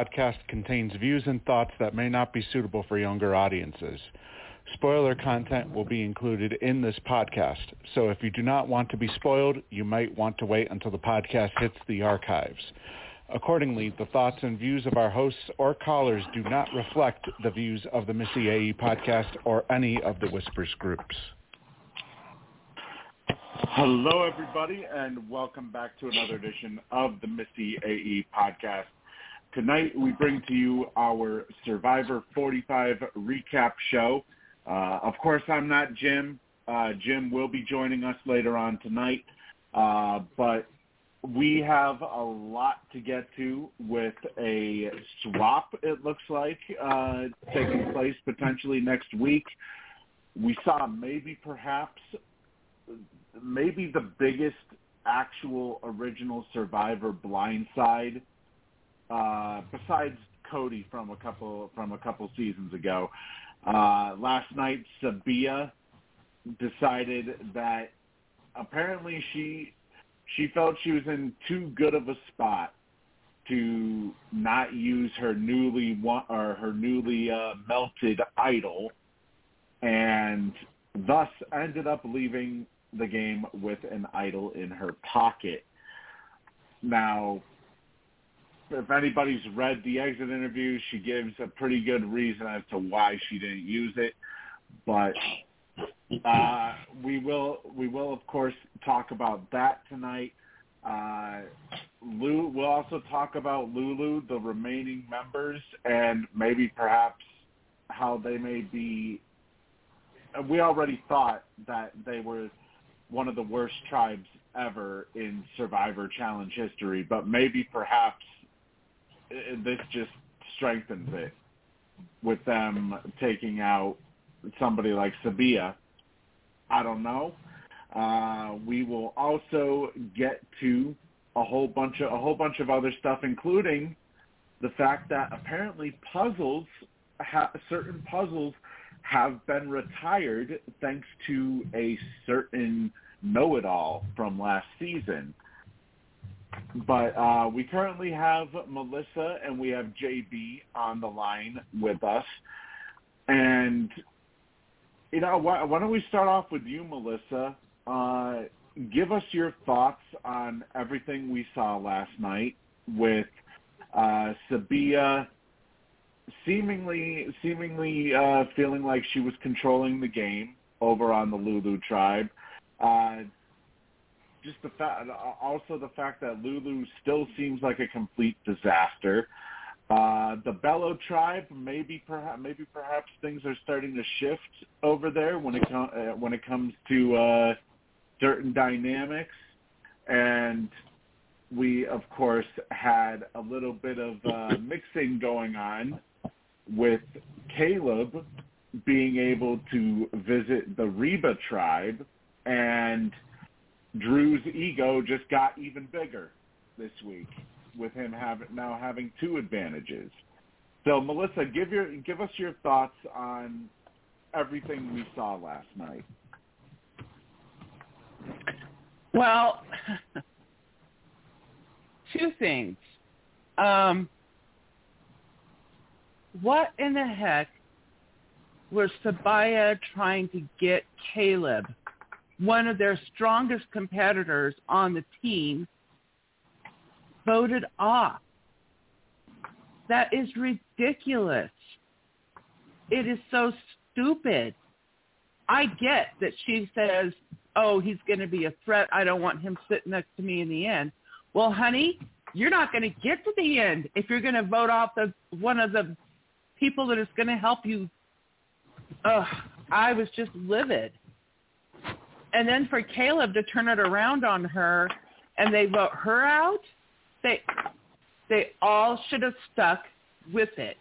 podcast contains views and thoughts that may not be suitable for younger audiences. Spoiler content will be included in this podcast, so if you do not want to be spoiled, you might want to wait until the podcast hits the archives. Accordingly, the thoughts and views of our hosts or callers do not reflect the views of the Missyae podcast or any of the Whispers groups. Hello, everybody, and welcome back to another edition of the Missyae podcast. Tonight, we bring to you our Survivor 45 recap show. Uh, of course, I'm not Jim. Uh, Jim will be joining us later on tonight, uh, but we have a lot to get to with a swap, it looks like, uh, taking place potentially next week. We saw maybe perhaps maybe the biggest actual original Survivor blindside uh, besides Cody from a couple from a couple seasons ago. Uh, last night, Sabiyah decided that apparently she she felt she was in too good of a spot to not use her newly or her newly uh, melted idol, and thus ended up leaving the game with an idol in her pocket. Now, if anybody's read the exit interview, she gives a pretty good reason as to why she didn't use it. But uh, we will we will of course talk about that tonight. Uh, Lou, we'll also talk about Lulu, the remaining members, and maybe perhaps how they may be. We already thought that they were one of the worst tribes ever in Survivor Challenge history, but maybe perhaps this just strengthens it with them taking out somebody like Sabiyah. I don't know. Uh, we will also get to a whole bunch of a whole bunch of other stuff, including the fact that apparently puzzles, ha- certain puzzles, have been retired thanks to a certain know-it-all from last season. But uh, we currently have Melissa and we have JB on the line with us, and you know why, why don't we start off with you, Melissa? Uh, give us your thoughts on everything we saw last night with uh, Sabiyah seemingly seemingly uh, feeling like she was controlling the game over on the Lulu tribe. Uh, just the fact, also the fact that Lulu still seems like a complete disaster. Uh, the Belo tribe, maybe perhaps, maybe perhaps things are starting to shift over there when it com- uh, when it comes to uh, certain dynamics, and we of course had a little bit of uh, mixing going on with Caleb being able to visit the Reba tribe, and Drew's ego just got even bigger this week with him now having two advantages. So Melissa, give your give us your thoughts on everything we saw last night. Well, two things. Um, what in the heck was Sabiyah trying to get Caleb, one of their strongest competitors on the team, voted off? That is ridiculous. It is so stupid. I get that she says, oh, he's going to be a threat. I don't want him sitting next to me in the end. Well, honey, you're not going to get to the end if you're going to vote off the one of the people that is going to help you. Ugh, I was just livid. And then for Caleb to turn it around on her and they vote her out, they they all should have stuck with it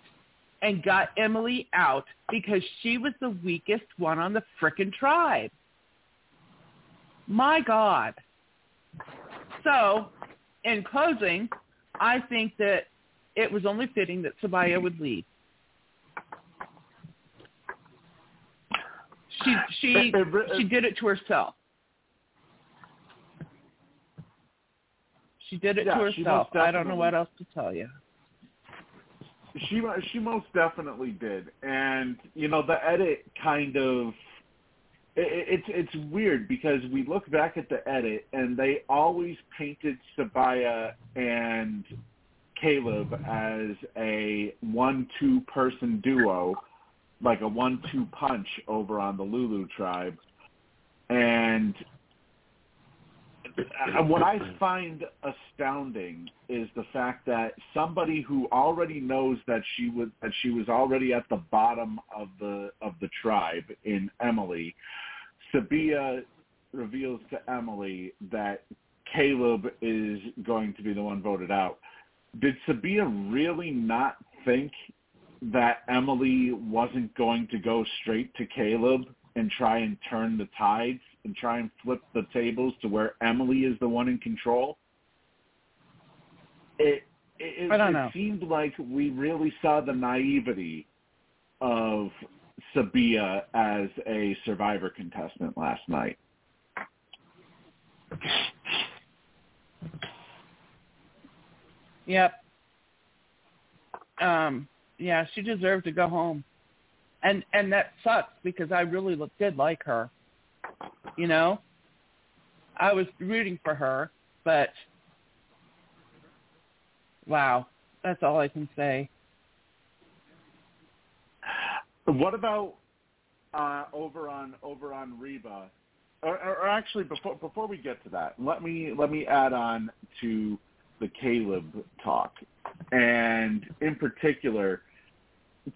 and got Emily out because she was the weakest one on the frickin' tribe. My God. So, in closing, I think that it was only fitting that Sabiyah would lead. She she she did it to herself. She did it yeah, to herself. I don't know what else to tell you. She she most definitely did, and you know the edit kind of it, it's it's weird because we look back at the edit and they always painted Sabiyah and Caleb as a one-two person duo, like a one-two punch over on the Lulu tribe, and uh, what I find astounding is the fact that somebody who already knows that she was that she was already at the bottom of the of the tribe in Emily, Sabiyah reveals to Emily that Caleb is going to be the one voted out. Did Sabiyah really not think that Emily wasn't going to go straight to Caleb and try and turn the tides and try and flip the tables to where Emily is the one in control? It it, it, it seemed like we really saw the naivety of Sabiyah as a survivor contestant last night. Yep. Um, yeah, she deserved to go home. And and that sucks because I really did like her. You know? I was rooting for her, but wow. That's all I can say. What about uh, over on over on Reba? Or, or actually, before before we get to that, let me let me add on to the Caleb talk, and in particular,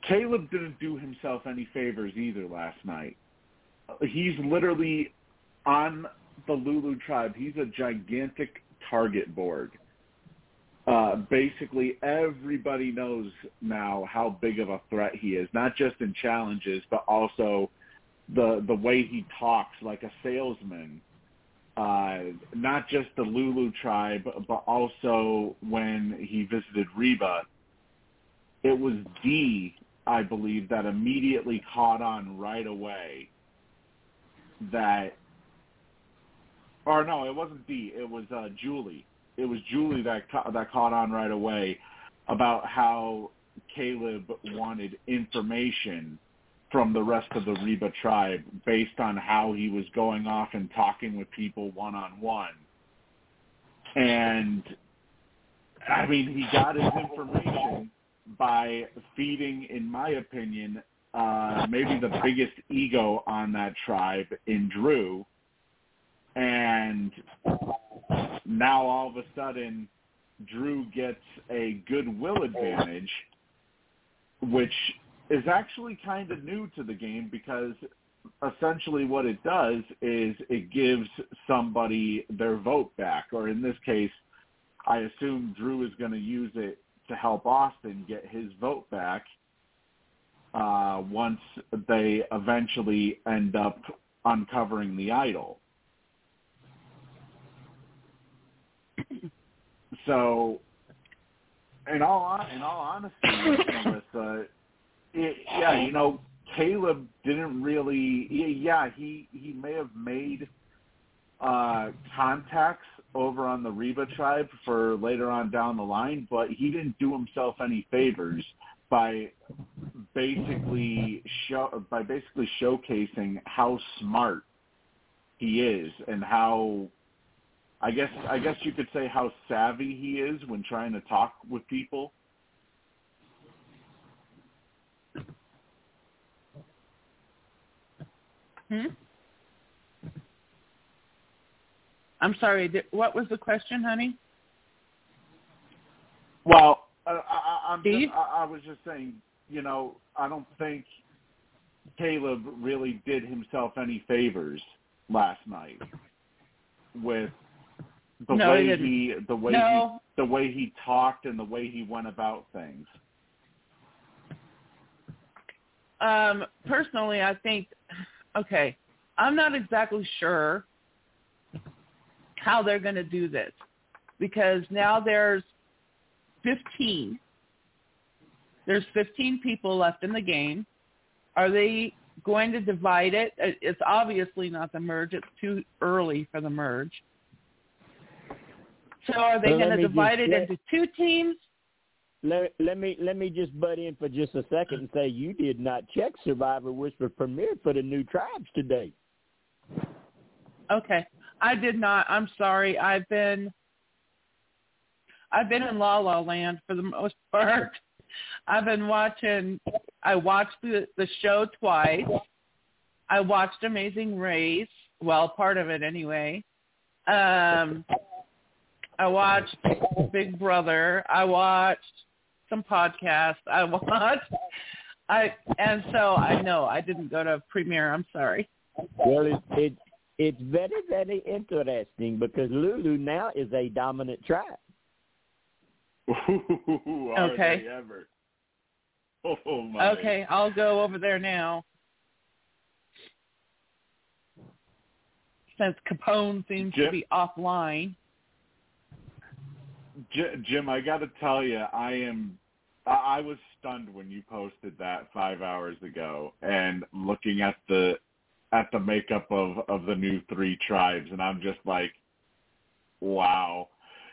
Caleb didn't do himself any favors either last night. He's literally on the Lulu tribe. He's a gigantic target board. Uh, basically, everybody knows now how big of a threat he is, not just in challenges, but also the the way he talks like a salesman. Uh, not just the Lulu tribe, but also when he visited Reba, it was Dee, I believe, that immediately caught on right away that or no, it wasn't Dee. It was uh, Julie. It was Julie that ca- that caught on right away about how Caleb wanted information from the rest of the Reba tribe based on how he was going off and talking with people one on one. And I mean, he got his information by feeding, in my opinion, uh, maybe the biggest ego on that tribe in Drew. And now all of a sudden Drew gets a goodwill advantage, which is actually kind of new to the game because essentially what it does is it gives somebody their vote back, or in this case, I assume Drew is going to use it to help Austin get his vote back uh, once they eventually end up uncovering the idol. so, in all in all honesty, Melissa, it, yeah, you know, Caleb didn't really. Yeah, he he may have made uh, contacts over on the Reba tribe for later on down the line, but he didn't do himself any favors by basically show by basically showcasing how smart he is and how I guess I guess you could say how savvy he is when trying to talk with people. Hmm? I'm sorry. What was the question, honey? Well, uh, I, I'm just, I, I was just saying, you know, I don't think Caleb really did himself any favors last night with the no, way he, he the way no. he the way he talked and the way he went about things. Um, personally, I think okay, I'm not exactly sure how they're going to do this because now there's 15. There's 15 people left in the game. Are they going to divide it? Uh, it's obviously not the merge. It's too early for the merge. So are they going to divide it let, into two teams? Let, let me let me just butt in for just a second and say you did not check Survivor Whisper premiered for the new tribes today. Okay, I did not. I'm sorry. I've been I've been in La La Land for the most part. I've been watching. I watched the the show twice. I watched Amazing Race. Well, part of it anyway. Um, I watched Big Brother. I watched some podcasts. I watched. I and so I know I didn't go to premiere. I'm sorry. Well, it, it it's very very interesting because Lulu now is a dominant tribe. Ooh, okay. ever? Oh my. Okay, I'll go over there now. Since Capone seems Jim? to be offline. Jim, I got to tell you, I am. I was stunned when you posted that five hours ago, and looking at the at the makeup of of the new three tribes, and I'm just like, wow.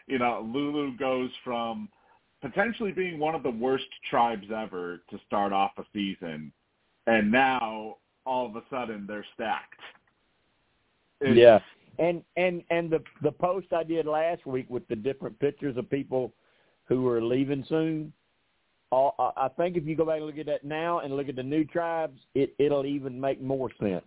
You know, Lulu goes from potentially being one of the worst tribes ever to start off a season, and now all of a sudden they're stacked. It's, yeah, and and and the the post I did last week with the different pictures of people who are leaving soon. All, I think if you go back and look at that now and look at the new tribes, it it'll even make more sense.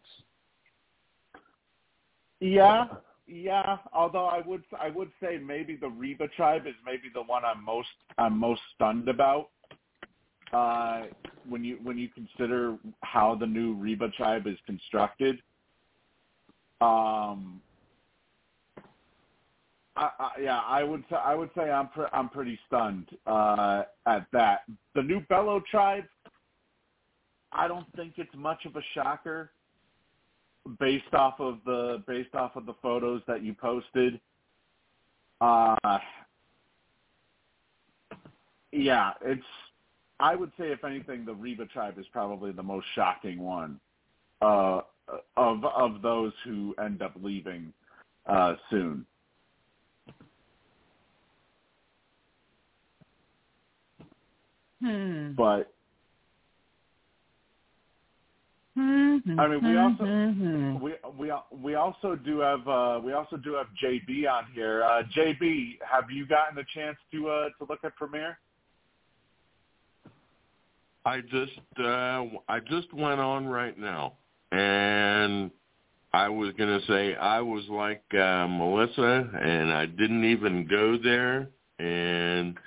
Yeah, yeah. Although I would I would say maybe the Reba tribe is maybe the one I'm most I'm most stunned about. Uh, when you when you consider how the new Reba tribe is constructed. Um, I, I, yeah, I would say I would say I'm pre- I'm pretty stunned uh, at that. The new Belo tribe, I don't think it's much of a shocker based off of the based off of the photos that you posted. Uh, yeah, it's. I would say, if anything, the Reba tribe is probably the most shocking one uh, of of those who end up leaving uh, soon. Hmm. But Mhm, I mean, we also- mhm. we we we also do have uh, we also do have JB on here. Uh, JB, have you gotten a chance to uh, to look at Premiere? I just uh I just went on right now and I was gonna say I was like uh Melissa and I didn't even go there and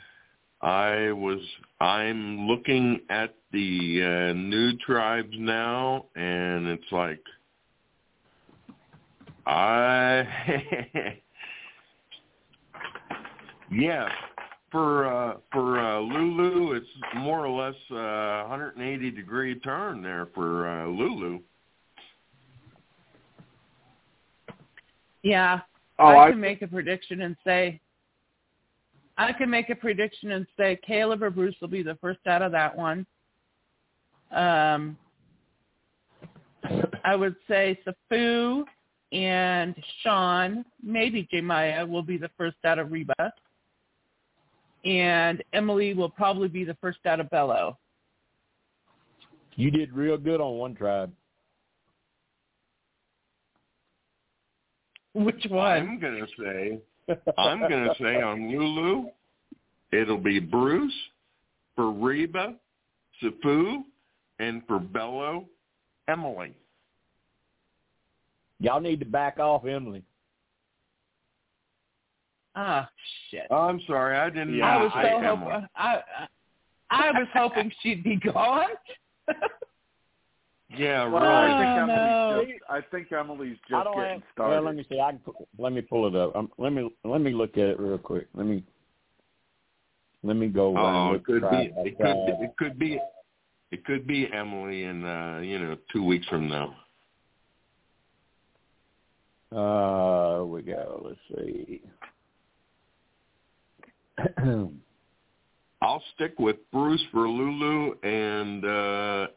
I was I'm looking at the uh new tribes now and it's like I yeah for uh for uh Lulu it's more or less uh 180 degree turn there for uh Lulu. Yeah, Oh, I I can make a prediction and say I can make a prediction and say Caleb or Bruce will be the first out of that one. Um, I would say Sifu and Sean, maybe J. Maya will be the first out of Reba. And Emily will probably be the first out of Belo. You did real good on one tribe. Which one? I'm gonna say I'm gonna say on Lulu it'll be Bruce for Reba, Sifu, and for Belo, Emily. Y'all need to back off Emily. Ah, shit. Oh, I'm sorry, I didn't Yeah, I was so hoping. I, I I was hoping she'd be gone. Yeah, well, right. I think Oh, Emily's no. just I think Emily's I just don't getting have, started. Well, let me see. I can pu- let me pull it up. Um, let me let me look at it real quick. Let me let me go. Oh, it could be. It could. tribe. It could be. It could be Emily in uh, you know two weeks from now. Uh, we go. Let's see. I'll stick with Bruce for Lulu, and uh,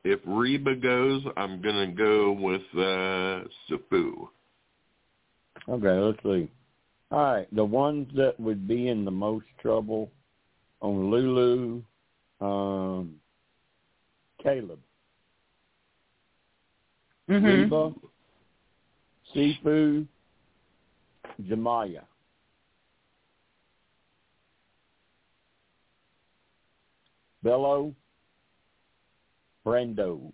if Reba goes, I'm gonna go with uh, Sifu. okay, let's see. All right, the ones that would be in the most trouble on Lulu, um, Caleb, Mhm. Reba, Sifu, Jemiah. Belo, Brando.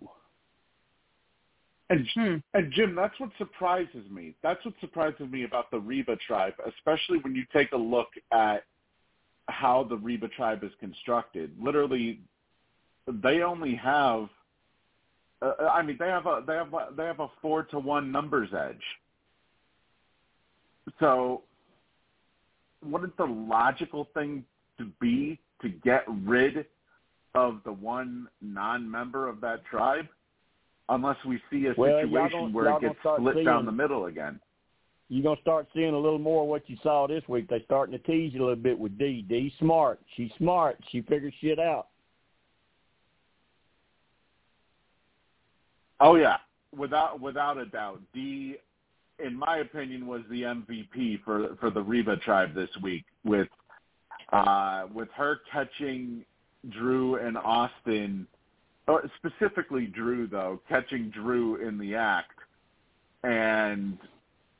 And Hmm. And Jim, that's what surprises me. That's what surprises me about the Reba tribe, especially when you take a look at how the Reba tribe is constructed. Literally, they only have. Uh, I mean, they have a they have a, they have a four to one numbers edge. So, wouldn't the logical thing to be to get rid of the one non-member of that tribe? unless we see a Well, situation where it gets split down the middle again. You're gonna start seeing a little more of what you saw this week. They're starting to tease you a little bit with Dee. Dee smart. She's smart. She figures shit out. Oh yeah, without without a doubt. Dee, in my opinion, was the MVP for for the Reba tribe this week with uh, with her catching Drew and Austin, or specifically Drew though, catching Drew in the act, and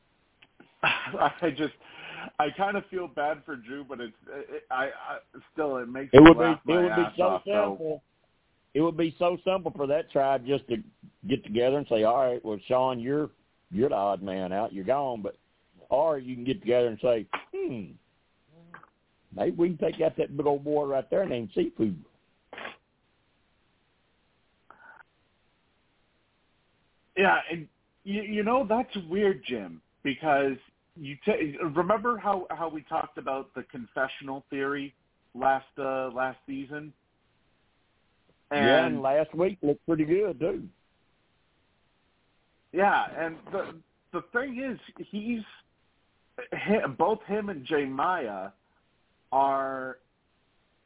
I just I kind of feel bad for Drew, but it's it, I, I still it makes It would laugh be it would be so off, simple. It would be so simple for that tribe just to get together and say, "All right, well, Sean, you're you're the odd man out. You're gone." But or you can get together and say, "Hmm, maybe we can take out that big old boy right there named Seafood." Yeah, and you, you know that's weird, Jim, because you t- remember how how we talked about the confessional theory last uh last season. yeah, And and last week looked pretty good too. yeah, and the the thing is, he's him, both him and J. Maya are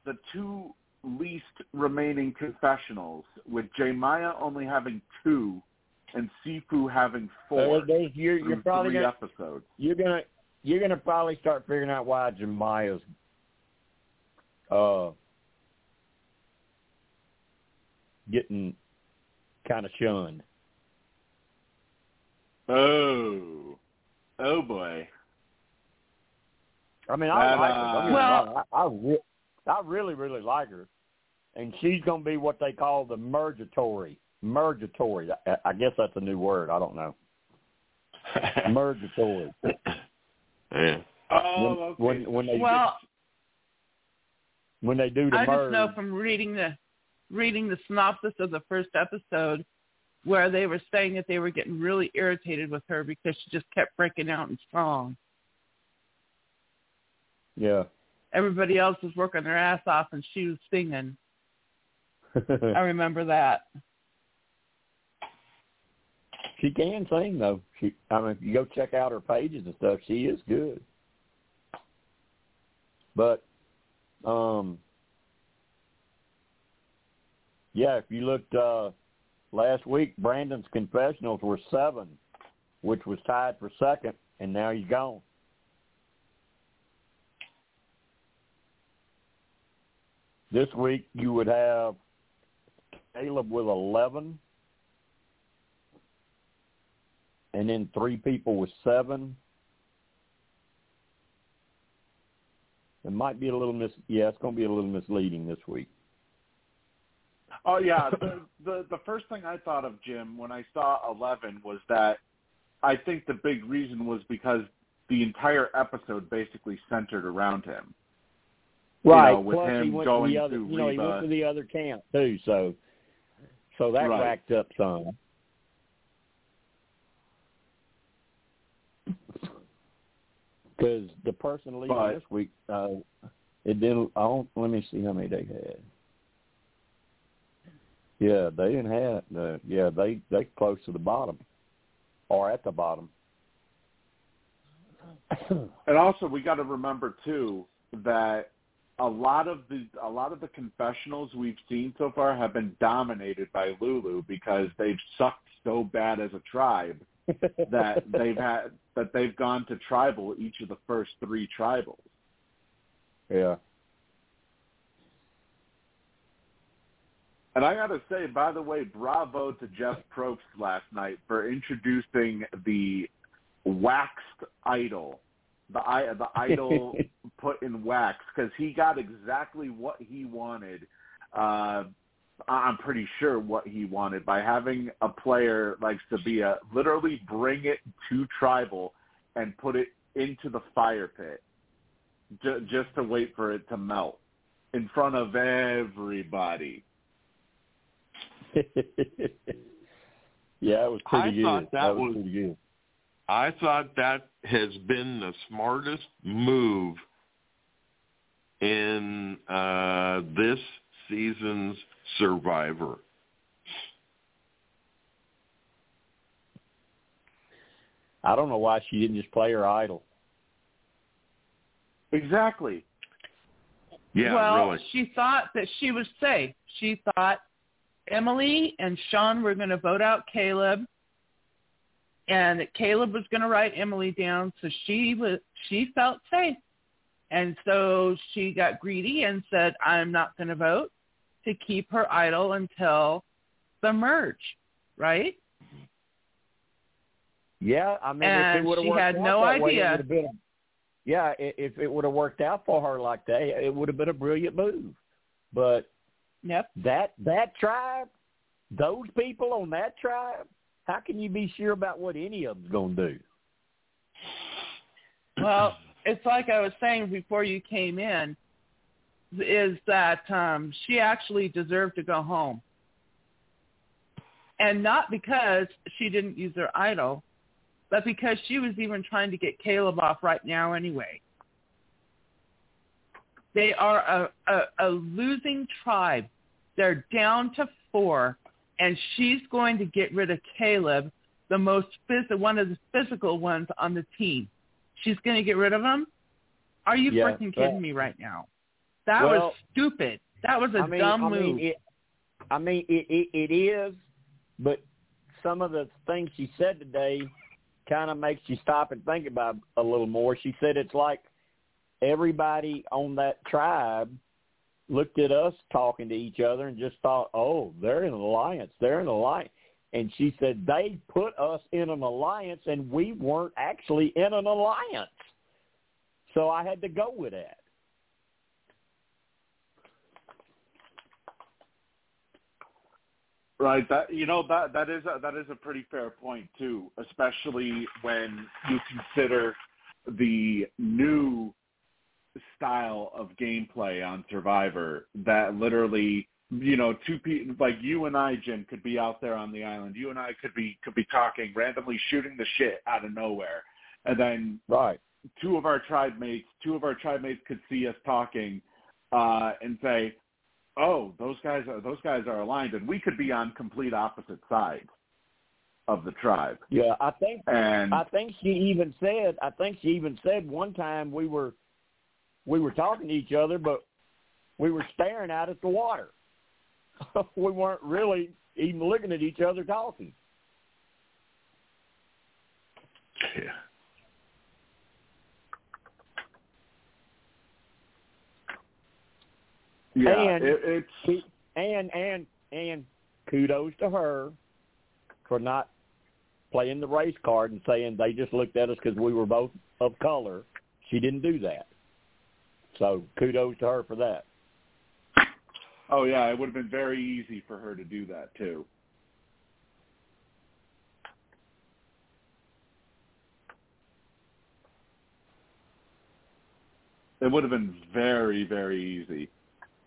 the two least remaining confessionals, with J. Maya only having two and Sifu having four. So there's, you're you're probably three gonna episodes. you're gonna you're gonna probably start figuring out why J. Maya's uh getting kind of shunned. Oh, oh boy. I mean, I That, like her. Don't get me uh, Well- I, I, re- I really, really like her, and she's going to be what they call the mergatory. Mergatory. I, I guess that's a new word. I don't know. Mergatory. yeah. Oh, okay. when, when, when they Well, when they do the I merge. just know from reading the reading the synopsis of the first episode where they were saying that they were getting really irritated with her because she just kept breaking out in song. Yeah. Everybody else was working their ass off and she was singing. I remember that. she can sing though. She, I mean, if you go check out her pages and stuff, she is good. But, um, yeah, if you looked uh, last week, Brandon's confessionals were seven, which was tied for second, and now he's gone. This week you would have Caleb with eleven, and then three people with seven. It might be a little mis. Yeah, it's going to be a little misleading this week. Oh yeah, the, the the first thing I thought of Jim when I saw Eleven was that I think the big reason was because the entire episode basically centered around him. You Right. know, with Plus, him he went going to the other. to You know, he went to the other camp too. So, so that Right. racked up some. Because the person leaving But- this week, uh, it didn't. I don't. Let me see how many they had. Yeah, they didn't have. Uh, yeah, they they close to the bottom, or at the bottom. And also, we got to remember too that a lot of the a lot of the confessionals we've seen so far have been dominated by Lulu because they've sucked so bad as a tribe that they've had that they've gone to tribal each of the first three tribals. yeah. And I got to say, by the way, bravo to Jeff Probst last night for introducing the waxed idol, the i- the idol put in wax, because he got exactly what he wanted. Uh, I'm pretty sure what he wanted by having a player like Sabiyah literally bring it to tribal and put it into the fire pit j- just to wait for it to melt in front of everybody. yeah, it was pretty I good. thought that was, was- pretty good. I thought that has been the smartest move in uh, this season's Survivor. I don't know why she didn't just play her idol. Exactly. Yeah, well, really. she thought that she was safe. She thought Emily and Sean were going to vote out Caleb, and Caleb was going to write Emily down. So she was she felt safe, and so she got greedy and said, "I'm not going to vote to keep her idol until the merge." Right? Yeah, I mean, if it would have she worked had out no that way, it idea. would have been yeah, if it would have worked out for her like that, it would have been a brilliant move. But Yep. that that tribe, those people on that tribe, how can you be sure about what any of them's going to do? Well, it's like I was saying before you came in, is that um, she actually deserved to go home. And not because she didn't use her idol, but because she was even trying to get Caleb off right now anyway. They are a, a, a losing tribe. They're down to four, and she's going to get rid of Caleb, the most phys- one of the physical ones on the team. She's going to get rid of him. Are you Yeah, freaking kidding but- me right now? That Well, was stupid. That was a I mean, dumb I move. mean, it, I mean, it, it, it is, but some of the things she said today kind of makes you stop and think about a little more. She said it's like everybody on that tribe looked at us talking to each other and just thought, oh, they're in an alliance. They're in an alliance. And she said they put us in an alliance and we weren't actually in an alliance. So I had to go with that. Right. That you know that that is a, that is a pretty fair point too, especially when you consider the new style of gameplay on Survivor that literally you know two people like you and I Jim could be out there on the island you and I could be could be talking randomly shooting the shit out of nowhere and then Right. two of our tribe mates, two of our tribe mates could see us talking uh, and say, "Oh, those guys are those guys are aligned," and we could be on complete opposite sides of the tribe. Yeah, I think And I think she even said I think she even said one time we were we were talking to each other but we were staring out at the water. we weren't really even looking at each other talking. Yeah. yeah, and- it, it's And and and kudos to her for not playing the race card and saying they just looked at us because we were both of color. She didn't do that. So kudos to her for that. oh yeah, it would have been very easy for her to do that too. It would have been very, very easy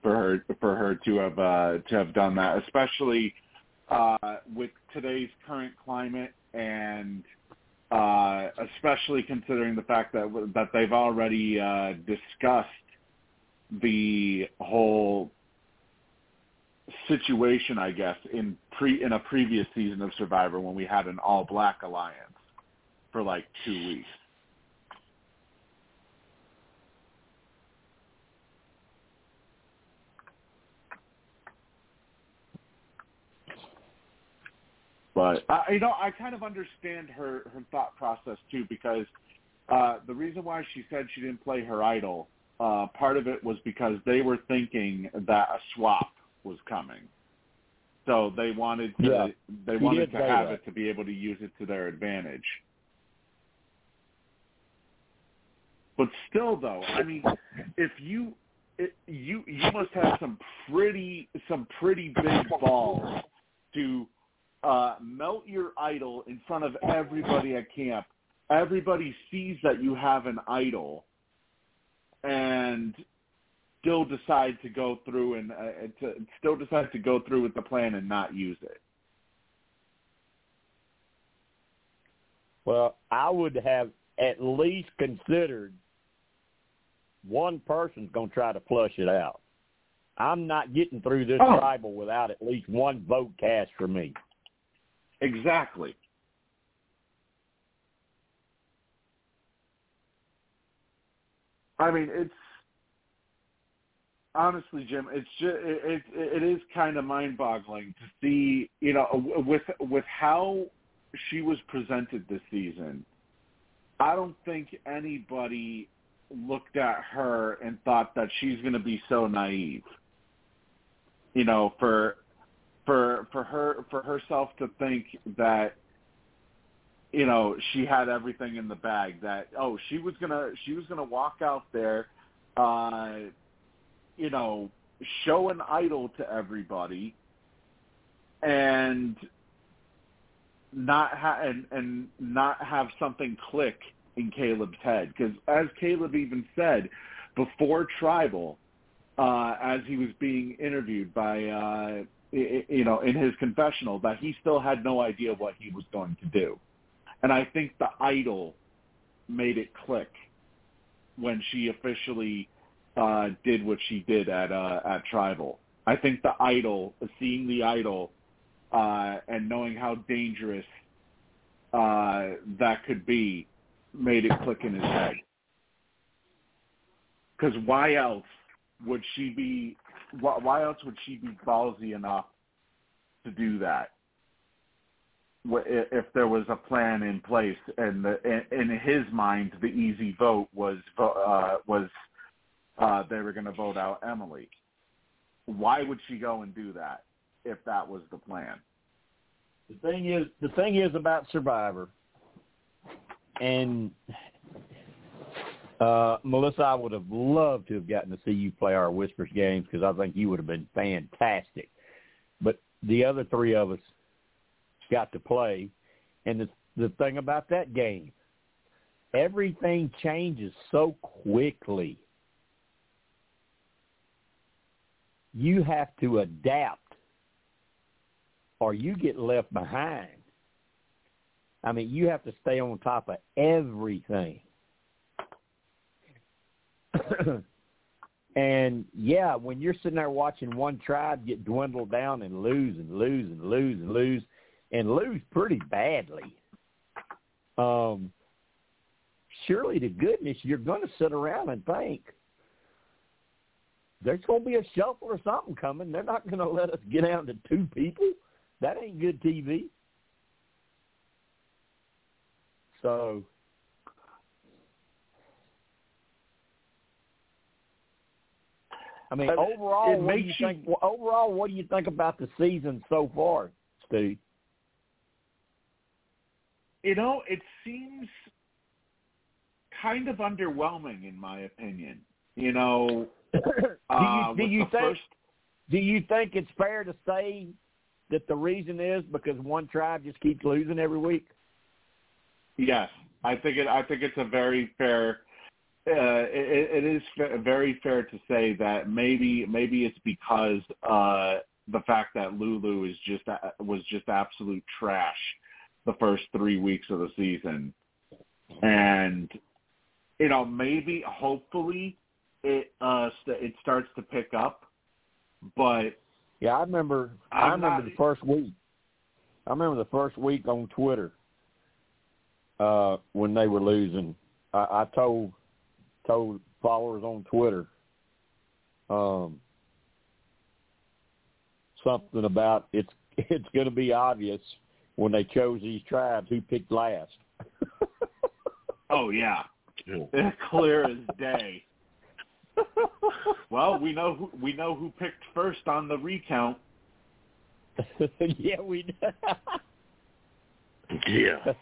for her for her to have uh, to have done that, especially uh, with today's current climate and uh, especially considering the fact that that they've already uh, discussed the whole situation, I guess, in pre in a previous season of Survivor when we had an all black alliance for like two weeks. But uh, you know, I kind of understand her her thought process too because uh, the reason why she said she didn't play her idol, uh, part of it was because they were thinking that a swap was coming, so they wanted to Yeah, they wanted to have that. it to be able to use it to their advantage. But still, though, I mean, if you it, you you must have some pretty some pretty big balls to uh, melt your idol in front of everybody at camp. Everybody sees that you have an idol, and still decide to go through and uh, to still decide to go through with the plan and not use it. Well, I would have at least considered one person's going to try to flush it out. I'm not getting through this Oh. tribal without at least one vote cast for me. Exactly. I mean, it's honestly, Jim. It's just it it, it is kind of mind-boggling to see, you know, with with how she was presented this season. I don't think anybody looked at her and thought that she's going to be so naive. You know, for for for her for herself to think that you know she had everything in the bag that oh she was gonna she was gonna walk out there uh you know show an idol to everybody and not ha- and and not have something click in Kaleb's head. Because as Kaleb even said before tribal uh as he was being interviewed by uh you know in his confessional that he still had no idea what he was going to do and I think the idol made it click when she officially uh did what she did at uh at tribal I think the idol seeing the idol uh, and knowing how dangerous uh, that could be made it click in his head. Because why else would she be? Why, why else would she be ballsy enough to do that? If there was a plan in place, and the, in his mind, the easy vote was uh, was uh, they were going to vote out Emily. Why would she go and do that? if that was the plan. The thing is, the thing is about Survivor, and uh, Melissa, I would have loved to have gotten to see you play our Whispers games because I think you would have been fantastic. But the other three of us got to play, and the the thing about that game, everything changes so quickly. You have to adapt or you get left behind. I mean, you have to stay on top of everything. and yeah, when you're sitting there watching one tribe get dwindled down and lose and lose and lose and lose and lose pretty badly, um, surely to goodness you're going to sit around and think there's going to be a shuffle or something coming. They're not going to let us get down to two people. That ain't good TV. So I mean, overall, what do you, you think? Overall, what do you think about the season so far, Steve? You know, it seems kind of underwhelming, in my opinion. You know, do you, uh, do you think? First... Do you think it's fair to say that the reason is because one tribe just keeps losing every week? Yes, I think it. I think it's a very fair. Uh, it, it is very fair to say that maybe maybe it's because uh, the fact that Lulu is just uh, was just absolute trash the first three weeks of the season, and you know maybe hopefully it uh, it starts to pick up, but yeah, I remember. I'm i remember not... the first week. I remember the first week on Twitter uh, when they were losing. I, I told told followers on Twitter um, something about it's it's going to be obvious when they chose these tribes who picked last. oh yeah, clear as day well, we know who we know who picked first on the recount. yeah, we. yeah.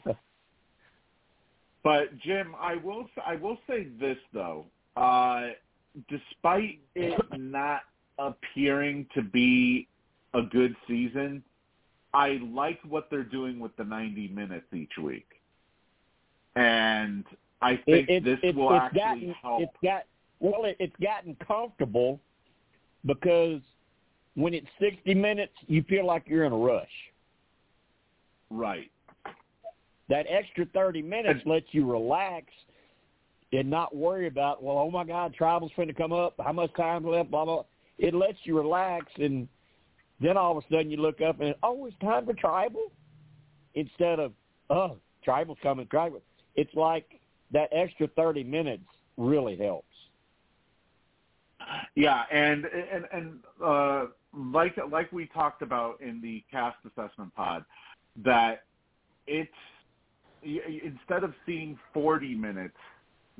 But Jim, I will I will say this though. Uh, despite it not appearing to be a good season, I like what they're doing with the 90 minutes each week, and I think it, it, this it, will actually gotten, help. It's got well, it, it's gotten comfortable because when it's 60 minutes, you feel like you're in a rush. Right. That extra 30 minutes lets you relax and not worry about, well, oh my God, tribal's going to come up. How much time left? Blah blah. It lets you relax, and then all of a sudden you look up and oh, it's time for tribal. Instead of oh, tribal's coming, tribal. It's like that extra 30 minutes really helps. Yeah, and and and uh, like like we talked about in the cast assessment pod, that it's instead of seeing 40 minutes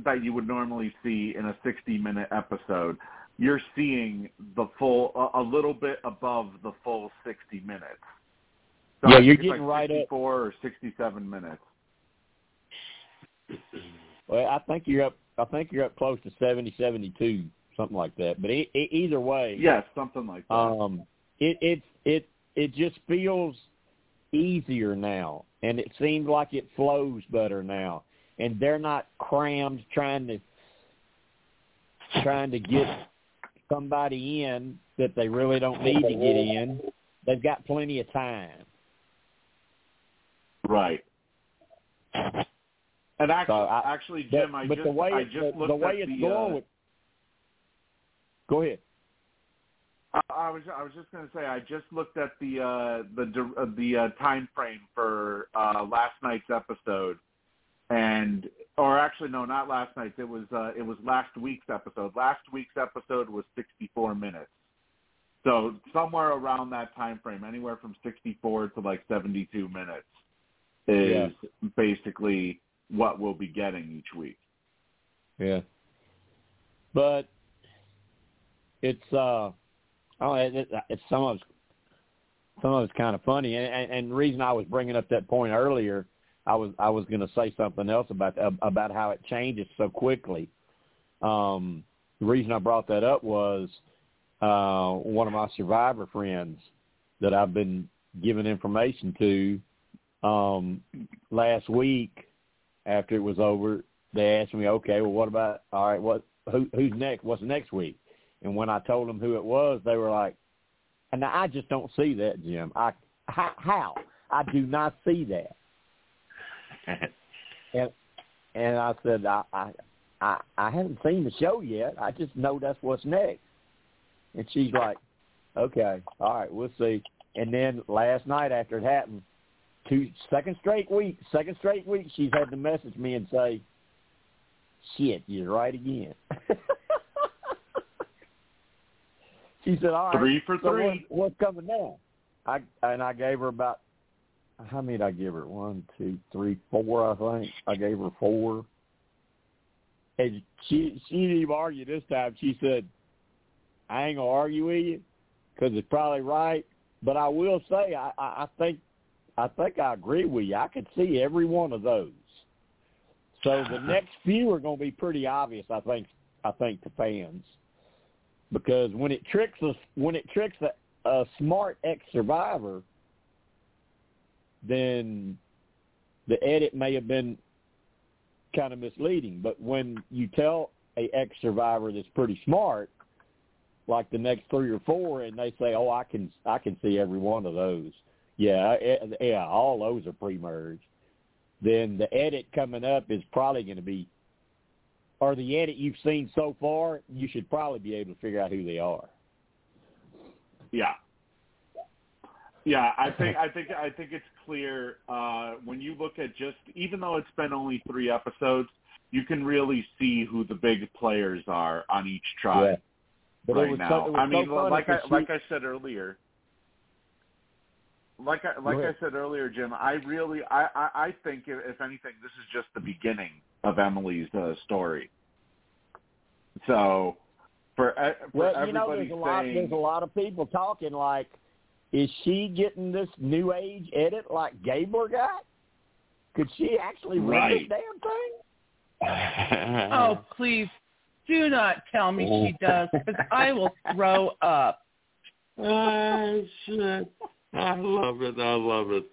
that you would normally see in a 60 minute episode, you're seeing the full a, little bit above the full 60 minutes. So yeah, you're getting like right up. or 67 minutes. Well, I think you're up. I think you're up close to seventy, seventy-two, something like that. But e- e- either way, Yes, something like that. um, it it it it just feels easier now, and it seems like it flows better now, and they're not crammed trying to trying to get somebody in that they really don't need to get in. They've got plenty of time. right. And actually, So I- actually, But, Jim, I but just the way I just the, looked the way at it's the. going uh, with, go ahead. I, I was I was just going to say I just looked at the uh, the uh, the uh, time frame for uh, last night's episode, and or actually no, not last night's. It was uh, it was last week's episode. Last week's episode was 64 minutes. So somewhere around that time frame, anywhere from 64 to like 72 minutes, is basically what we'll be getting each week. Yeah. But it's uh oh it, it, it's some of some of it's kind of funny and, and and reason I was bringing up that point earlier I was I was going to say something else about about how it changes so quickly. Um the reason I brought that up was uh one of my survivor friends that I've been giving information to um last week after it was over they asked me, okay, well, what about all right? What who who's next? What's next week? And when I told them who it was, they were like, and I just don't see that, Jim. I how, how I do not see that. And and I said, I I I, I haven't seen the show yet. I just know that's what's next. And she's like, okay, all right, we'll see. And then last night after it happened, two second straight week, second straight week, she's had to message me and say, "Shit, you're right again." she said, "All right, Three for so three. what, what's coming now?" I and I gave her about how many did I give her? One, two, three, four. I think I gave her four. And she she didn't even argue this time. She said, "I ain't gonna argue with you because it's probably right." But I will say, I, I, I think I think I agree with you. I could see every one of those. So the next few are going to be pretty obvious. I think. I think to fans because when it tricks us, when it tricks a, a smart ex survivor, then the edit may have been kind of misleading. But when you tell a ex survivor that's pretty smart, like the next three or four, and they say, "Oh, I can I can see every one of those." Yeah, eh, yeah, all those are pre-merged. Then the edit coming up is probably going to be, or the edit you've seen so far, you should probably be able to figure out who they are. Yeah. Yeah, I think I think I think it's clear uh, when you look at just even though it's been only three episodes, you can really see who the big players are on each tribe But right now. so, I mean, so like I like I said earlier, like I like I said earlier, Jim. I really I I, I think if, if anything, this is just the beginning of Emily's uh, story. So for, for Well, you know, everybody there's a lot. saying, There's a lot of people talking like, is she getting this new age edit like Gabler got? Could she actually win Right. this damn thing? Oh, please do not tell me she does, because I will throw up. Ah, shit. I love it. I love it.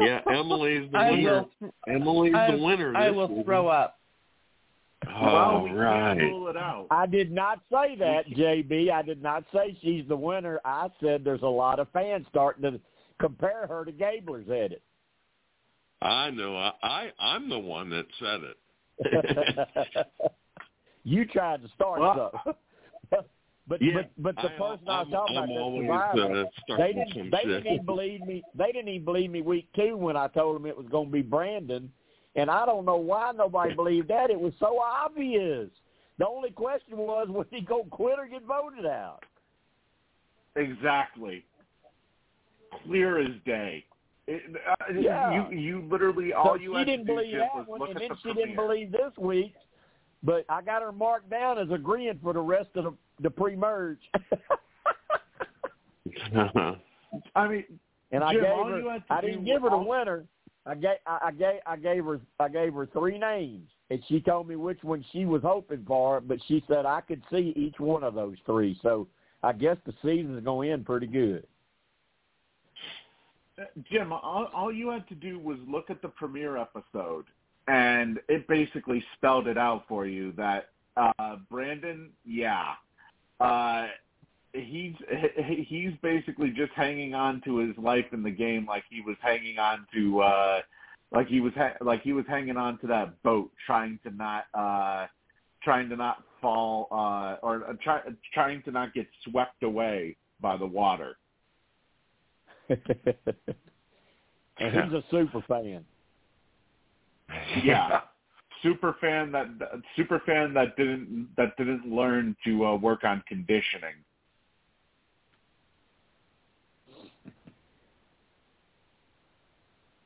Yeah, Emily's the I winner. will. Emily's I, the winner. I this will week. throw up. well, Oh, right. can't it out. I did not say that, JB. I did not say she's the winner. I said there's a lot of fans starting to compare her to Gabler's edit. I know. I, I I'm the one that said it. you tried to start Well, so. But yeah, but but the I- person I, I'm, was talking I'm about, the always survivor, uh, they didn't they shit. didn't even believe me. They didn't even believe me week two when I told them it was going to be Brandon, and I don't know why nobody believed that. It was so obvious. The only question was was he going to quit or get voted out? Exactly. Clear as day. It, uh, Yeah. You you literally all so you she had didn't to do believe that was one, look and at then the she didn't believe this week. But I got her marked down as agreeing for the rest of the, the pre-merge. I mean, and I Jim, gave her. you had to I didn't give her the winner. I gave I gave I gave her I gave her three names, and she told me which one she was hoping for. But she said I could see each one of those three. So I guess the season's going to end pretty good. Uh, Jim, all, all you had to do was look at the premiere episode, and it basically spelled it out for you that uh, Brandon, yeah, uh, he's he's basically just hanging on to his life in the game like he was hanging on to uh like he was ha- like he was hanging on to that boat trying to not uh trying to not fall uh or uh, try, trying to not get swept away by the water and he's a super fan. yeah super fan that super fan that didn't that didn't learn to uh, work on conditioning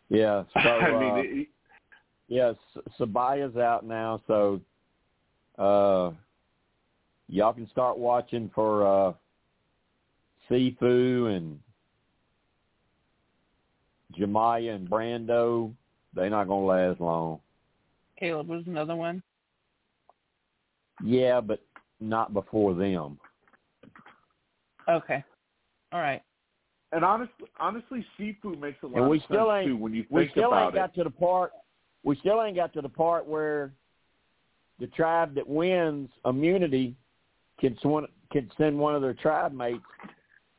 Yeah. So, I uh, mean, it, yeah, Sabiyah's out now, so uh, y'all can start watching for uh, Sifu and J. Maya and Brando. They're not going to last long. Kaleb was another one. Yeah, but not before them. Okay. All right. and honestly, honestly, Sifu makes a lot And we of still sense ain't too when you think we still about ain't got it. to the part we still ain't got to the part where the tribe that wins immunity can swan, can send one of their tribe mates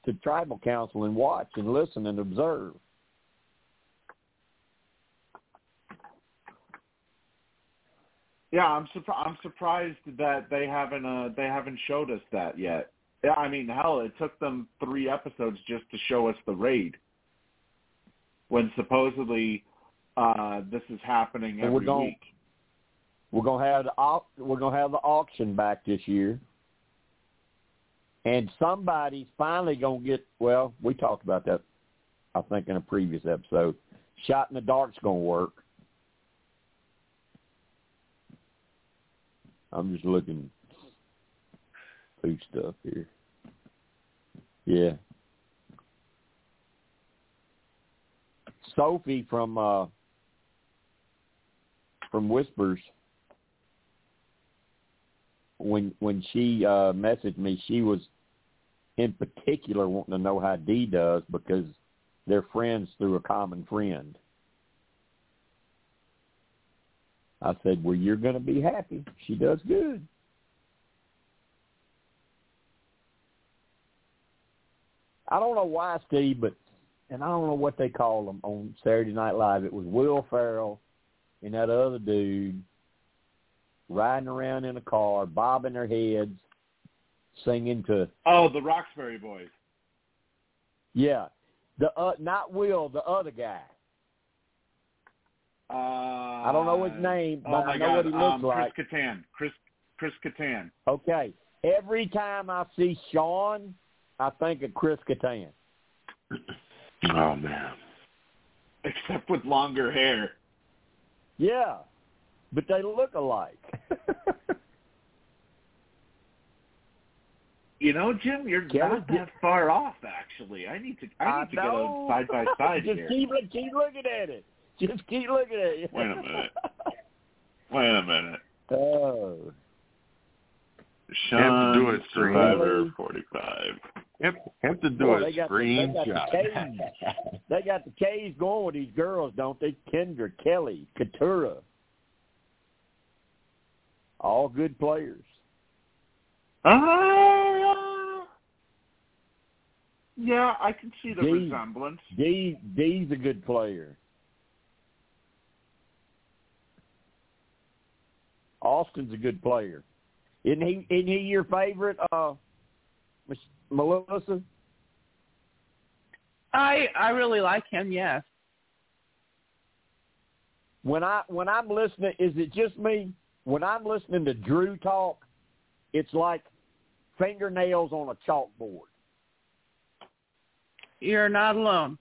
to tribal council and watch and listen and observe. Yeah, I'm surprised. I'm surprised that they haven't uh, they haven't showed us that yet. Yeah, I mean, hell, it took them three episodes just to show us the raid. When supposedly uh, this is happening And we're every gon- week. We're gonna have the au- we're gonna have the auction back this year, and somebody's finally gonna get. Well, we talked about that, I think, in a previous episode. Shot in the dark's gonna work. I'm just looking through stuff here. Yeah. Sophie from uh from Whispers when when she uh messaged me she was in particular wanting to know how Dee does because they're friends through a common friend. I said, Well you're gonna be happy. She does good. I don't know why, Steve, but and I don't know what they call them on Saturday Night Live. It was Will Ferrell and that other dude riding around in a car, bobbing their heads, singing to Oh, the Roxbury Boys. yeah, the uh, not Will, the other guy. Uh, I don't know his name, Oh but my I know God, what he looks um, like. Chris Kattan. Chris Chris Kattan. Okay, every time I see Sean, I think of Chris Kattan. Oh man. Except with longer hair. Yeah, but they look alike. You know, Jim, you're not that far off. Actually, I need to. I need to get know. a side by side Just here. keep keep looking at it. Just keep looking at you. Wait a minute. Wait a minute. Oh. You have to do a Survivor Kellie. 45. Have, have to do Boy, a they got the, they screen got shot. the K's. they got the K's going with these girls, don't they? Kendra, Kellie, Katurah. All good players. Uh, yeah, I can see the Dee. resemblance. D D's a good player. Austin's a good player. Isn't he isn't he your favorite, uh Melissa? I I really like him. Yes. when I when I'm listening, is it just me? When I'm listening to Drew talk, it's like fingernails on a chalkboard. You're not alone.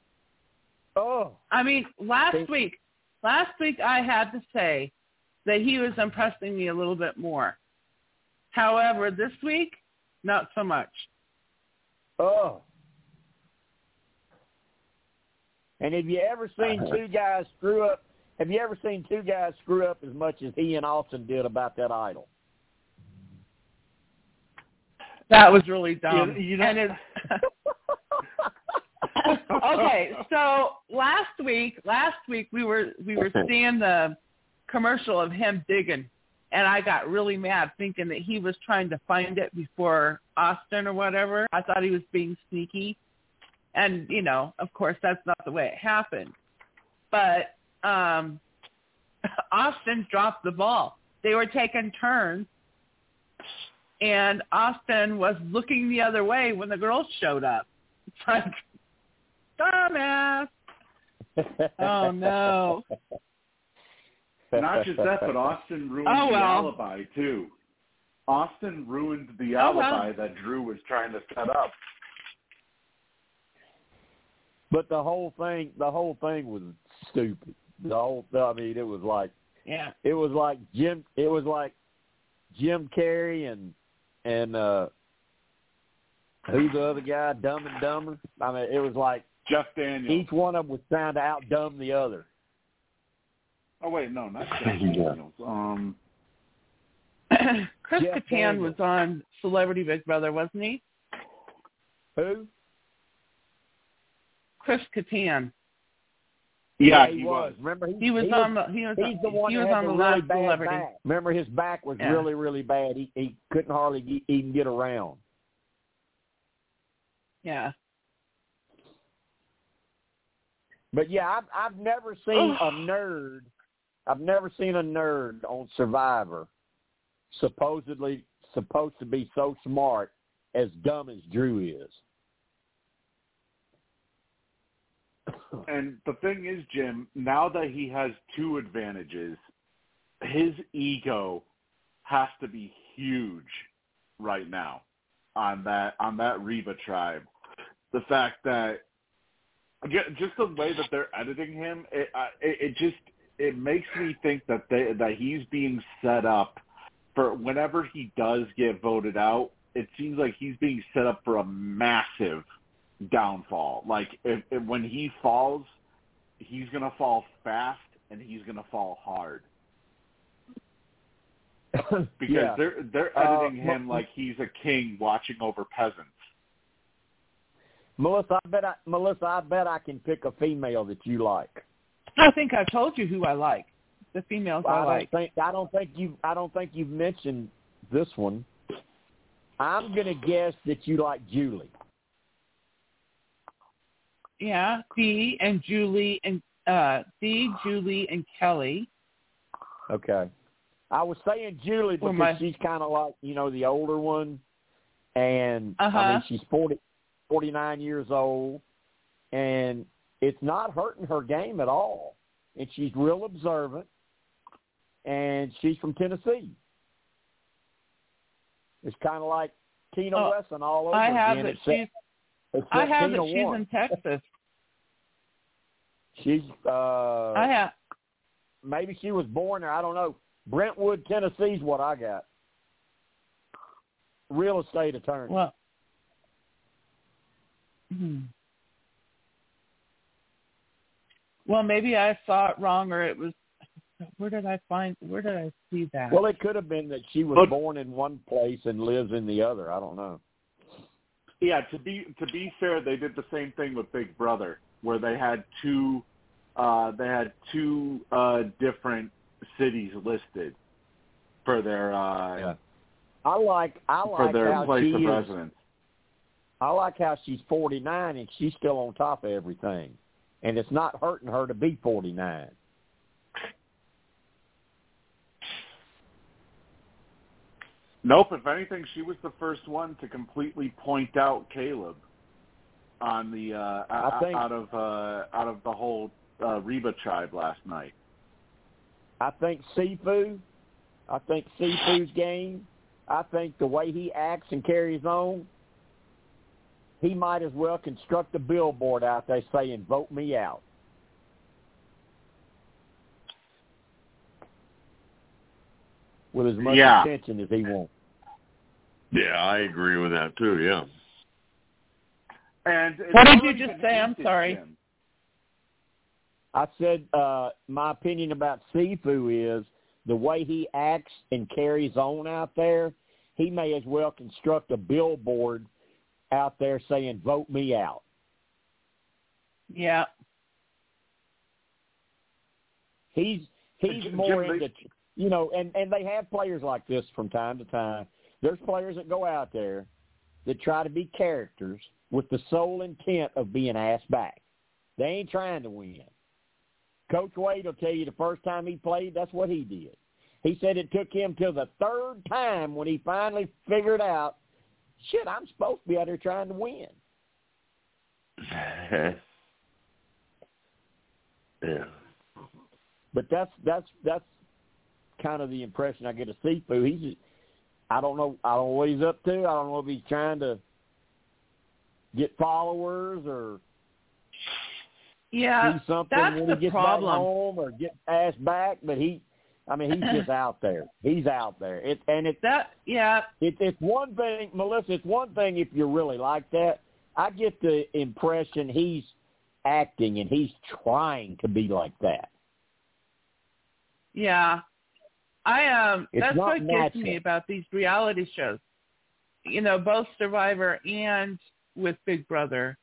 Oh, I mean, last week, last week I had to say that he was impressing me a little bit more. However, this week, not so much. oh. And have you ever seen two guys screw up? Have you ever seen two guys screw up as much as he and Austin did about that idol? That was really dumb. You- you know- and it's okay, so last week, last week we were we were seeing the commercial of him digging, and I got really mad thinking that he was trying to find it before Austin or whatever. I thought he was being sneaky, and you know, of course, that's not the way it happened. But um Austin dropped the ball. They were taking turns, and Austin was looking the other way when the girls showed up. It's like, dumbass. Oh no. Not just that, but Austin ruined Oh, the alibi too. Austin ruined the Oh, well. alibi that Drew was trying to set up. But the whole thing, the whole thing was stupid. The whole, I mean, it was like Yeah. it was like Jim. It was like Jim Carrey and and uh who's the other guy, Dumb and Dumber. I mean, it was like Jeff Daniels. each one of them was trying to outdumb the other. Oh wait, no, not Jeff Daniels. Um, Chris Jeff Kattan Daniels. was on Celebrity Big Brother, wasn't he? Who? Chris Kattan. yeah, he, he was. was. Remember, he, He was he on the he was He's the one he was on the the really last bad Celebrity. back. Remember, his back was Yeah. really, really bad. He he couldn't hardly ge- even get around. Yeah. But yeah, I've I've never seen a nerd. I've never seen a nerd on Survivor supposedly supposed to be so smart as dumb as Drew is. And the thing is, Jim, now that he has two advantages, his ego has to be huge right now on that on that Reba tribe. The fact that just the way that they're editing him, it, it, it just it makes me think that they that he's being set up for whenever he does get voted out. It seems like he's being set up for a massive downfall. Like if, if when he falls, he's gonna fall fast and he's gonna fall hard because yeah. they're they're Uh, editing him like he's a king watching over peasants. Melissa, I bet I, Melissa, I bet I can pick a female that you like. I think I told you who I like. The females I, I don't like. think I don't think you I don't think you've mentioned this one. I'm gonna guess that you like Julie. Yeah, Dee and Julie and uh Dee, Julie and Kellie. Okay. I was saying Julie because my- she's kind of like you know the older one, and I Uh-huh. mean she's forty forty nine years old, and it's not hurting her game at all, and she's real observant, and she's from Tennessee. It's kind of like Tina Oh, Wesson all over I have again. that except, she's except I have Tina that she's won. in Texas. She's uh I have maybe she was born there. I don't know. Brentwood, Tennessee's what I got. Real estate attorney. well hmm. Well, maybe I saw it wrong or it was where did I find where did I see that? Well, it could have been that she was But- born in one place and lives in the other. I don't know. Yeah, to be to be fair, they did the same thing with Big Brother, where they had two uh, they had two uh, different cities listed for their uh, I like I for like their how place she of is. residence. I like how she's 49 and she's still on top of everything, and it's not hurting her to be 49. Nope. If anything, she was the first one to completely point out Kaleb on the uh, I think- out of uh, out of the whole uh, Reba tribe last night. I think Sifu, I think Sifu's game, I think the way he acts and carries on, he might as well construct a billboard out there saying, vote me out. With as much Yeah. attention as he wants. Yeah, I agree with that too. Yeah. And What did you just say? I'm sorry. Jim. I said uh, my opinion about Sifu is the way he acts and carries on out there. He may as well construct a billboard out there saying "Vote me out." Yeah. He's he's Jim, more Jim, into you know, and and they have players like this from time to time. There's players that go out there that try to be characters with the sole intent of being asked back. They ain't trying to win. Coach Wade will tell you the first time he played, that's what he did. He said it took him till the third time when he finally figured out, shit, I'm supposed to be out there trying to win. yeah. But that's that's that's kind of the impression I get of Sifu. He's I don't know I don't know what he's up to. I don't know if he's trying to get followers or Yeah, do something that's when the he gets problem. back home or get asked back. But he, I mean, he's just out there. He's out there. It and it's that yeah, it, it's one thing, Melissa. It's one thing if you're really like that. I get the impression he's acting and he's trying to be like that. yeah. I um It's that's what gets me about these reality shows. You know, both Survivor and with Big Brother.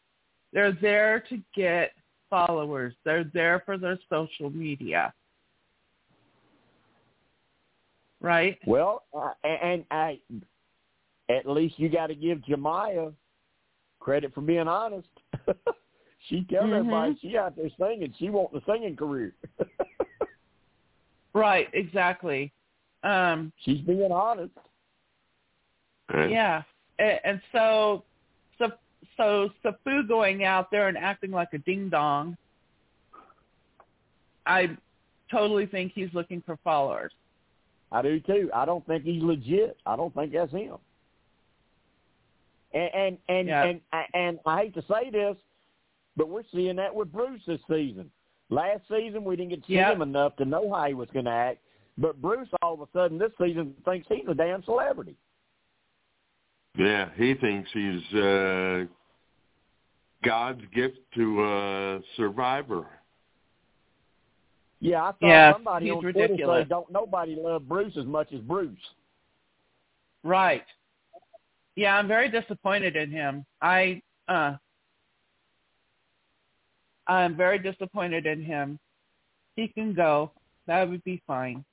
They're there to get followers. They're there for their social media. Right? Well, uh, and I, at least you got to give J. Maya credit for being honest. she tells Mhm. everybody she out there singing. She wants a singing career. Right, exactly. Um She's being honest. Yeah, and, and so, so, so Sifu going out there and acting like a ding dong. I totally think he's looking for followers. I do too. I don't think he's legit. I don't think that's him. And and and Yeah. and, and I hate to say this, but we're seeing that with Bruce this season. Last season we didn't get to see Yep. him enough to know how he was going to act, but Bruce all of a sudden this season thinks he's a damn celebrity. Yeah, he thinks he's uh God's gift to uh Survivor. Yeah, I saw Yeah, somebody on Twitter ridiculous. say don't nobody love Bruce as much as Bruce. Right. Yeah, I'm very disappointed in him. I uh I'm very disappointed in him. He can go. That would be fine.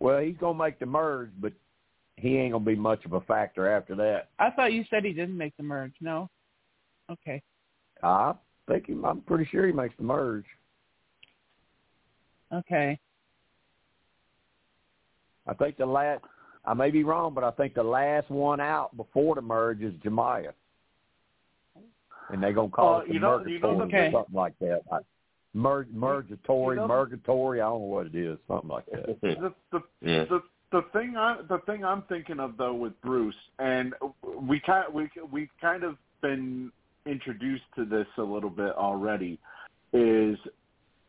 Well, he's going to make the merge, but he ain't going to be much of a factor after that. I thought you said he didn't make the merge. No. Okay. I think he, I'm pretty sure he makes the merge. Okay. I think the last, I may be wrong, but I think the last one out before the merge is J. Maya. And they're going to call Uh, it the you know- you know the Okay. or something like that. I, merge, mergatory, You know- Murgatory, I don't know what it is, something like that. The, the, yeah. the the thing I the thing I'm thinking of though with Bruce, and we kind we we've kind of been introduced to this a little bit already, is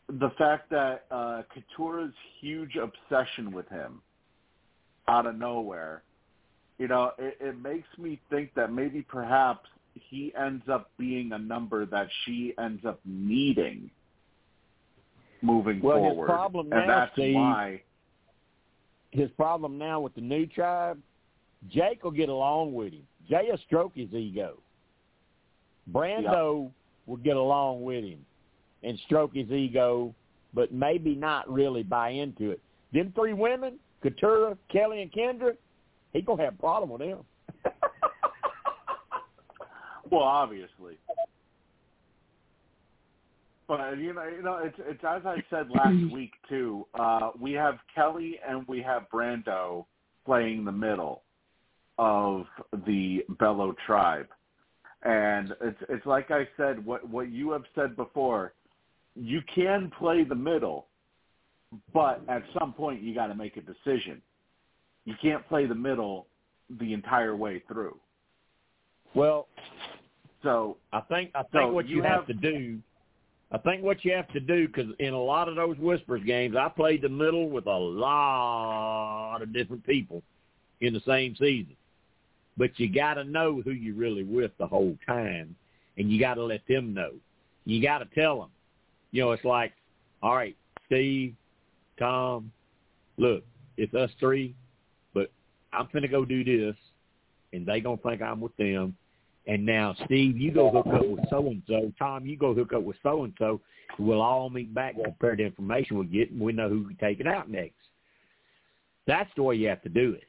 the fact that uh, Katurah's huge obsession with him out of nowhere. You know, it, it makes me think that maybe perhaps he ends up being a number that she ends up needing moving Well, his forward, problem and now, that's Steve, why. His problem now with the new tribe, Jake will get along with him. Jay will stroke his ego. Brando will get along with him and stroke his ego, but maybe not really buy into it. Them three women, Katurah, Kellie, and Kendra, he gonna have a problem with them. Well, obviously. But you know, you know, it's it's as I said last week too. Uh, we have Kellie and we have Brando playing the middle of the Belo tribe, and it's it's like I said. What what you have said before, you can play the middle, but at some point you got to make a decision. You can't play the middle the entire way through. well, So I think I think So what you, you have, have- to do, I think what you have to do, because in a lot of those Whispers games, I played the middle with a lot of different people in the same season. But you got to know who you're really with the whole time, and you got to let them know. You got to tell them, You know, it's like, all right, Steve, Tom, look, it's us three, but I'm finna go do this, and they gonna think I'm with them. And now, Steve, you go hook up with so and so. Tom, you go hook up with so and so. We'll all meet back, and compare the information we get, and we know who we take it out next. That's the way you have to do it.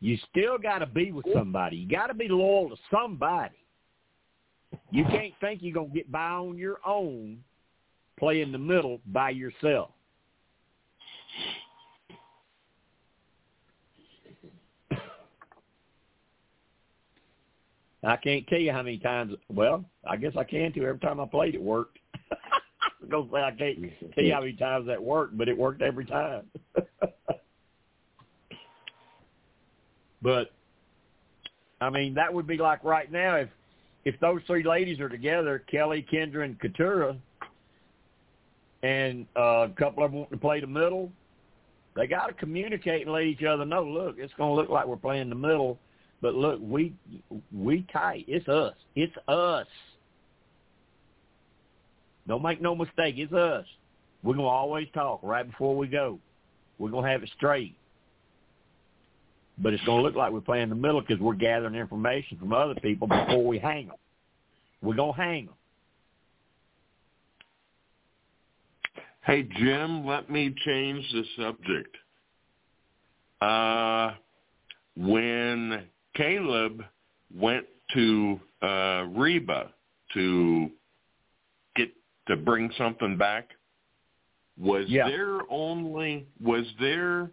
You still got to be with somebody. You got to be loyal to somebody. You can't think you're going to get by on your own, play in the middle by yourself. I can't tell you how many times. Well, I guess I can too. Every time I played, it worked. I'm gonna say I can't tell you how many times that worked, but it worked every time. but I mean, that would be like right now if if those three ladies are together, Kellie, Kendra, and Katurah, and uh, a couple of them want to play the middle, they got to communicate and let each other know. Look, it's going to look like we're playing the middle but look, we we tight. It's us. It's us. Don't make no mistake. It's us. We're gonna always talk right before we go. We're gonna have it straight. But it's gonna look like we're playing the middle because we're gathering information from other people before we hang them. We're gonna hang them. Hey Jim, let me change the subject. Uh, when Kaleb went to uh, Reba to get to bring something back. Was Yeah. there only was there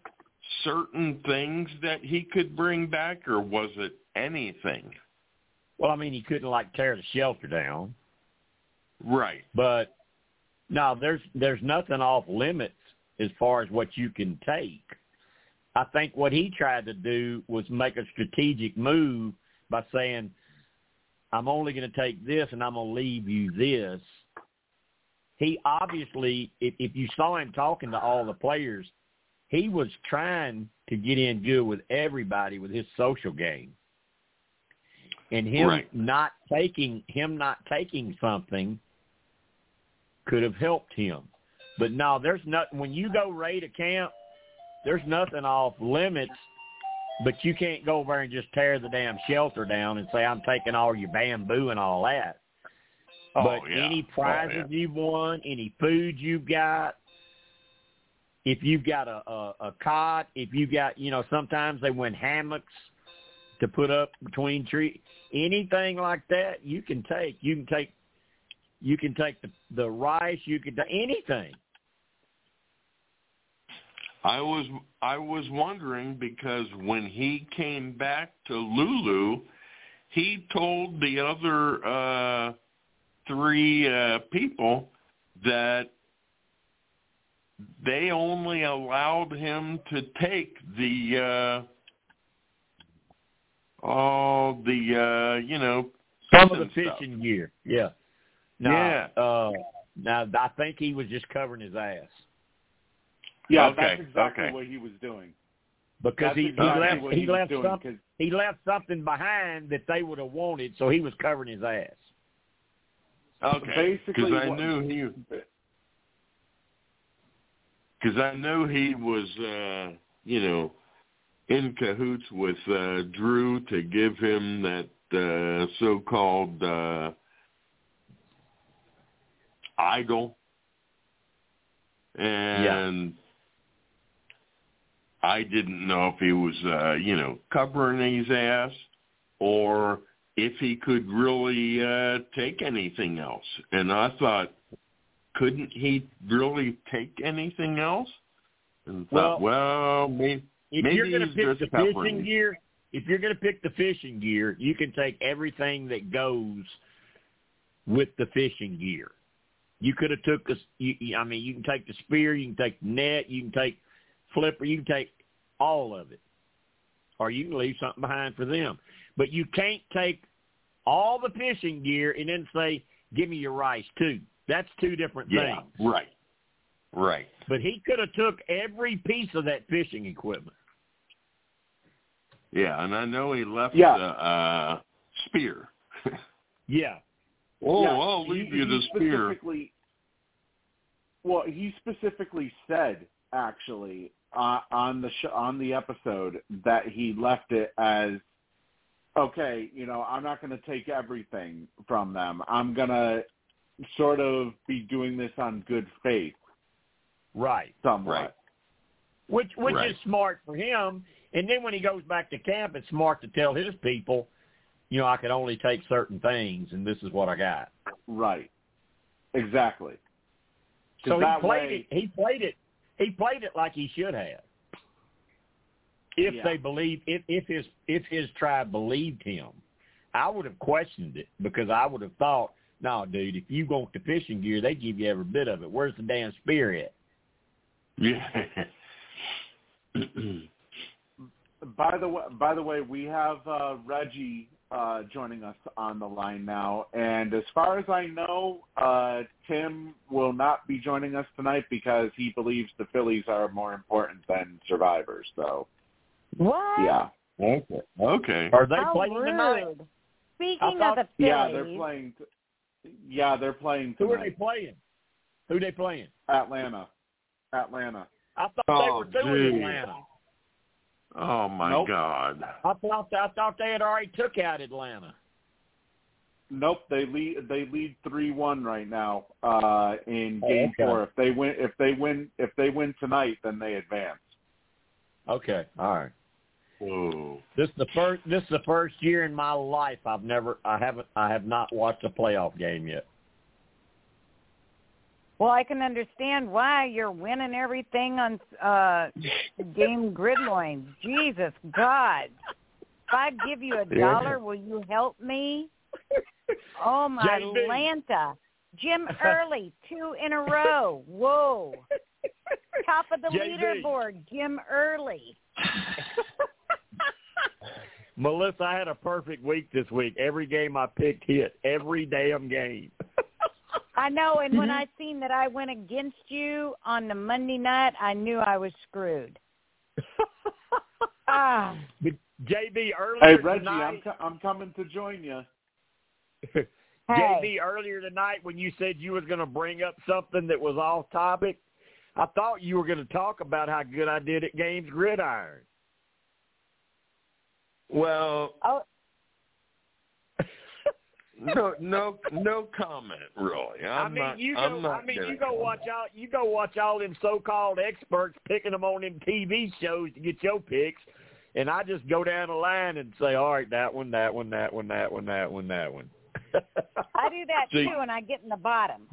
certain things that he could bring back, or was it anything? Well, I mean, he couldn't like tear the shelter down, Right. but no, there's there's nothing off limits as far as what you can take. I think what he tried to do was make a strategic move by saying, I'm only going to take this and I'm going to leave you this. He obviously, if, if you saw him talking to all the players, he was trying to get in good with everybody with his social game. And him Right. not taking him not taking something could have helped him. But no, there's nothing when you go raid a camp, there's nothing off limits, but you can't go over and just tear the damn shelter down and say I'm taking all your bamboo and all that. Oh, but yeah. any Oh, prizes yeah. you've won, any food you've got, if you've got a, a, a cot, if you got, you know, sometimes they win hammocks to put up between trees, anything like that, you can take. You can take, you can take the the rice. You can take anything. I was I was wondering because when he came back to Lulu, he told the other uh three uh people that they only allowed him to take the uh oh the uh you know Some of the fishing stuff. fishing gear. Yeah. No, Yeah. Uh, now I think he was just covering his ass Yeah, Okay, that's exactly okay. what he was doing. because That's he, exactly he left he, he left doing, something 'cause- he left something behind that they would have wanted, so he was covering his ass. Okay, Basically, because I knew he because I know he was, uh, you know, in cahoots with uh, Drew to give him that uh, so-called uh, idol, and I didn't know if he was, uh, you know, covering his ass or if he could really uh, take anything else. And I thought, couldn't he really take anything else? And thought, well, maybe, If Maybe you're going to pick the fishing gear, if you're going to pick the fishing gear, you can take everything that goes with the fishing gear. You could have took this. You- I mean, you can take the spear, you can take the net, you can take flipper, you can take all of it, or you can leave something behind for them. But you can't take all the fishing gear and then say, "Give me your rice too." That's two different yeah, things. right, right. But he could have took every piece of that fishing equipment. Yeah, and I know he left Yeah. the uh, spear. Yeah. Oh, Yeah, I'll leave he- you he the spear. Well, he specifically said actually uh, on the sh- on the episode that he left it as okay. You know, I'm not going to take everything from them. I'm going to sort of be doing this on good faith, Right. somewhat. Right. Which which Right. is smart for him. And then when he goes back to camp, it's smart to tell his people, you know, I can only take certain things, and this is what I got. Right. Exactly. So he played way- it. He played it. He played it like he should have. If Yeah. they believe, if if his if his tribe believed him, I would have questioned it because I would have thought, no, dude, if you want the fishing gear, they give you every bit of it. Where's the damn spear at? Yeah. By the way, by the way, we have uh, Reggie uh, joining us on the line now, and as far as I know, uh, Tim will not be joining us tonight because he believes the Phillies are more important than Survivors. So, What? yeah, okay. Okay. Are they How playing rude. tonight? Speaking thought- of the Phillies, yeah, they're playing. T- yeah, they're playing Who are they playing? Who they playing? Atlanta, Atlanta. I thought Oh, they were doing geez. Atlanta. Oh my Nope. God. I thought I thought they had already took out Atlanta. Nope, they lead. They lead three one right now uh, in Oh, Game okay. Four. If they win, if they win, if they win tonight, then they advance. Okay, all right. Whoa. This is the first. This is the first year in my life I've never. I haven't. I have not watched a playoff game yet. well, I can understand why you're winning everything on uh game grid loins. Jesus God. If I give you a dollar, will you help me? Oh my JB. Atlanta. Jim Early, two in a row. Whoa. Top of the JB. leaderboard, Jim Early. Melissa, I had a perfect week this week. Every game I picked hit. Every damn game. I know, and when I seen that I went against you on the Monday night, I knew I was screwed. Ah, But JB earlier Hey Reggie, tonight. I'm co- I'm coming to join you. hey, JB earlier tonight when you said you was going to bring up something that was off topic, I thought you were going to talk about how good I did at games gridiron. Well, oh, no, no, no comment really. I'm I mean, not. you go. I'm not I mean, you go watch all. You go watch all them so-called experts picking them on them TV shows to get your picks, and I just go down the line and say, all right, that one, that one, that one, that one, that one, that one. I do that See- too, and I get in the bottom.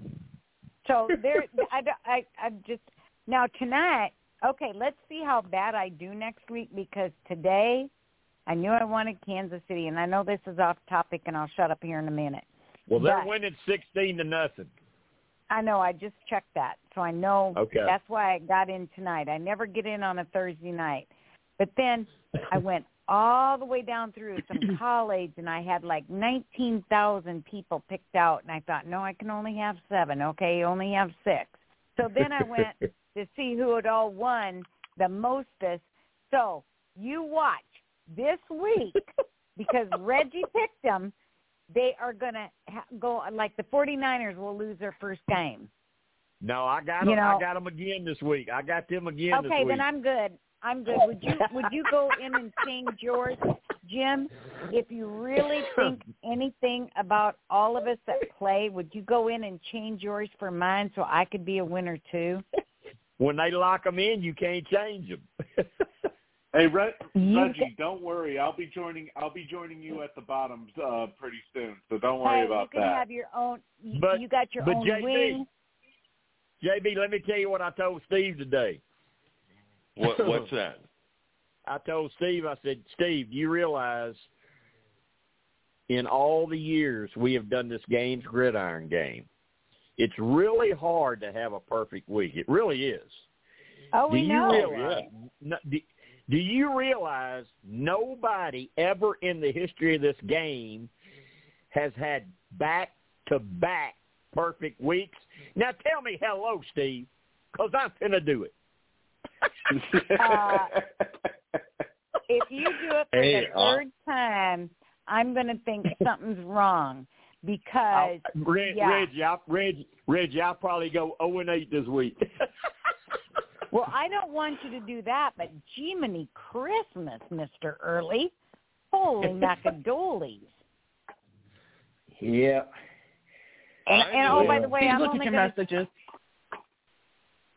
So there, I, I, I just now tonight. Okay, let's see how bad I do next week because today I knew I wanted Kansas City, and I know this is off topic, and I'll shut up here in a minute. well, they're But- winning sixteen to nothing. I know. I just checked that, so I know Okay. that's why I got in tonight. I never get in on a Thursday night, but then I went all the way down through some college, and I had like nineteen thousand people picked out, and I thought, no, I can only have seven. Okay, only have six. So then I went to see who had all won the mostest. So you watch this week because Reggie picked them. They are going to ha- go like the 49ers will lose their first game. No, I got You them. know- I got them again this week. I got them again this Okay, then I'm good. I'm good. Would you would you go in and change yours, Jim? If you really think anything about all of us that play, would you go in and change yours for mine so I could be a winner too? when they lock them in, you can't change them. Hey Re- You Reggie, don't worry. I'll be joining. I'll be joining you at the bottoms uh, pretty soon. So don't worry hey, about you can that. have your own. You, But- you got your but own JB, wing. JB, let me tell you what I told Steve today. What, what's that? I told Steve, I said, Steve, you realize in all the years we have done this games gridiron game, it's really hard to have a perfect week. It really is. Oh, do we you know. realize? no, do, do you realize nobody ever in the history of this game has had back to back perfect weeks? Now tell me hello, Steve, because I'm gonna do it. Uh, If you do it for Hey, the uh, third time, I'm going to think something's wrong because I'll, Reg, yeah. Reggie, I, Reggie, Reggie, I'll probably go zero and eight this week. well, I don't want you to do that, but Jiminy Christmas, Mister Early, holy macadolies! yeah. And, I and oh, by the way, Please I'm look only at your gonna, messages.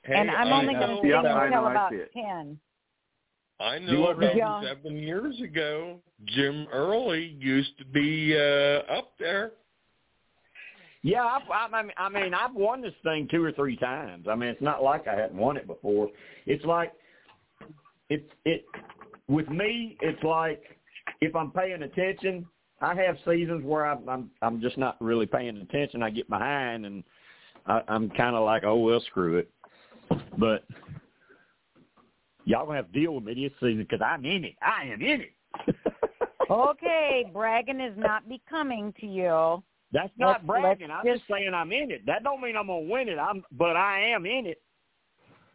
and I'm I only going to know stay Yeah, about- I know, until about it. ten. I You know want about Yeah. seven years ago, Jim Early used to be uh, up there. Yeah, I, I mean, I mean, I've won this thing two or three times. I mean, it's not like I hadn't won it before. It's like it's it with me. It's like if I'm paying attention, I have seasons where I'm I'm, I'm just not really paying attention. I get behind, and I, I'm kind of like, oh well, screw it. But y'all gonna have to deal with me this season because I'm in it. I am in it. Okay, bragging is not becoming to you. That's not Let's- bragging. let's I'm just saying I'm in it. That don't mean I'm gonna win it. I'm, but I am in it.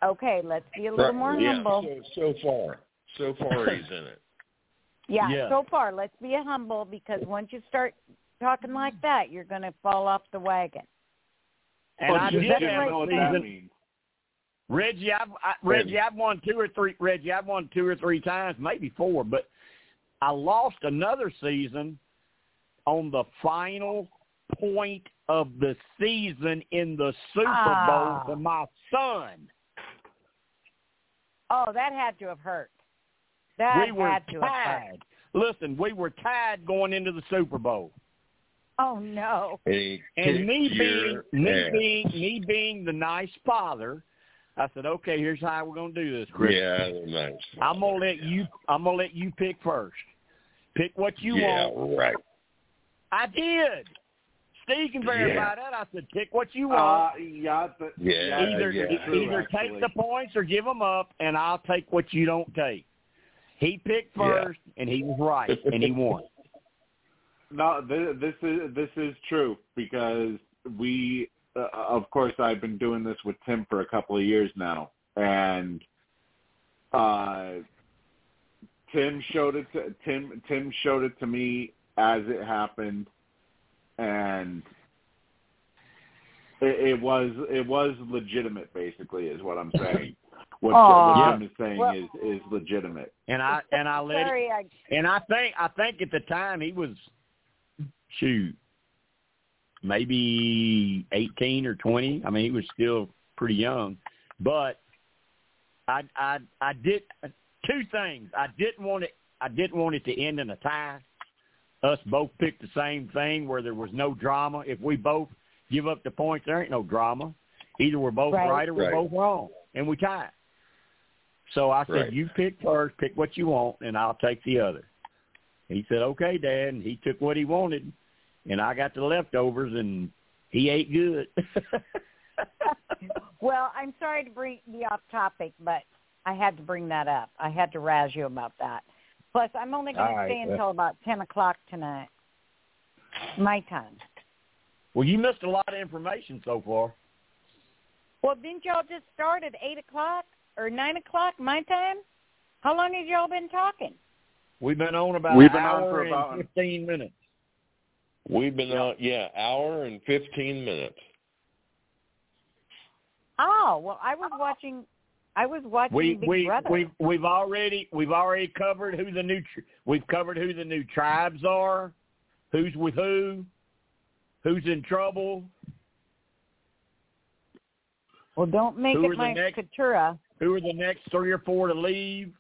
Okay, let's be a little Right, more yeah, humble. So, so far, so far he's in it. Yeah, Yeah. so far, let's be a humble because once you start talking like that, you're going to fall off the wagon. And Well, I just did didn't have know a what that season. means. Reggie, I've I, Reggie, I've won two or three. Reggie, I've won two or three times, maybe four, but I lost another season on the final point of the season in the Super. Bowl ah. to my son. Oh, that had to have hurt. That we were had to have hurt. tied. Listen, we were tied going into the Super Bowl. Oh no. He And me being me ass. being me being the nice father, I said, okay, here's how we're gonna do this, Chris. Yeah, nice. I'm gonna let you. I'm gonna let you pick first. Pick what you yeah, want. right. I did. Steve can verify Yeah. that. I said, pick what you Uh, want. yeah, but Yeah, either yeah. that's true, either actually. take the points or give them up, and I'll take what you don't take. He picked Yeah. first, and he was right, and he won. No, this, this is this is true because we, uh, of course, I've been doing this with Tim for a couple of years now, and uh, Tim showed it to Tim. Tim showed it to me as it happened, and it, it was it was legitimate. Basically, is what I'm saying. What, Aw. what Tim is saying Well- is is legitimate. And I and I let it. I And I think I think at the time he was shoot maybe eighteen or twenty. I mean, he was still pretty young, but I I I did two things. I didn't want it. I didn't want it to end in a tie. Us both picked the same thing where there was no drama. If we both give up the points, there ain't no drama. Either we're both Right. right, or we're Right. both wrong, and we tie. So I said, Right. "You pick first. Pick what you want, and I'll take the other." He said, "Okay, Dad." And he took what he wanted, and I got the leftovers, and he ate good. well, I'm sorry to bring be off topic, but I had to bring that up. I had to razz you about that. Plus, I'm only going All to right, stay well. until about ten o'clock tonight, my time. well, you missed a lot of information so far. Well, didn't y'all just start at eight o'clock or nine o'clock my time? How long have y'all been talking? We've been on about We've an been on for and about- fifteen minutes. We've been on, yeah, hour and 15 minutes. Oh, well, I was watching. I was watching We Big we Brother. we've we've already we've already covered who the new we've covered who the new tribes are, who's with who, who's in trouble, well, don't make Who it the my next- Katurah. who are the next three or four to leave.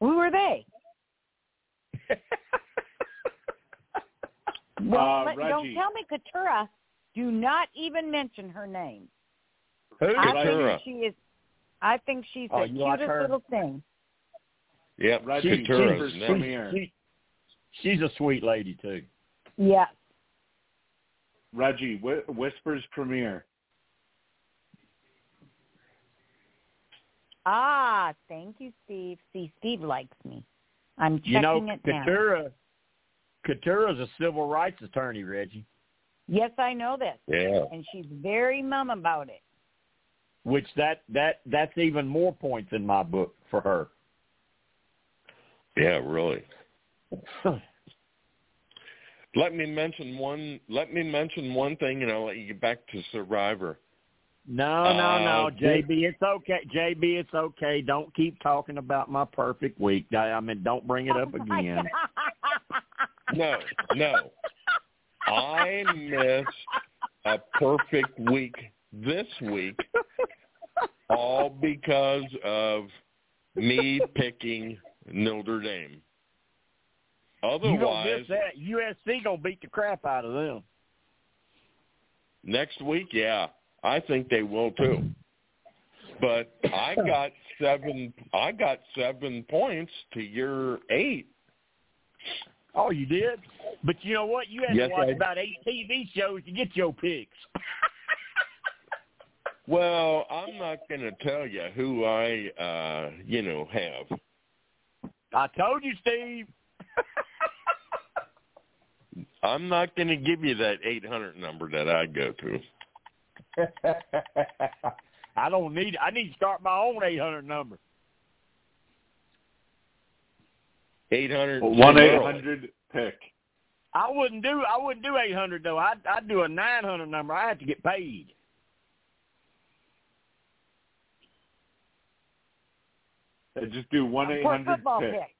Who are they? Well, Uh, let, don't tell me Katurah. Do not even mention her name. Who? I Katurah. think she is. I think she's Oh, the you like cutest little thing. Yep, Reggie, Katurah's she's next. premier. she, she's a sweet lady too. Yes. Reggie, Whi- Whispers premiere. Ah, thank you, Steve. See, Steve likes me. I'm checking You know, it now. Katurah, Katurah's a civil rights attorney, Reggie, Yes, I know this, Yeah. and she's very mum about it. Which that that that's even more points in my book for her. Yeah, really. Let me mention one. Let me mention one thing, and I'll let you get back to Survivor. No, no, no, Uh, JB, it's okay. JB, it's okay. Don't keep talking about my perfect week. I, I mean, don't bring it up Oh again. No, no. I missed a perfect week this week, all because of me picking Notre Dame. You Otherwise, miss that. USC gonna beat the crap out of them. next week, yeah, I think they will too. But I got seven. I got seven points to your eight. Oh, you did? But you know what? You had Yes, to watch I- about eight TV shows to get your picks. Well, I'm not going to tell you who I, uh, you know, have. I told you, Steve. I'm not going to give you that 800 number that I go to. I don't need. I need to start my own 800 number. 800 One eight hundred pick. I wouldn't do. I wouldn't do 800 though. I'd, I'd do a 900 number. I have to get paid. Just do one eight For hundred football pick. picks.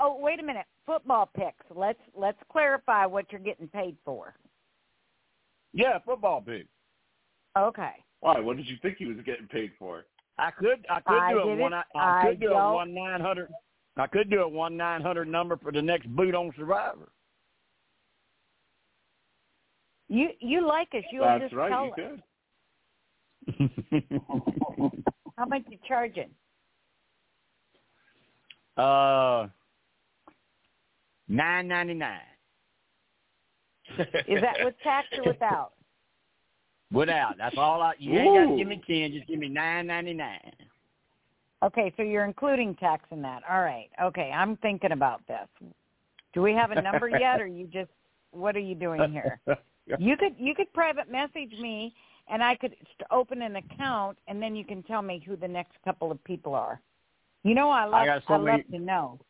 Oh, wait a minute. Football picks. Let's let's clarify what you're getting paid for. Yeah, football picks. Okay. Why? What did you think he was getting paid for? I could. I could I do a one. I, I could I do a don't- one 900. I could do a one 900 number for the next boot on Survivor. You you like us? You'll That's just right. tell You us could. how much are you charging. Uh, nine ninety nine. Is that with tax or without? Without. That's all I. You ain't got to give me ten. Just give me nine ninety nine. Okay, so you're including tax in that. All right. Okay, I'm thinking about this. Do we have a number yet, or you just what are you doing here? You could you could private message me, and I could open an account, and then you can tell me who the next couple of people are. You know, I love got I, so love many- to know.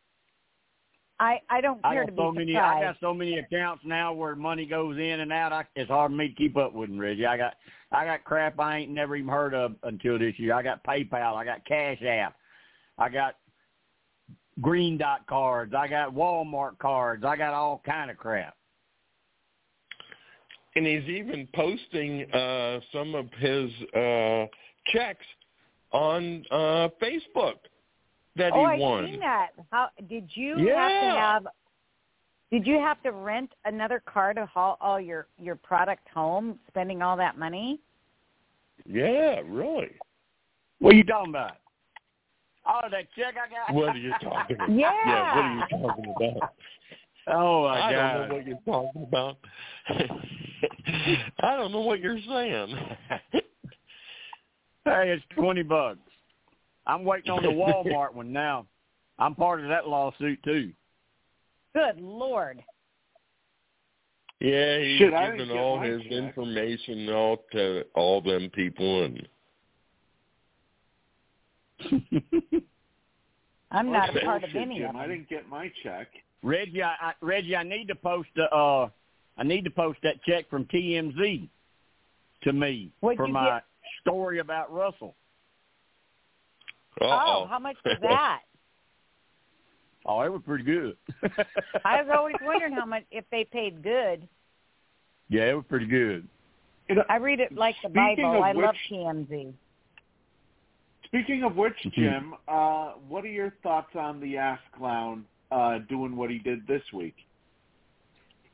I I don't I care got to be so many. I got so many accounts now where money goes in and out. I, it's hard for me to keep up with them, Reggie. I got I got crap I ain't never even heard of until this year. I got PayPal. I got Cash App. I got Green Dot cards. I got Walmart cards. I got all kind of crap. and he's even posting uh, some of his uh, checks on uh, Facebook that oh, he I won. seen that. How did you have to have? Did you have to rent another car to haul all your your product home, spending all that money? Yeah, really. What are you talking about? Oh, that check I got. What are you talking about? Yeah. Yeah, what are you talking about? Oh my I God. don't know what you're talking about. I don't know what you're saying. Hey, it's twenty bucks. I'm waiting on the Walmart one now. I'm part of that lawsuit too. Good lord. yeah, he's Shit, giving all his check. information out to all them people and I'm not a part of any Jim. of I didn't get my check. Reggie, I, I, Reggie, I need to post the, uh, I need to post that check from TMZ to me What'd for my get? story about Russell. Oh, uh-oh. how much was that? Oh, it was pretty good. I was always wondering how much if they paid good. yeah, it was pretty good. I read it like the Speaking Bible. of I love TMZ. Speaking of which, Mhm. Jim, uh, what are your thoughts on the ass clown uh, doing what he did this week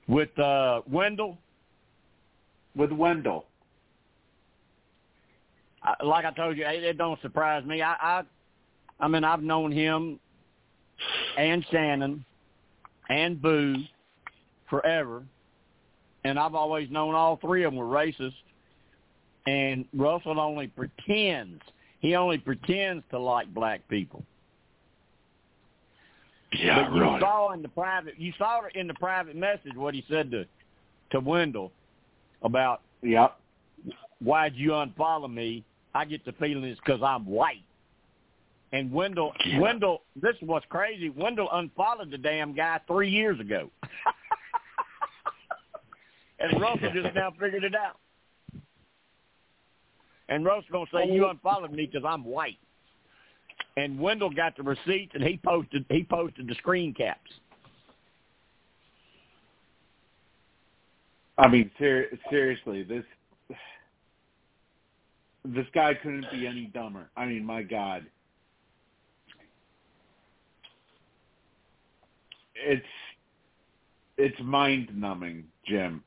With uh, Wendell, with Wendell? I, like I told you, it, it don't surprise me. I, I, I mean, I've known him and Shannon and Boo forever, and I've always known all three of them were racist. And Russell only pretends. He only pretends to like black people. Yeah, but you right. saw in the private, you saw in the private message what he said to to Wendell about yeah. why'd you unfollow me? I get the feeling it's because I'm white. And Wendell, Yeah. Wendell, this was crazy. Wendell unfollowed the damn guy three years ago. and Russell just now figured it out. And Russell's gonna say you unfollowed me because I'm white. And Wendell got the receipts, and he posted he posted the screen caps. I mean, ser- seriously, this this guy couldn't be any dumber. I mean, my God. It's it's mind numbing, Jim.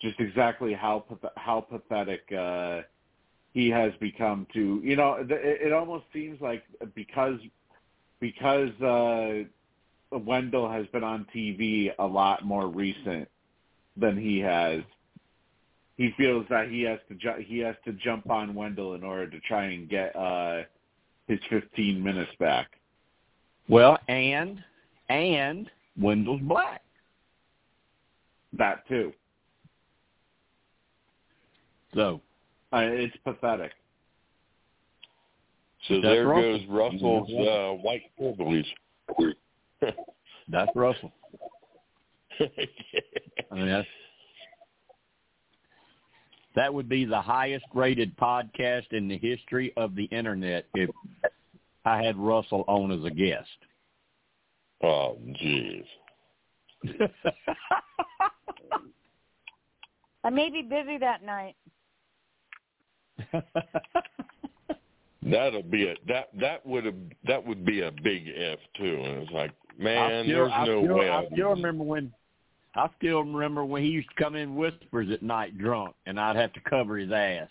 Just exactly how how pathetic uh, he has become. To you know, it, it almost seems like because because uh, Wendell has been on TV a lot more recent than he has. He feels that he has to ju- he has to jump on Wendell in order to try and get uh, his 15 minutes back. Well, and and Wendell's black. That too. So uh, it's pathetic. So That's there Russell. goes Russell's uh, white privilege. that's Russell. I mean, that's, that would be the highest rated podcast in the history of the internet if I had Russell on as a guest. oh, jeez. I may be busy that night. That'll be a that that would have that would be a big F too. And it's like, man, I still, there's I no still, way. I I'd still do remember when I still remember when he used to come in whispers at night drunk, and I'd have to cover his ass.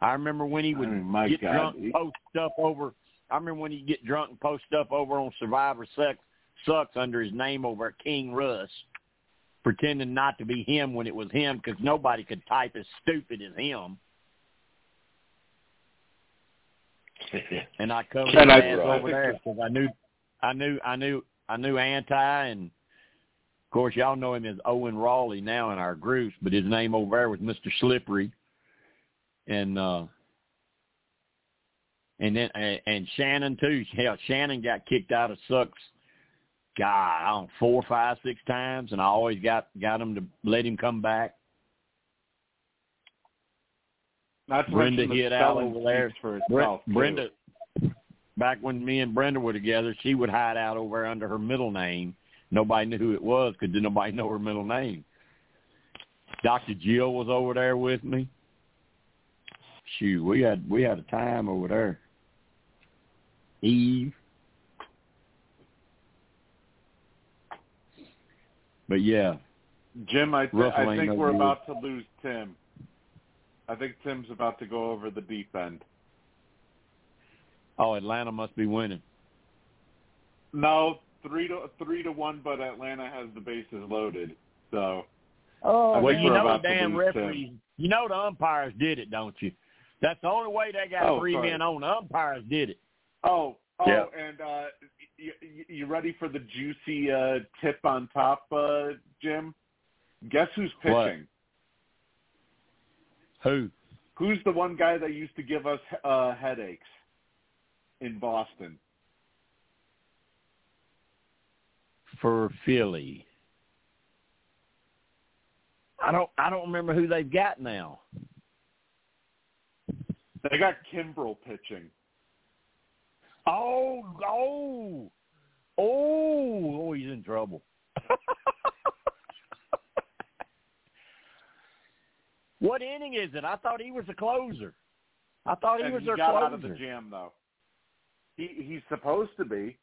I remember when he would get God. drunk and post stuff over. I remember when he'd get drunk and post stuff over on Survivor Sex Sucks under his name over at King Russ, pretending not to be him when it was him because nobody could type as stupid as him. and I covered And his I- ass I over there because I knew, I knew, I knew, I knew anti, and of course y'all know him as Owen Rawley now in our groups, but his name over there was Mister Slippery, and uh and then and, and Shannon too. Hell, Shannon got kicked out of Sucks. God, I don't know, four, five, six times, and I always got got him to let him come back. Not to Brenda mention the hit out spelling over there. for Bre- itself. too. Brenda, back when me and Brenda were together, she would hide out over there under her middle name. Nobody knew who it was because didn't nobody know her middle name. Doctor Jill was over there with me. Shoot, we had we had a time over there. Eve. But yeah, Jim, I, th- I think no we're good. about to lose Tim. I think Tim's about to go over the deep end. oh Atlanta must be winning. No, three to three to one, but Atlanta has the bases loaded. So Oh, Well, you know the damn lose Tim. referees. You know the umpires did it, don't you? That's the only way they got Oh, three sorry. men on. The umpires did it. Oh, oh, Yeah. and uh, you, you ready for the juicy uh, tip on top, uh, Jim? Guess who's What? Who? Who's the one guy that used to give us uh, headaches in Boston? For Philly. I don't. I don't remember who they've got now. They got Kimbrel pitching. Oh, oh, oh, oh! He's in trouble. what inning is it? I thought he was a closer. I thought he and was he their got closer. out of the jam though. He he's supposed to be,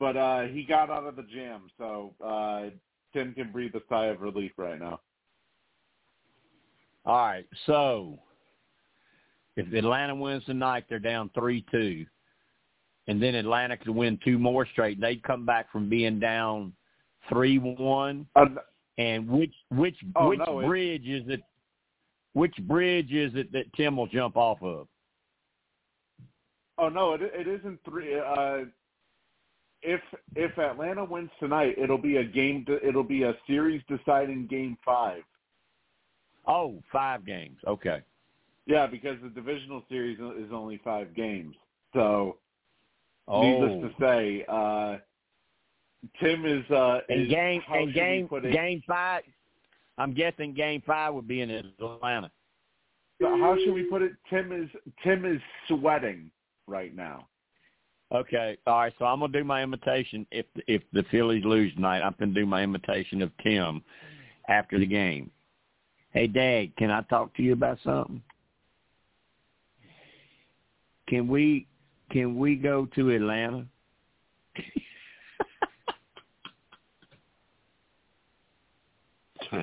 but uh he got out of the jam, so uh Tim can breathe a sigh of relief right now. All right, so if Atlanta wins tonight, they're down three-two, and then Atlanta could win two more straight. They'd come back from being down three-one. Uh, And which which Oh, which no, bridge is it? Which bridge is it that Tim will jump off of? oh no, it it isn't three. Uh, if if Atlanta wins tonight, it'll be a game. It'll be a series deciding game five. Oh, five games. Okay. Yeah, because the divisional series is only five games. So Oh, needless to say, uh, Tim is uh And game and game game five. I'm guessing game five would be in Atlanta. how should we put it? Tim is Tim is sweating right now. Okay, all right. So I'm gonna do my imitation. If if the Phillies lose tonight, I'm gonna do my imitation of Tim after the game. Hey, Dad, can I talk to you about something? Can we can we go to Atlanta?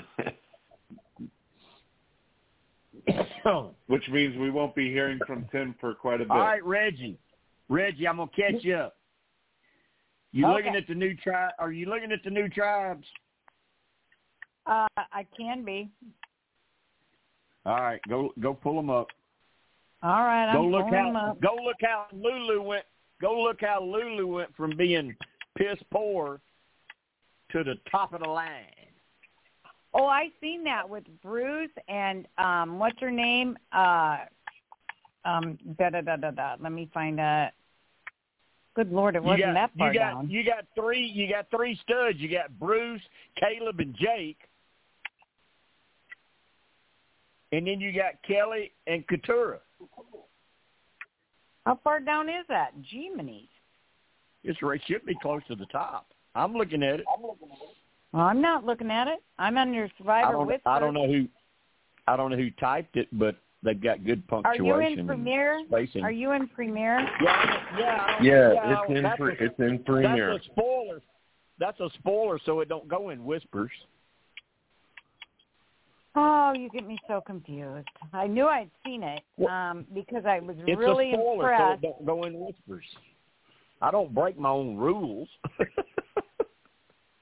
Which means we won't be hearing from Tim for quite a bit. All right, Reggie. Reggie, I'm gonna catch you up. You Okay. looking at the new tribe? Are you looking at the new tribes? Uh, I can be. All right, go go pull them up. All right, I'm look pulling them up. go look how Lulu went. Go look how Lulu went from being piss poor to the top of the line. Oh, I seen that with Bruce and um, what's her name? Uh, um, da da da da da. Let me find that. Good Lord, it You wasn't got that far you got down. you got three you got three studs. You got Bruce, Kaleb, and Jake, and then you got Kellie and Katurah. How far down is that? Jiminy. It's it should be close to the top. I'm looking at it. Well, I'm not looking at it. I'm on your I Survivor don't Whisper. I don't know who I don't know who typed it, but they've got good punctuation. Are you in and Premiere? spacing. Are you in Premiere? Yeah, yeah, Yeah, it's in that's pre- a- it's in premiere. That's a spoiler. That's a spoiler, so it don't go in whispers. Oh, you get me so confused. I knew I'd seen it Well, um, because I was It's really a spoiler, impressed. so it don't go in whispers. I don't break my own rules.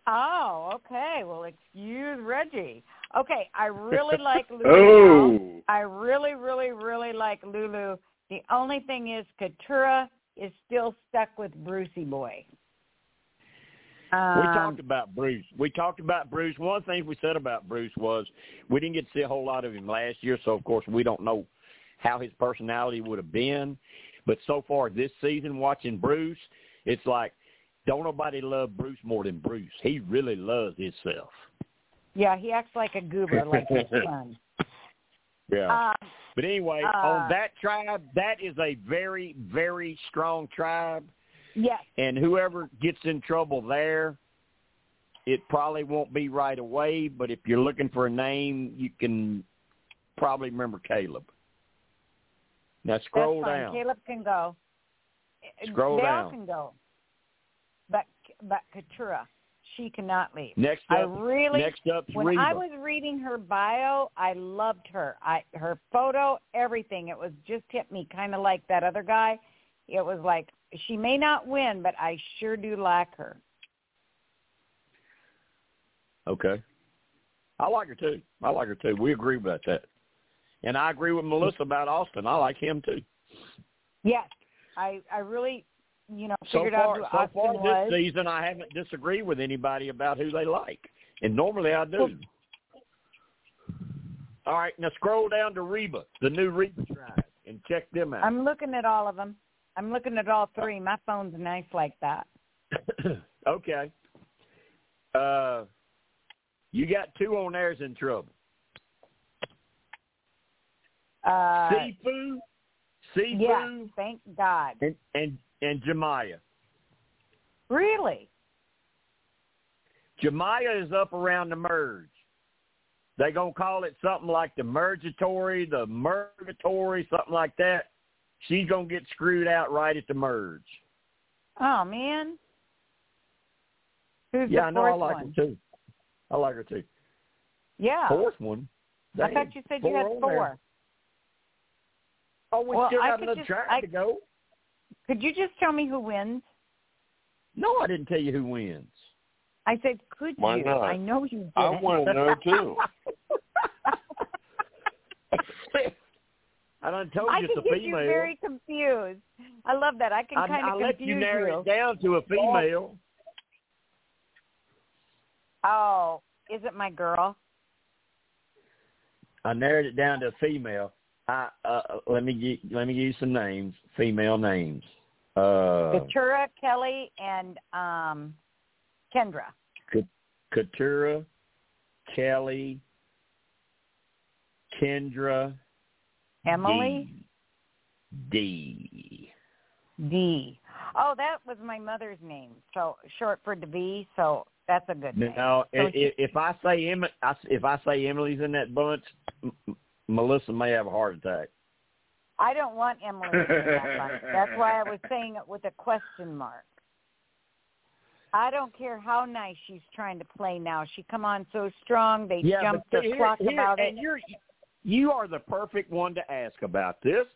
Oh, okay. Well, excuse Reggie. Okay, I really like Lulu. Oh, I really, really, really like Lulu. The only thing is, Katurah is still stuck with Brucey Boy. Um, we talked about Bruce. We talked about Bruce. One of the things we said about Bruce was we didn't get to see a whole lot of him last year, so of course we don't know how his personality would have been. But so far this season, watching Bruce, it's like don't nobody love Bruce more than Bruce. He really loves himself. Yeah, he acts like a goober, like his son. Yeah. Um, But anyway, Uh, on that tribe, that is a very, very strong tribe. yes, And whoever gets in trouble there, it probably won't be right away. But if you're looking for a name, you can probably remember Kaleb. Now scroll that's fine. down. Kaleb can go. Scroll they down. all can go. But Katurah, she cannot leave. Next up, I up, really next up's when Reba. I was reading her bio, I loved her. I her photo, everything. It was just hit me kind of like that other guy. It was like she may not win, but I sure do like her. Okay. I like her too. I like her too. We agree about that. And I agree with Melissa about Austin. I like him too. Yes, I I really you know So far, out who so Austin far was. this season, I haven't disagreed with anybody about who they like, and normally I do. Well- All right, now scroll down to Reba, the new Reba tribe, and check them out. I'm looking at all of them. I'm looking at all three. My phone's nice like that. okay. Uh, you got two on there's in trouble. Uh, Sifu, Sifu, yeah, thank God. and and and J. Maya. Really? J. Maya is up around the merge. They gonna call it something like the mergatory, the murgatory, something like that. She's gonna get screwed out right at the merge. Oh man. Who's yeah, I know. I like one? her too. I like her too. Yeah. Fourth one. I thought you said you had four. there. Oh, we Well, still got another just- track I- to go. Could you just tell me who wins? No, I didn't tell you who wins. I said, could Why you? not? I know you did. I want to know too. I done told I you can it's a get you very confused. I love that. I can I, kind I of let confuse you narrow it down to a female. Oh, is it my girl? I narrowed it down to a female. I uh, let me gi- let me give you some names, female names. Uh, Katurah, Kellie, and um, Kendra. Katurah, Kellie, Kendra, Emily. Dee. Dee. Oh, that was my mother's name. So short for D. So that's a good name. Now, So i- i- if I say Em, I- if I say Emily's in that bunch, Melissa may have a heart attack. I don't want Emily that. That's why I was saying it with a question mark. I don't care how nice she's trying to play now. She come on so strong. They yeah, jumped the here- clock here- about it. you're you are the perfect one to ask about this,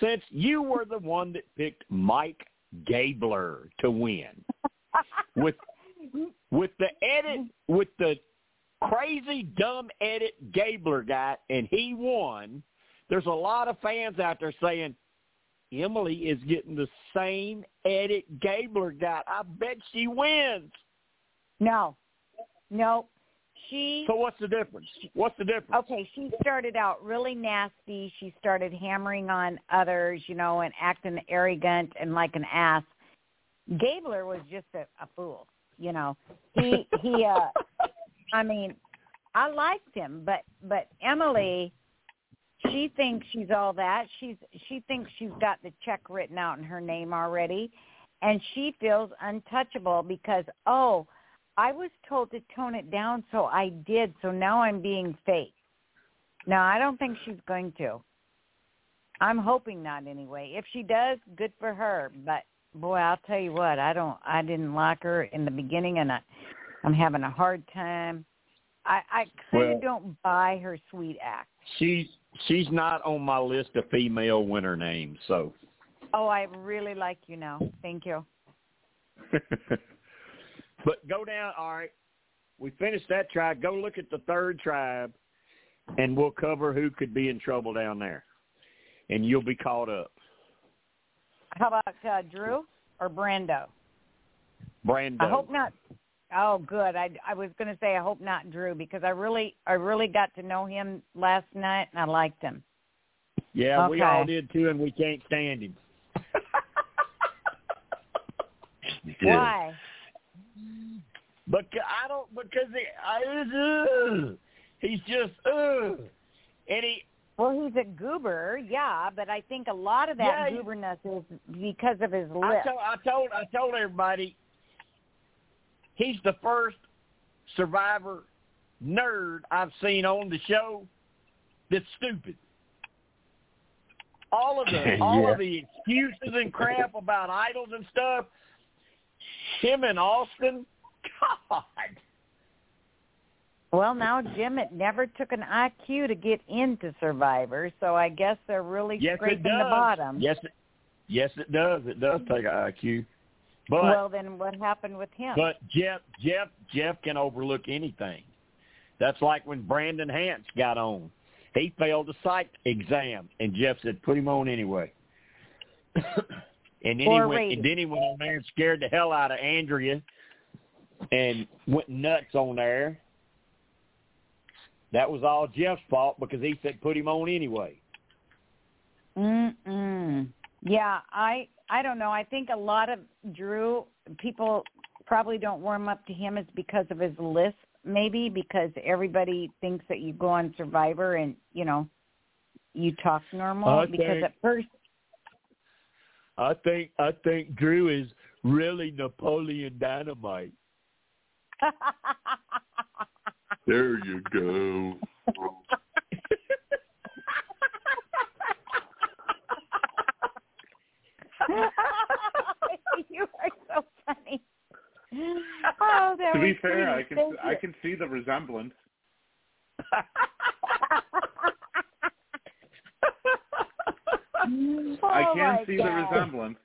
since you were the one that picked Mike Gabler to win with with the edit with the crazy dumb edit Gabler got, and he won. There's a lot of fans out there saying Emily is getting the same edit Gabler got. I bet she wins. no, no. She So what's the difference? What's the difference? okay. She started out really nasty. She started hammering on others, you know, and acting arrogant and like an ass. Gabler was just a, a fool, you know. He he. uh I mean, I liked him, but but Emily, she thinks she's all that. She's she thinks she's got the check written out in her name already, and she feels untouchable because oh, I was told to tone it down, so I did. So now I'm being fake. No, I don't think she's going to. I'm hoping not anyway. If she does, good for her. But boy, I'll tell you what, I don't I didn't like her in the beginning and I I'm having a hard time. I I kind Well- of don't buy her sweet act. She's she's not on my list of female winner names, so Oh, I really like you now. Thank you. but go down all right. We finished that tribe. Go look at the third tribe and we'll cover who could be in trouble down there. And you'll be caught up. How about uh, Drew or Brando? Brando. I hope not. Oh, good. I I was going to say I hope not Drew because I really I really got to know him last night and I liked him. Yeah, we all did too and we can't stand him. Why? But I don't because he, I, ugh, he's just ugh. and he Well, he's a goober, yeah, but I think a lot of that Yeah, gooberness is because of his I lips. told I told I told everybody he's the first survivor nerd I've seen on the show that's stupid. All of the all Yeah. of the excuses and crap about idols and stuff. Him and Austin, God. Well, now Jim, it never took an IQ to get into Survivor, so I guess they're really Yes, scraping the bottom. Yes, it, yes, it does. It does take an IQ. But well, then what happened with him? But Jeff, Jeff, Jeff can overlook anything. That's like when Brandon Hantz got on. He failed the psych exam, and Jeff said, "Put him on anyway." and then Or he went, rated. and then he went on there and scared the hell out of Andrea, and went nuts on there. That was all Jeff's fault because he said, "Put him on anyway." Mm-mm. Yeah, I I don't know. I think a lot of Drew people probably don't warm up to him is because of his lisp, maybe because everybody thinks that you go on Survivor and you know you talk normal. I because think- at first, I think I think Drew is really Napoleon Dynamite. There you go. you are so funny. Oh, that to be fair, sweet. I can Thank I you. can see the resemblance. I Oh, can my see God. the resemblance.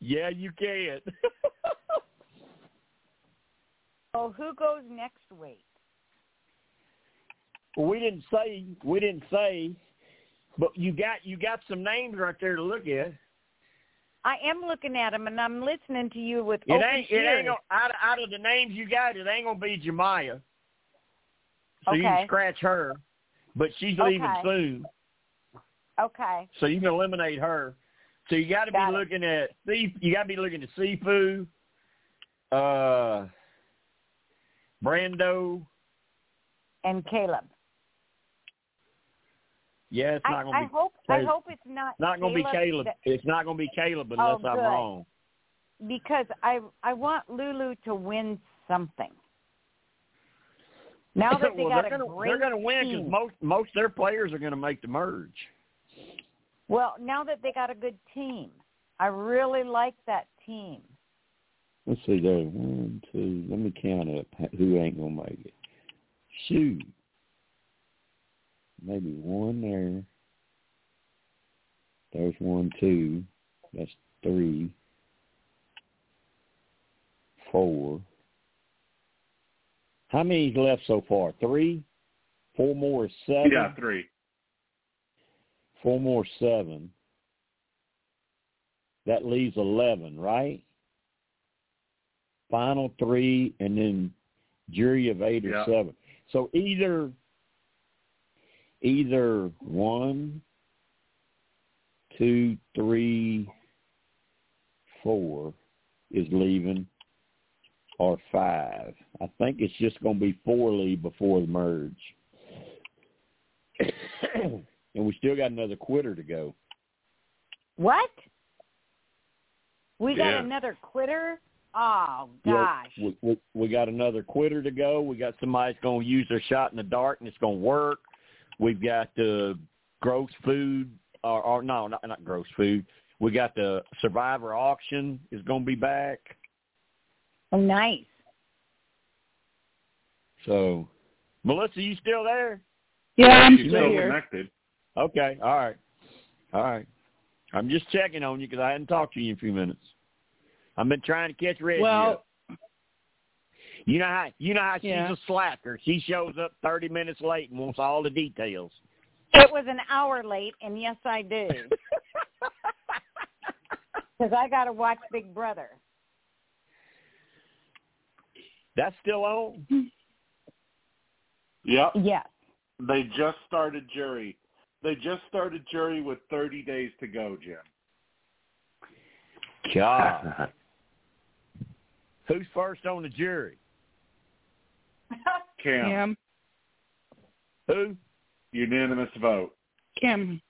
yeah, you can. So who goes next week? well, we didn't say we didn't say, but you got you got some names right there to look at. I am looking at him, and I'm listening to you with It open ain't it ears. ain't gonna, out of, out of the names you got, it ain't gonna be J. Maya. So you can scratch her, but she's leaving Okay. soon, Okay. so you can eliminate her. So you got to be it. looking at sea. You got to be looking at Sifu, uh, Brando. And Kaleb. Yeah, it's I, not going to I hope I hope it's not not going to be Kaleb. that- It's not going to be Kaleb Oh, unless I'm wrong. because I I want Lulu to win something. Now that they well, got they're a gonna, great they're going to win because most most of their players are going to make the merge. Well, now that they got a good team, I really like that team. Let's see there. One, two. Let me count up who ain't gonna make it. Shoot. Maybe one there. There's one, two. That's three. Four. How many's left so far? Three? Four more seven. Yeah, three. Four more seven. That leaves eleven, right? Final three and then jury of eight or Yeah. seven. So either either one, two, three, four is leaving or five. I think it's just gonna be four leave before the merge. and we still got another quitter to go. What? We got Yeah. another quitter? Oh Yeah, gosh. we, we, we got another quitter to go. We got somebody that's going to use their shot in the dark and it's going to work. We've got the gross food, or, or no, not, not gross food. We got the survivor auction is going to be back. Oh, nice. So, Melissa, you still there? Yeah, I'm She's still still here. connected. Okay, all right, all right. I'm just checking on you because I hadn't talked to you in a few minutes. I've been trying to catch Reggie. Well, up. You know how you know how she's Yeah. a slacker. She shows up 30 minutes late and wants all the details. It was an hour late, and yes, I do. Because I got to watch Big Brother. That's still on. Mm-hmm. Yep. Yes. They just started jury. They just started jury with 30 days to go, Jim. God, who's first on the jury? Cam, Cam, Who? unanimous vote. Cam,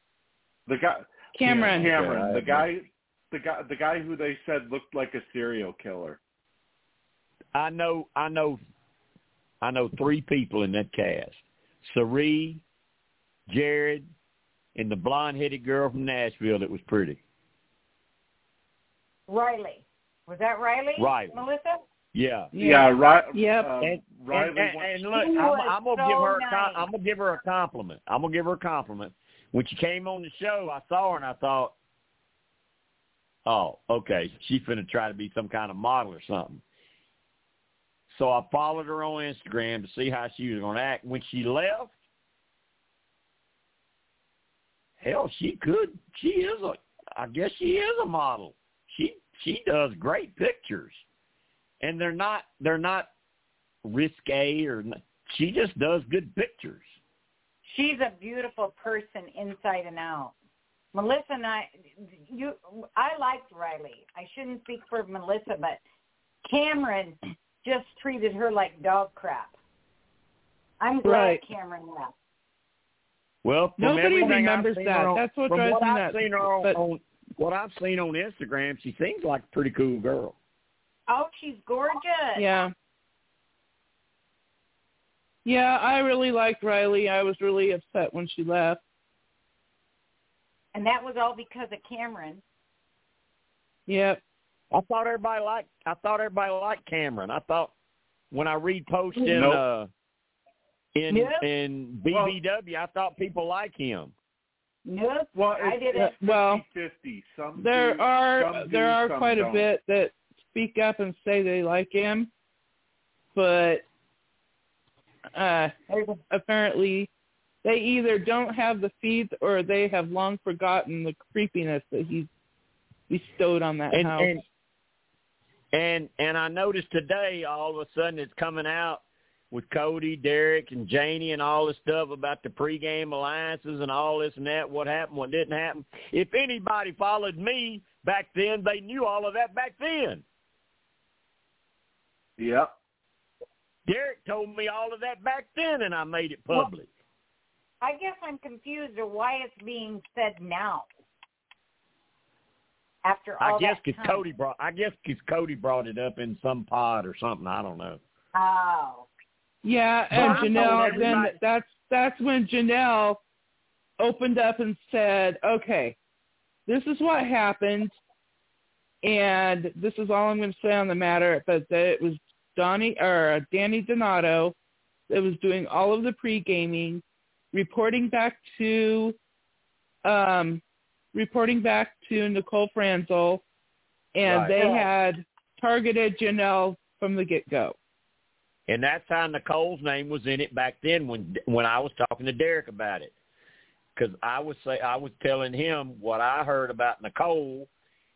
The guy Cameron. Cameron, the guy the guy the guy who they said looked like a serial killer. I know. I know. I know three people in that cast: Cirie, Jared, and the blonde-headed girl from Nashville that was pretty. Riley. Was that Riley? Riley. Melissa? Yeah. Yeah, right. Yep. Uh, And, and, and, and look, I'm, I'm gonna so give her. A nice. com- I'm gonna give her a compliment. I'm gonna give her a compliment. When she came on the show, I saw her and I thought, "Oh, okay, she's gonna try to be some kind of model or something." So I followed her on Instagram to see how she was gonna act. When she left, hell, she could. She is a. I guess she is a model. She she does great pictures, and they're not they're not risque or she just does good pictures. She's a beautiful person inside and out. Melissa and I, you, I liked Riley. I shouldn't speak for Melissa, but Cameron just treated her like dog crap. I'm glad Right. Cameron left. Well, Nobody remembers that. on- That's what drives me I've nuts. seen on, But- on what I've seen on Instagram. She seems like a pretty cool girl. Oh, she's gorgeous. Yeah. Yeah, I really liked Riley. I was really upset when she left. And that was all because of Cameron. Yep. I thought everybody liked. I thought everybody liked Cameron. I thought when I read posts in Nope. uh, in Yep. in BBW, I thought people like him. Nope. Well, I didn't. Well, 50-50. Some There do, are some there do, are quite a don't. bit that speak up and say they like him, but uh apparently they either don't have the feeds or they have long forgotten the creepiness that he's bestowed on that and, house. and and and I noticed today all of a sudden it's coming out with Cody, Derek, and Janelle and all this stuff about the pregame alliances and all this and that. What happened? What didn't happen? If anybody followed me back then, they knew all of that back then. Yep. Derek told me all of that back then, and I made it public. I guess I'm confused of why it's being said now. After all I guess because. Cody brought. I guess because Cody brought it up in some pod or something. I don't know. Oh. Yeah, and I Janelle. Then that's that's when Janelle opened up and said, "Okay, this is what happened, and this is all I'm going to say on the matter." But that it was Donnie or Dani Donato that was doing all of the pre gaming, reporting back to, um, reporting back to Nicole Franzel, and Right. they had targeted Janelle from the get go. And that's how Nicole's name was in it back then when when I was talking to Derek about it. Because I was say I was telling him what I heard about Nicole,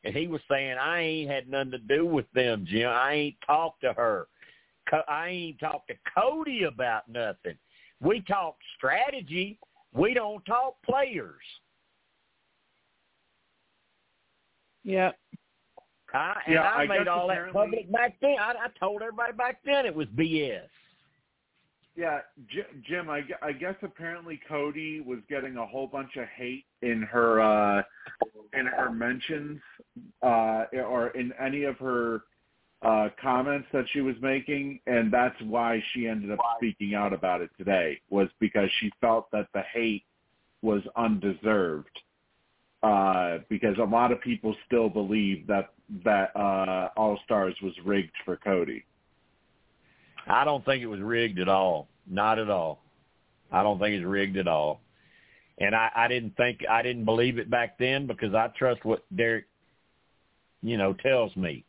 and he was saying I ain't had nothing to do with them, Jim. I ain't talked to her. I ain't talked to Cody about nothing. We talk strategy. We don't talk players. Yep. I, and Yeah, I, I made all that public back then. I, I told everybody back then it was BS. Yeah, J- Jim. I, I guess apparently Cody was getting a whole bunch of hate in her uh, in her mentions uh, or in any of her uh, comments that she was making, and that's why she ended up speaking out about it today. Was because she felt that the hate was undeserved. Uh, because a lot of people still believe that that uh, All Stars was rigged for Cody. I don't think it was rigged at all. Not at all. I don't think it's rigged at all. And I, I didn't think I didn't believe it back then because I trust what Derek, you know, tells me.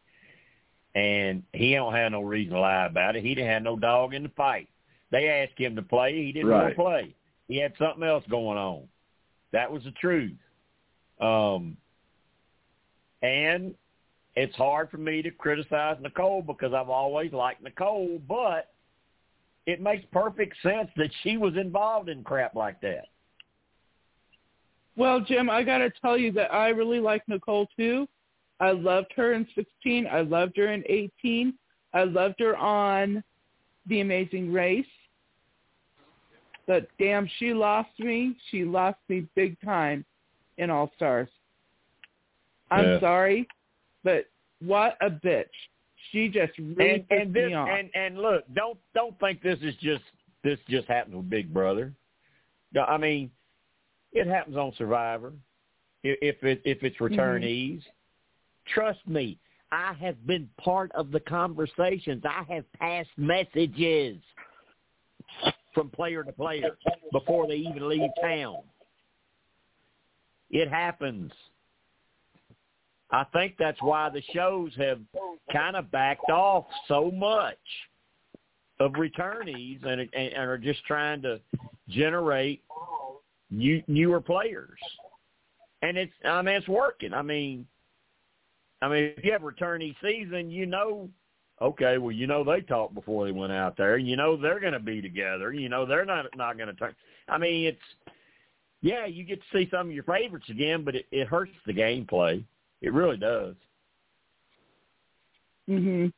And he don't have no reason to lie about it. He didn't have no dog in the fight. They asked him to play. He didn't want to play. He had something else going on. That was the truth. Um, and it's hard for me to criticize Nicole because I've always liked Nicole, but it makes perfect sense that she was involved in crap like that. Well, Jim, I got to tell you that I really like Nicole too. I loved her in 16. I loved her in 18. I loved her on The Amazing Race. But damn, she lost me. She lost me big time in All Stars. I'm Yeah. sorry, but what a bitch. She just really and and this me off. and and look, don't don't think this is just this just happens with Big Brother. No, I mean, it happens on Survivor. If if it if it's returnees, mm-hmm. Trust me, I have been part of the conversations. I have passed messages from player to player before they even leave town. It happens. I think that's why the shows have kind of backed off so much of returnees and, and, are just trying to generate new, newer players. And it's I mean it's working. I mean I mean if you have returnee season, you know okay, well you know they talked before they went out there. You know they're going to be together. You know they're not not going to turn. I mean it's yeah, you get to see some of your favorites again, but it, it hurts the gameplay. It really does. mhm.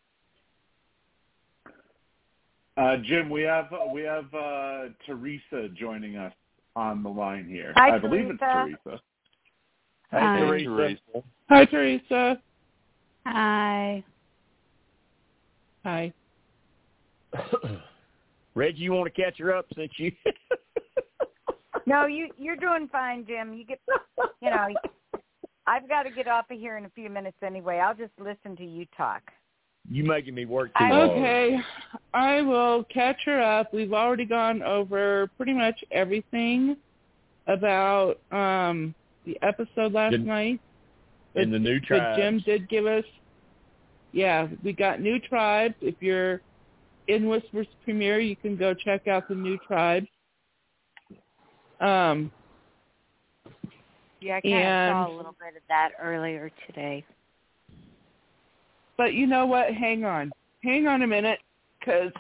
Uh, Jim, we have we have uh, Teresa joining us on the line here. Hi, I believe it's Teresa. Teresa. Hey, Hi. Teresa. Hi, Teresa. Hi. Hi. Reggie, you want to catch her up since you? No, you you're doing fine, Jim. You get you know, I've got to get off of here in a few minutes anyway. I'll just listen to you talk. you making me work too I- hard. Okay, I will catch her up. We've already gone over pretty much everything about um the episode last Did- night. In the new tribe. Jim did give us, yeah, we got new tribes. If you're in Whispers Premiere, you can go check out the new tribes. Um, Yeah, I kind And- of saw a little bit of that earlier today. but you know what? Hang on, hang on a minute, because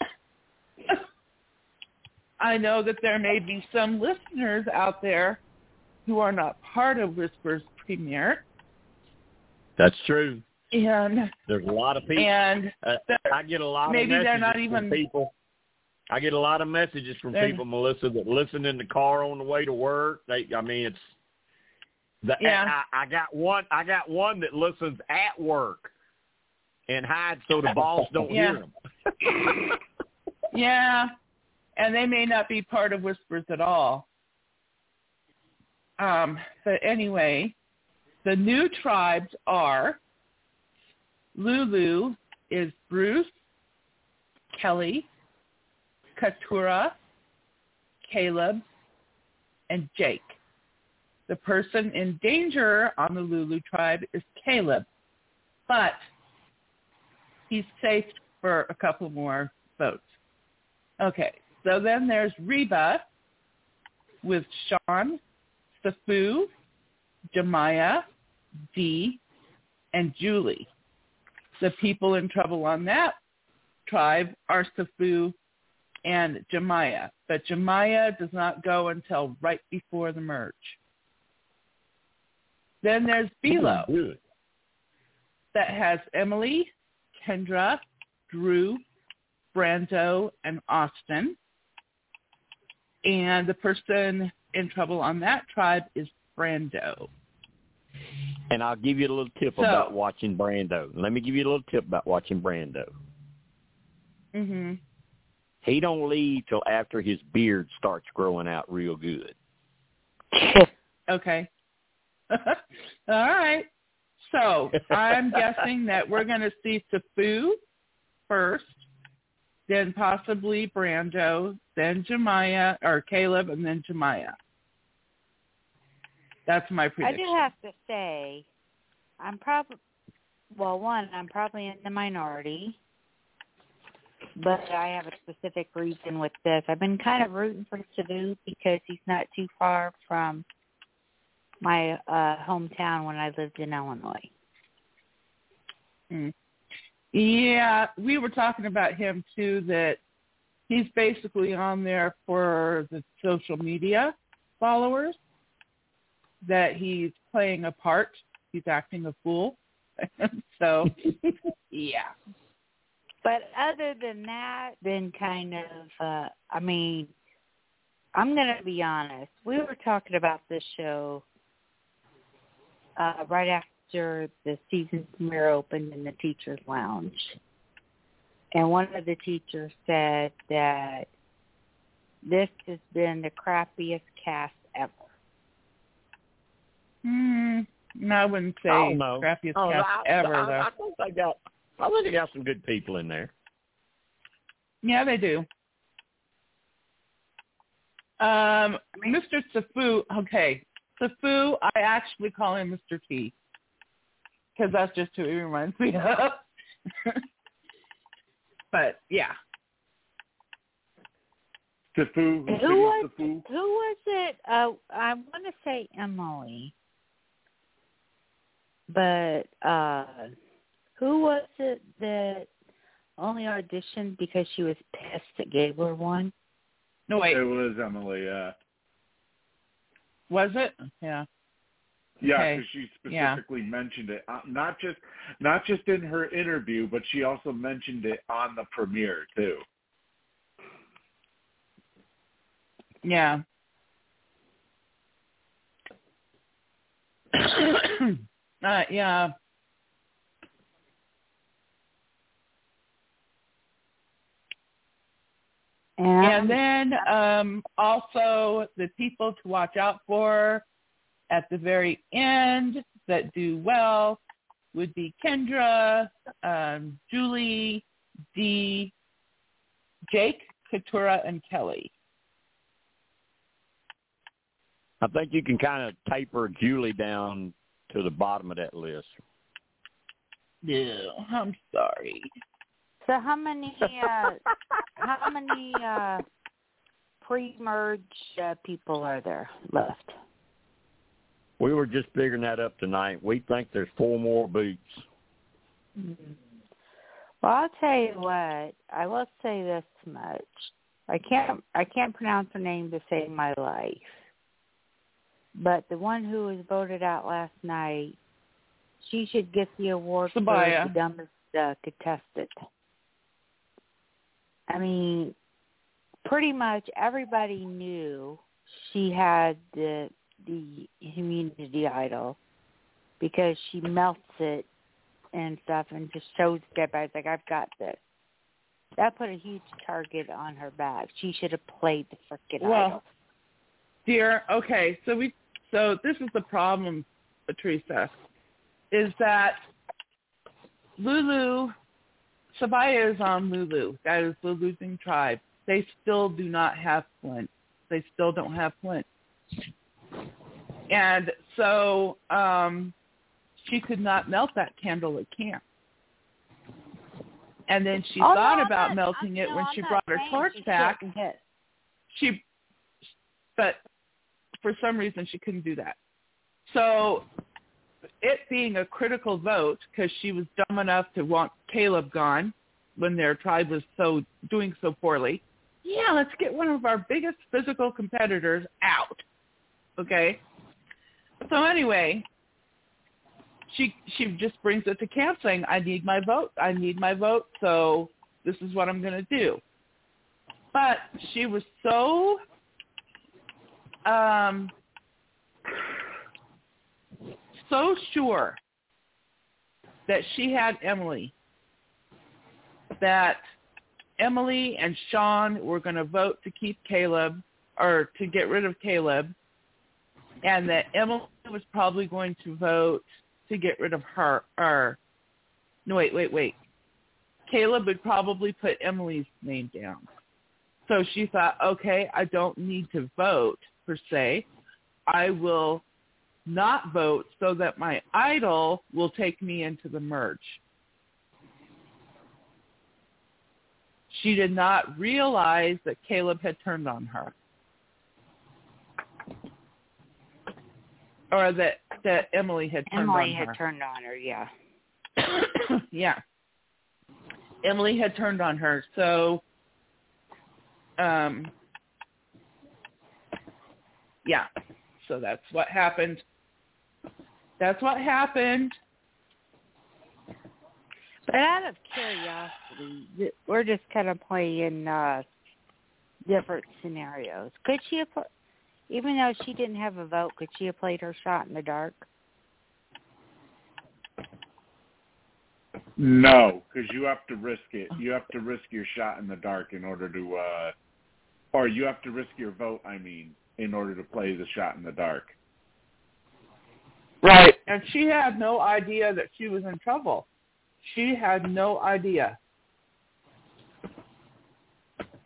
I know that there may be some listeners out there who are not part of Whispers Premiere. That's true. and There's a lot of people. and Uh, I get a lot maybe of they're messages not from even- people. I get a lot of messages from people, Melissa, that listen in the car on the way to work. They, I mean, it's. The, Yeah. I, I got one. I got one that listens at work, and hides so the boss don't Yeah. hear them. yeah, and they may not be part of Whispers at all. Um, but anyway, the new tribes are Lulu is Bruce, Kellie, Katurah, Kaleb, and Jake. The person in danger on the Lulu tribe is Kaleb, but he's safe for a couple more votes. Okay, so then there's Reba with Sean, Sifu, Jemiah, Dee, and Julie. The people in trouble on that tribe are Sifu and J. Maya, but J. Maya does not go until right before the merge. Then there's Good. that has Emily, Kendra, Drew, Brando, and Austin. And the person in trouble on that tribe is Brando. And I'll give you a little tip So- about watching Brando. Let me give you a little tip about watching Brando. Mhm. He don't leave till after his beard starts growing out real good. Okay. All right. So I'm guessing that we're going to see Sifu first, then possibly Brando, then J. Maya or Kaleb, and then J. Maya. That's my I do have to say, I'm probably well. One, I'm probably in the minority, but I have a specific reason with this. I've been kind of rooting for Sifu because he's not too far from my uh hometown when I lived in Illinois. Mm. Yeah, we were talking about him too. That he's basically on there for the social media followers. That he's playing a part. He's acting a fool. so, yeah. But other than that, been kind of, uh, I mean, I'm going to be honest. We were talking about this show uh, right after the season premiere opened in the teacher's lounge. And one of the teachers said that this has been the crappiest cast ever. Mm, no, I wouldn't say Oh, no. crappiest Oh, cast I, ever I, though. I think they got. I think they got some good people in there. Yeah, they do. Um, Mr. Sifu, okay. Sifu, I actually call him Mr. T. Because that's just who he reminds me of. but, yeah. Sifu, Who City was Sifu. Who was it? Uh, I want to say Emily, but uh, who was it that only auditioned because she was pissed that Gabler won? No, wait. It was Emily. Uh, Was it? Yeah. yeah, Okay. because she Yeah. specifically mentioned it, uh, not just not just in her interview, but she also mentioned it on the premiere too. Yeah. uh, yeah. And then um, also the people to watch out for at the very end that do well would be Kendra, um, Julie, Dee, Jake, Katurah, and Kellie. I think you can kind of taper Julie down to the bottom of that list. Yeah, I'm sorry. So how many uh, how many uh, pre-merge uh, people are there left? We were just figuring that up tonight. We think there's four more boots. Well, I'll tell you what. I will say this much. I can't I can't pronounce her name to save my life. But the one who was voted out last night, She should get the award Sabiyah. for the dumbest uh, contestant. I mean, pretty much everybody knew she had the the immunity idol because she melts it and stuff and just shows everybody like I've got this. That put a huge target on her back. She should have played the frickin' Well, idol. Dear, okay, so we so this is the problem, Patricia, is that Lulu Sabiyah is on Lulu. That is the losing tribe. They still do not have Flint. They still don't have Flint. And so um she could not melt that candle at camp. And then she Oh, thought no, about not- melting I'm- it no, when I'm she brought her torch back. She, but for some reason she couldn't do that. So it being a critical vote because she was dumb enough to want Kaleb gone when their tribe was so doing so poorly. Yeah, let's get one of our biggest physical competitors out. Okay. So anyway, she she just brings it to camp saying, "I need my vote. I need my vote. So this is what I'm going to do." But she was so um so sure that she had Emily that Emily and Sean were going to vote to keep Kaleb or to get rid of Kaleb and that Emily was probably going to vote to get rid of her or no wait wait wait. Kaleb would probably put Emily's name down. So she thought okay I don't need to vote per se I will not vote so that my idol will take me into the merge she did not realize that Kaleb had turned on her or that that Emily had turned Emily on had her. turned on her, yeah. yeah. Emily had turned on her. So um yeah. So that's what happened. That's what happened. But out of curiosity, we're just kind of playing uh different scenarios. Could she have, put, even though she didn't have a vote, could she have played her shot in the dark? No, because you have to risk it. You have to risk your shot in the dark in order to, uh or you have to risk your vote. I mean, in order to play the shot in the dark. Right. And she had no idea that she was in trouble. She had no idea.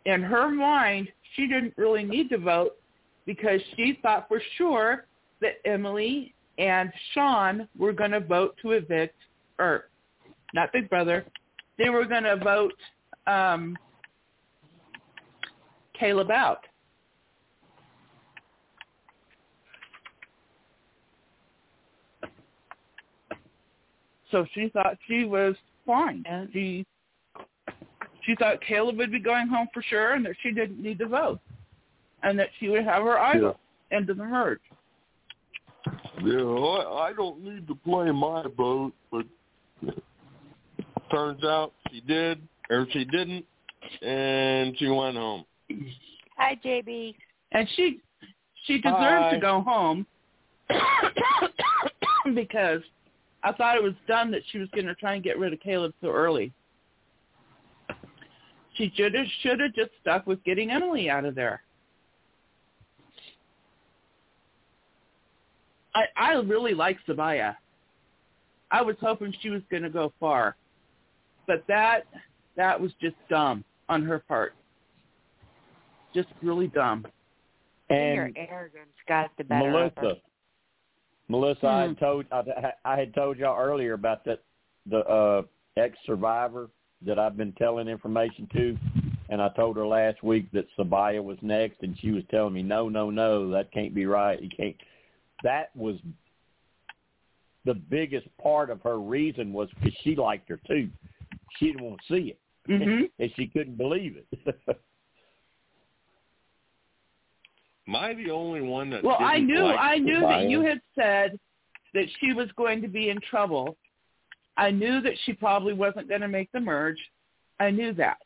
In her mind, she didn't really need to vote because she thought for sure that Emily and Sean were going to vote to evict, or not Big Brother, they were going to vote um, Kaleb out. So she thought she was fine. And- She she thought Kaleb would be going home for sure, and that she didn't need to vote, and that she would have her idol into the merge. Yeah, I, I don't need to play my vote, but turns out she did, or she didn't, and she went home. Hi, JB. And she she deserved Hi. to go home because I thought it was dumb that she was going to try and get rid of Kaleb so early. She should have should have just stuck with getting Emily out of there. I I really like Sabiyah. I was hoping she was going to go far, but that that was just dumb on her part. Just really dumb. Your And arrogance got the better of her. Melissa, Melissa, I had told I, I had told y'all earlier about that the uh, ex survivor that I've been telling information to, and I told her last week that Sabiyah was next, and she was telling me, no, no, no, that can't be right. You can't. That was the biggest part of her reason was because she liked her too. She didn't want to see it, hmm and she couldn't believe it. Am I the only one that? Well, I didn't knew like I knew that you had said that she was going to be in trouble. I knew that she probably wasn't going to make the merge. I knew that.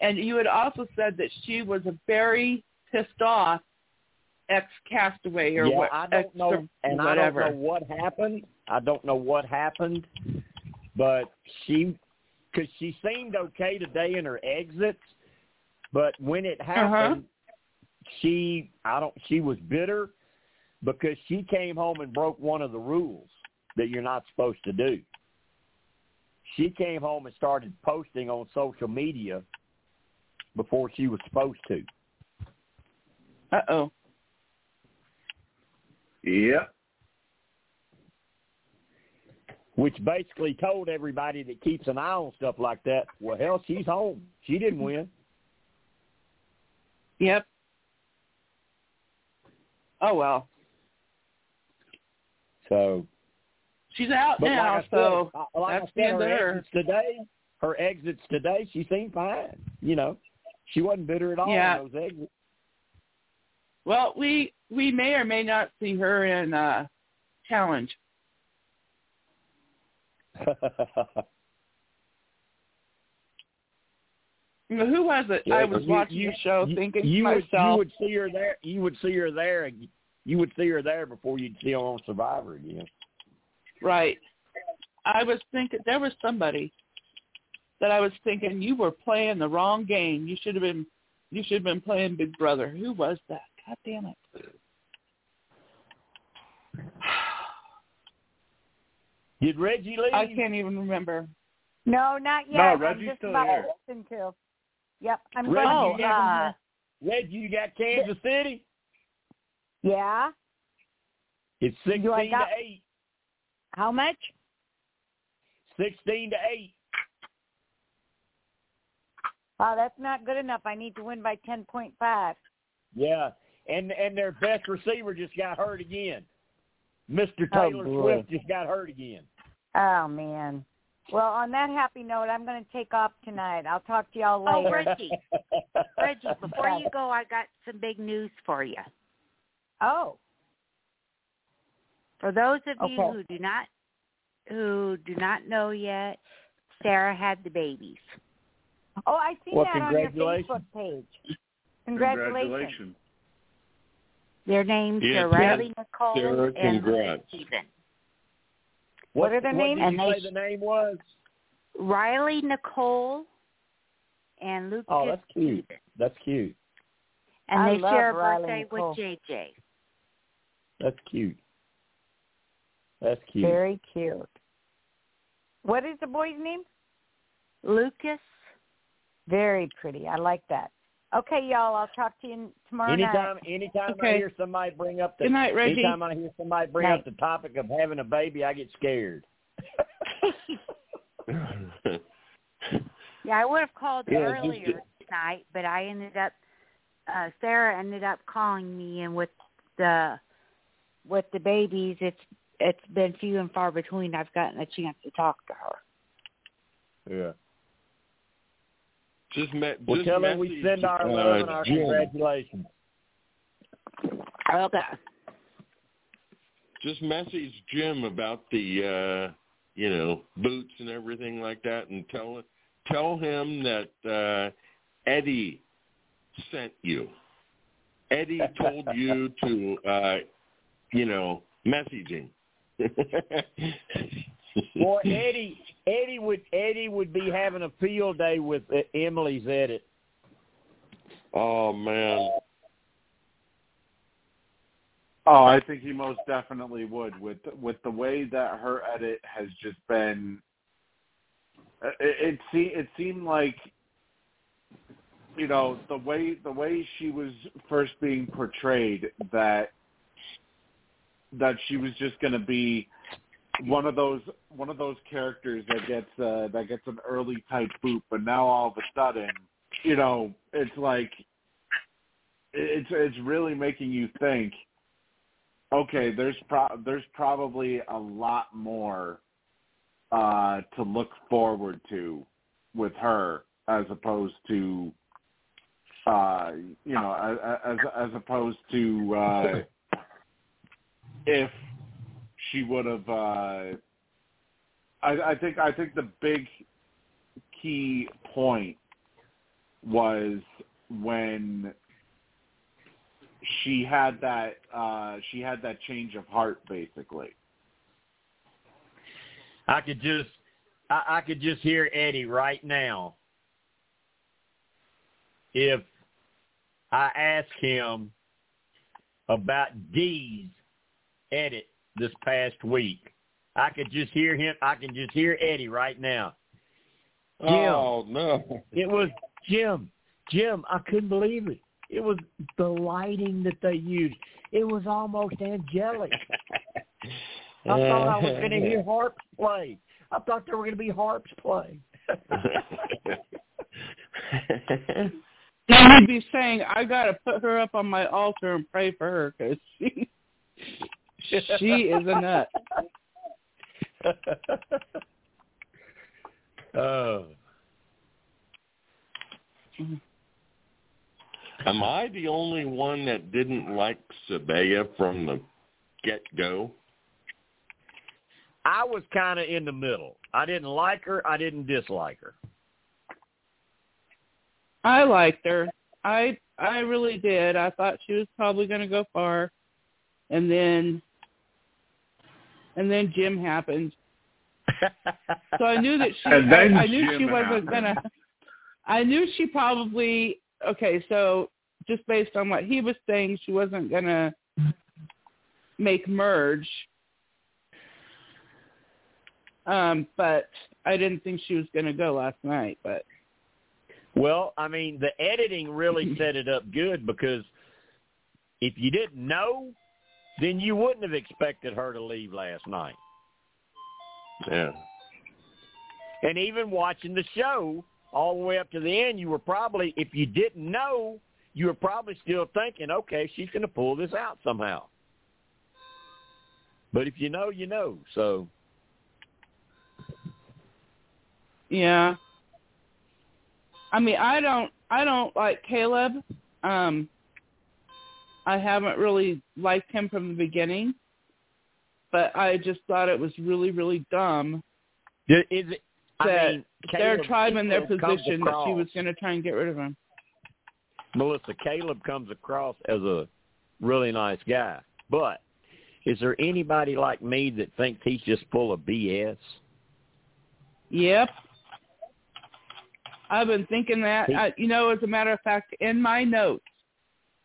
And you had also said that she was a very pissed off ex-castaway or yeah, what, I don't know, and whatever. I don't know what happened. I don't know what happened, but she, because she seemed okay today in her exits, but when it uh-huh. happened, she, I don't, she was bitter because she came home and broke one of the rules that you're not supposed to do. She came home and started posting on social media before she was supposed to. Uh-oh. Yep. Which basically told everybody that keeps an eye on stuff like that, well, hell, she's home. She didn't win. Yep. Oh well. So, She's out now, like so said, like that's I the said, end her of her. today, her exits today, she seemed fine. You know, she wasn't bitter at all Yeah. on those exits. Well, we we may or may not see her in uh challenge. Who was it? I was You- watching you- the show you- thinking you to would, myself, you would see her there. You would see her there. You would see her there before you'd see her on Survivor again. right. I was thinking there was somebody that I was thinking you were playing the wrong game. You should have been you should have been playing Big Brother. Who was that? God damn it. Did Reggie leave? I can't even remember. No, not yet. No, I'm Reggie's just still about here. to listen to. Yep, I'm Reggie, going. you Uh, got, Reggie, you got Kansas City. yeah. It's sixteen got- to eight. How much? Sixteen to eight. Wow, that's not good enough. I need to win by ten point five. Yeah, and and their best receiver just got hurt again. Mr. Oh, Taylor boy. Swift just got hurt again. Oh man. Well, on that happy note, I'm going to take off tonight. I'll talk to y'all later. Oh, later. Reggie. Reggie, before you go, I got some big news for you. Oh, For those of you who do not who do not know yet, Sarah had the babies. oh, I see Well, that on your. Facebook page. Congratulations. Their names Yes, are Riley Nicole Sarah, and congrats. Stephen. What are their what names? Did And you they- say the name was? Riley Nicole and Lucas Oh, that's cute. That's cute. And I they share a Riley birthday Nicole. with JJ. That's cute. That's cute. Very cute. What is the boy's name? Lucas. Very pretty. I like that. Okay, y'all. I'll talk to you tomorrow Anytime, night. anytime I Okay. hear somebody bring up the Good night, Reggie. anytime I hear somebody bring Night. up the topic of having a baby, I get scared. Yeah, I would have called Yeah, just- earlier tonight, but I ended up uh Sarah ended up calling me and with the with the babies it's it's been few and far between I've gotten a chance to talk to her. Yeah. Just met. Well, just tell them we send our uh, love and our Jim. congratulations. Okay. Just message Jim about the uh, you know boots and everything like that, and tell tell him that uh, Eddie sent you. Eddie told you to uh, you know message him. Boy, Eddie, Eddie would Eddie would be having a field day with uh, Emily's edit. Oh man. Oh, I think he most definitely would with with the way that her edit has just been. It it, se- it seemed like, you know, the way the way she was first being portrayed that that she was just going to be one of those one of those characters that gets uh, that gets an early type boot, but now all of a sudden, you know, it's like it's it's really making you think okay, there's pro- there's probably a lot more uh, to look forward to with her as opposed to uh, you know as as, as opposed to uh, if she would have. Uh, I, I think I think the big key point was when she had that uh she had that change of heart basically. I could just I, I could just hear Eddie right now. If I ask him about Dee's edit this past week, I could just hear him. I can just hear Eddie right now. Jim, Oh no! it was Jim. Jim, I couldn't believe it. It was the lighting that they used. It was almost angelic. I thought I was going to hear harps play. I thought there were going to be harps play. He would be saying, "I got to put her up on my altar and pray for her because she she is a nut." oh. Am I the only one that didn't like Sabiyah from the get-go? I was kind of in the middle. I didn't like her. I didn't dislike her. I liked her. I I really did. I thought she was probably going to go far, and then and then Jim happened. So I knew that she. And then I, I knew Jim she wasn't happened. gonna. I knew she probably. Okay, so just based on what he was saying, she wasn't gonna make merge. Um, but I didn't think she was gonna go last night. But Well, I mean, the editing really set it up good because if you didn't know, then you wouldn't have expected her to leave last night. Yeah. And even watching the show all the way up to the end, you were probably, if you didn't know, you were probably still thinking, okay, she's going to pull this out somehow. But if you know, you know. So Yeah. I mean, I don't I don't like Kaleb. Um I haven't really liked him from the beginning. But I just thought it was really really dumb is it? I that mean, their tribe in their position that she was going to try and get rid of him. Melissa, Kaleb comes across as a really nice guy. But is there anybody like me that thinks he's just full of BS? Yep. I've been thinking that. He- I, you know, as a matter of fact, in my notes,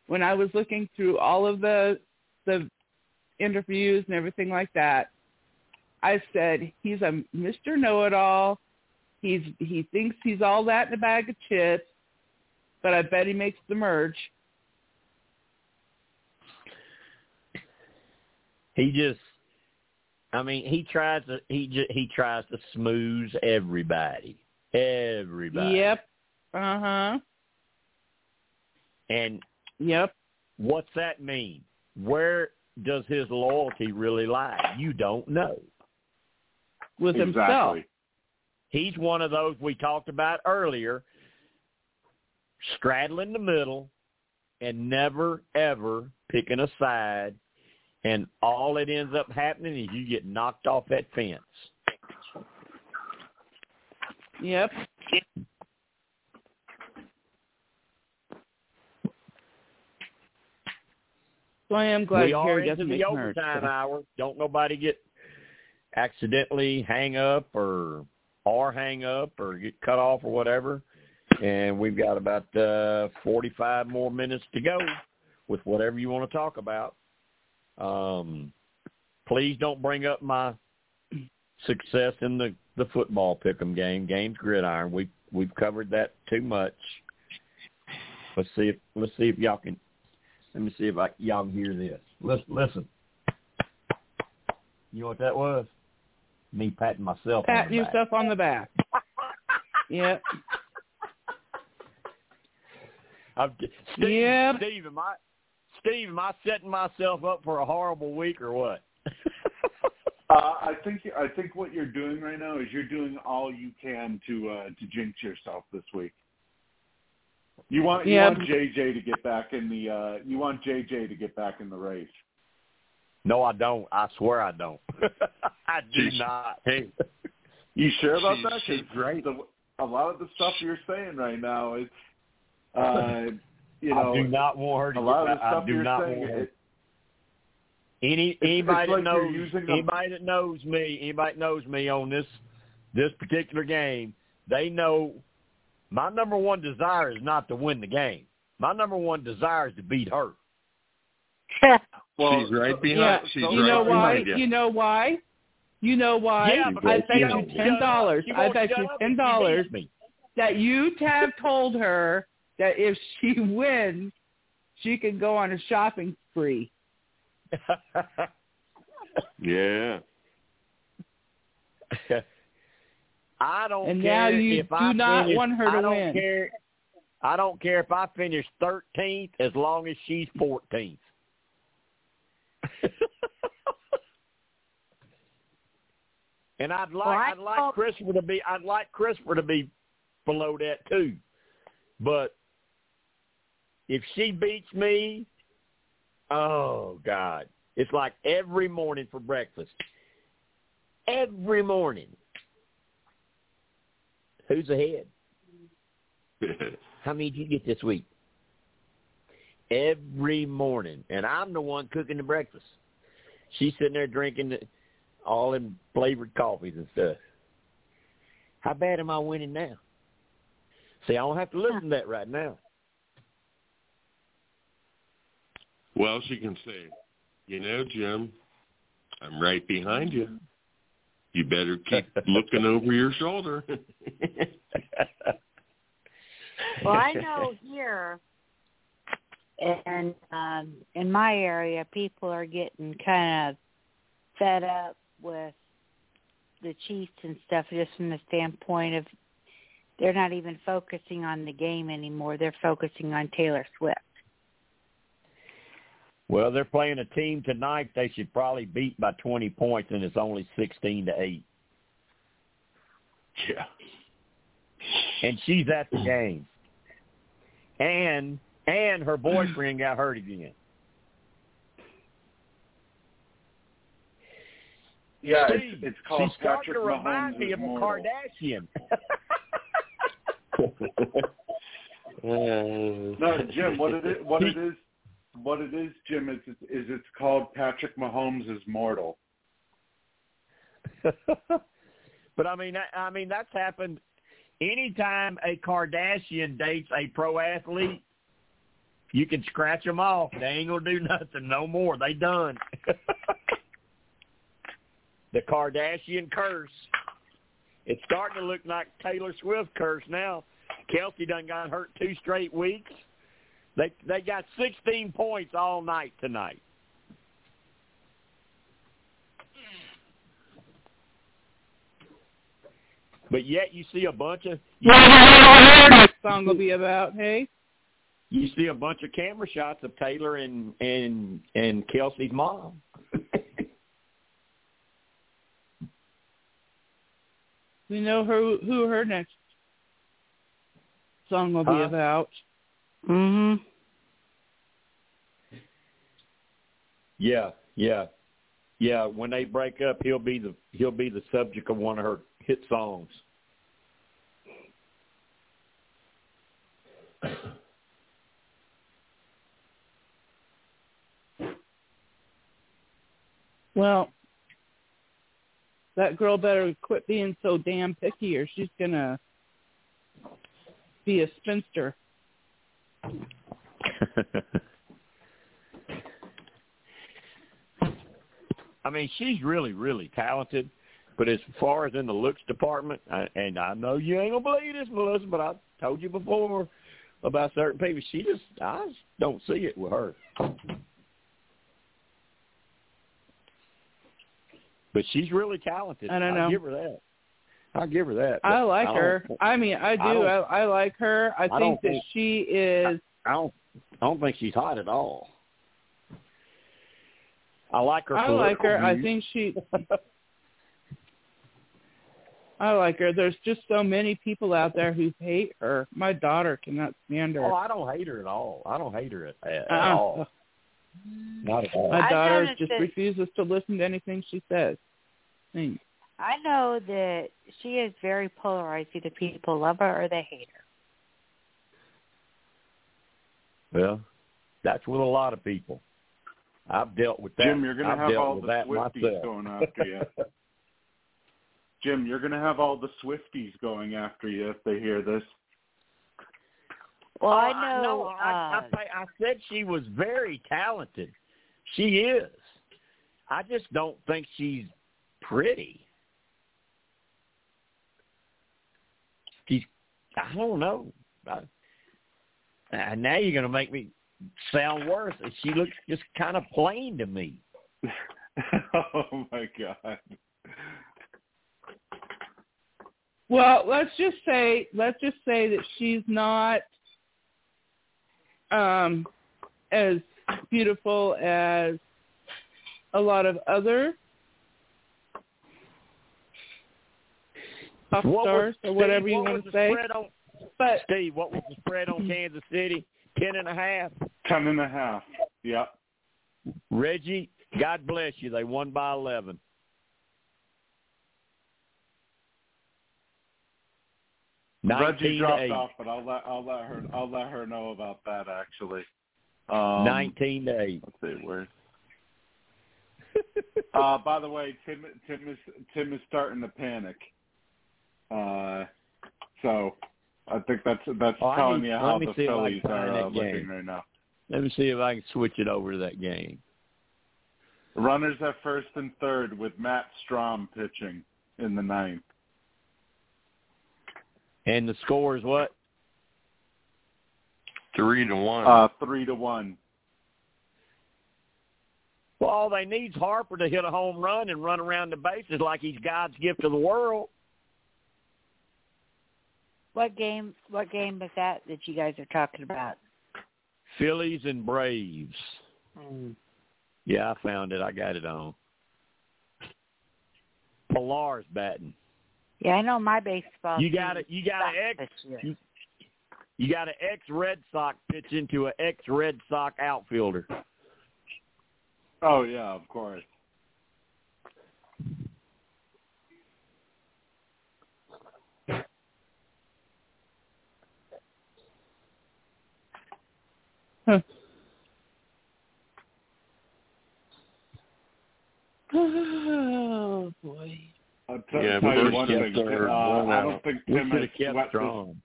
when I was looking through all of the the interviews and everything like that, I said he's a Mr. Know-it-all. He's he thinks he's all that in a bag of chips, but I bet he makes the merge. He just, I mean, he tries to he just, he tries to smooth everybody, everybody. Yep. Uh huh. And Yep. what's that mean? Where does his loyalty really lie? You don't know. With himself. He's one of those we talked about earlier, straddling the middle and never ever picking a side. And all that ends up happening is you get knocked off that fence. Yep. So I am glad we are Carrie doesn't the make overtime so. hour. Don't nobody get accidentally hang up or or hang up or get cut off or whatever. And we've got about uh, 45 more minutes to go with whatever you want to talk about. Um, please don't bring up my success in the the football pick'em game, games gridiron. We we've covered that too much. Let's see if let's see if y'all can. Let me see if I y'all can hear this. Listen, listen. You know what that was? Me patting myself. on Pat the back. yourself on the back. yep. I'm, Steve, Yep. Steve, am I Steve, am I setting myself up for a horrible week or what? Uh, I think I think what you're doing right now is you're doing all you can to uh, to jinx yourself this week. You want you Yeah. want JJ to get back in the uh, you want JJ to get back in the race. No, I don't. I swear I don't. I do She's- not. Hey, You sure about She's- that? 'Cause she's great. The, a lot of the stuff you're saying right now, it's, uh, you know, I do not want her to a lot get of the I stuff do you're not saying, want her. it, Any anybody like that knows using anybody that knows me, anybody that knows me on this this particular game, they know my number one desire is not to win the game. My number one desire is to beat her. well, she's right so- behind. Yeah, she's you right know why? you. You know why? You know why? Yeah, I bet you you. ten dollars. I bet you ten dollars that you have told her that if she wins, she can go on a shopping spree. Yeah. I don't And care now you if do I not finish, want her to I don't win. Care, I don't care if I finish 13th as long as she's 14th. and I'd like Well, I I'd like thought- Christopher to be I'd like Christopher to be below that too. But if she beats me, oh God. It's like every morning for breakfast. Every morning. Who's ahead? How many did you get this week? Every morning. And I'm the one cooking the breakfast. She's sitting there drinking the, all them flavored coffees and stuff. How bad am I winning now? See, I don't have to listen to that right now. well, she can say, you know, Jim, I'm right behind you. You better keep looking over your shoulder. well, I know here, and um, in my area, people are getting kind of fed up with the Chiefs and stuff, just from the standpoint of they're not even focusing on the game anymore. They're focusing on Taylor Swift. Well, they're playing a team tonight they should probably beat by 20 points, and it's only 16 to 8. yeah. And she's at the game. And and her boyfriend got hurt again. yeah, See, it's, it's called she's starting Patrick to remind Mahomes me is of a. Kardashian. No, Jim, what it is, what it is, what it is, Jim, is is it's called Patrick Mahomes is mortal. but I mean, that- I mean that's happened. Anytime a Kardashian dates a pro athlete, you can scratch them off. They ain't gonna do nothing no more. They done. the Kardashian curse. It's starting to look like Taylor Swift curse now. Kelce done got hurt two straight weeks. They they got 16 points all night tonight. But yet you see a bunch of you, That song will be about, hey? you see a bunch of camera shots of Taylor and and and Kelce's mom. We know her, who her next song will be about. Mhm. Yeah, yeah, yeah. When they break up, he'll be the he'll be the subject of one of her hit songs. Well, that girl better quit being so damn picky or she's going to be a spinster. I mean, she's really, really talented. But as far as in the looks department, I, and I know you ain't gonna believe this, Melissa, but I told you before about certain people. She just, I just don't see it with her. But she's really talented. I don't I'll give her that. I'll give her that. I like don't- her. I mean, I do. I I, I, like her. I, I think that think- she is. I don't. I don't think she's hot at all. I like her. I like political her. I think she. I like her. There's just so many people out there who hate her. My daughter cannot stand her. Oh, I don't hate her at all. I don't hate her at, at, at Uh-uh. all. Not at all. My daughter just that- refuses to listen to anything she says. Thanks. I know that she is very polarized. Either people love her or they hate her. Well, that's with a lot of people. I've dealt with that. Jim, you're going to I've all the Swifties myself. going after you. Jim, you're going to have all the Swifties going after you if they hear this. Well, Oh, I know. no, I, uh, I, I said she was very talented. She is. I just don't think she's pretty. She's. I don't know. I, and now you're going to make me sound worse. She looks just kind of plain to me. oh my god. Well, let's just say let's just say that she's not um as beautiful as a lot of other pop What was- stars or whatever Steve, you what want to the say. spread on- But Steve, what was the spread on Kansas City? Ten and a half. Ten and a half. Yep. Reggie, God bless you. They won by eleven. Reggie dropped off, but I'll let I'll let her I'll let her know about that actually. Um, Nineteen to eight. Let's see where. uh, by the way, Tim Tim is Tim is starting to panic. Uh, so I think that's that's Oh, telling need- you how me the see if I Phillies can find are that uh, looking game. right now. Let me see if I can switch it over to that game. Runners at first and third with Matt Strahm pitching in the ninth. And the score is what? Three to one. Uh, three to one. Well, all they need is Harper to hit a home run and run around the bases like he's God's gift to the world. What game? What game was that that you guys are talking about? Phillies and Braves. Mm. Yeah, I found it. I got it on. Pillar's batting. Yeah, I know my baseball. You got it. You got sucks an ex. You, you got an ex Red Sox pitch into an ex Red Sox outfielder. Oh yeah, of course. oh boy. I'll t- Yeah, tell you one thing. Uh, I don't think Tim has have kept this. strong.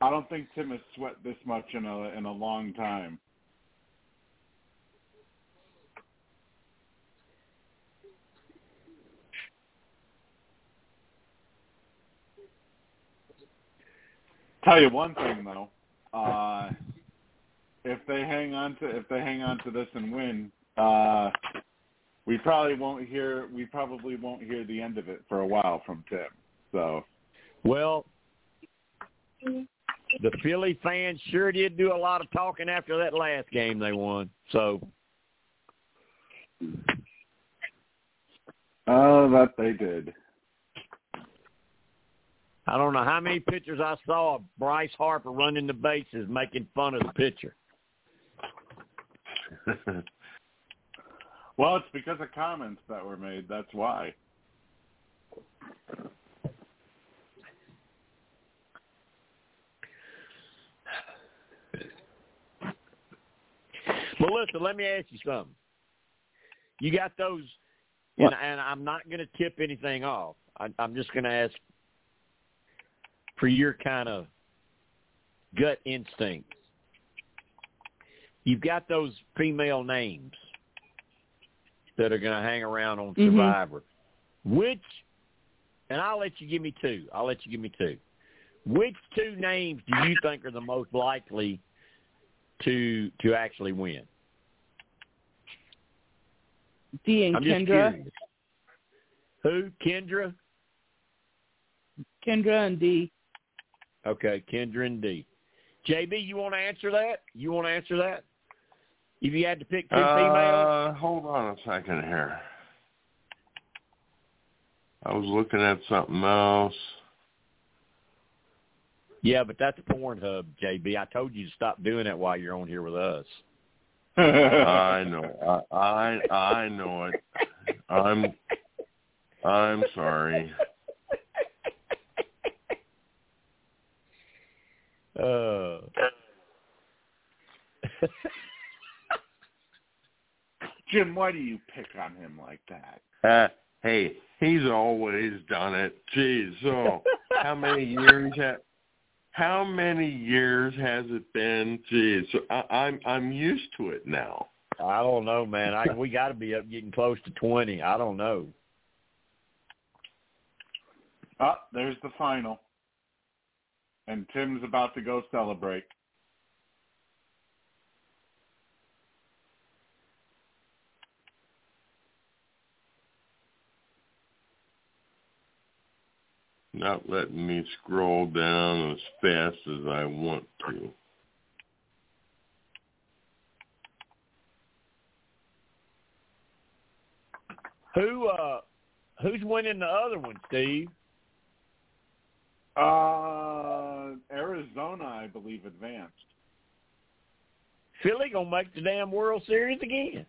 I don't think Tim has sweat this much in a in a long time. Tell you one thing though, uh, if they hang on to if they hang on to this and win, uh, we probably won't hear we probably won't hear the end of it for a while from Tim. So Well, the Philly fans sure did do a lot of talking after that last game they won. So Oh, that they did. I don't know how many pictures I saw of Bryce Harper running the bases making fun of the pitcher. Well, it's because of comments that were made. That's why. Melissa, let me ask you something. You got those, and, and I'm not going to tip anything off. I, I'm just going to ask for your kind of gut instinct. You've got those female names that are going to hang around on Mhm. Survivor. Which, and I'll let you give me two. I'll let you give me two. Which two names do you think are the most likely to to actually win? Dee and I'm Kendra. Who? Kendra? Kendra and Dee. Okay, Kendra and Dee. JB, you want to answer that? You want to answer that? If you had to pick two females? Uh, hold on a second here. I was looking at something else. Yeah, but that's Pornhub, JB. I told you to stop doing that while you're on here with us. I know. I, I I know it. I'm I'm sorry. Uh. Jim, why do you pick on him like that? Uh, hey, he's always done it. Jeez, so how many years have how many years has it been? Jeez, so I, I'm I'm used to it now. I don't know, man. I we got to be up getting close to twenty. I don't know. Ah, there's the final. And Tim's about to go celebrate. Not letting me scroll down as fast as I want to. Who uh who's winning the other one, Steve? Uh, Arizona, I believe, advanced. Philly gonna make the damn World Series again.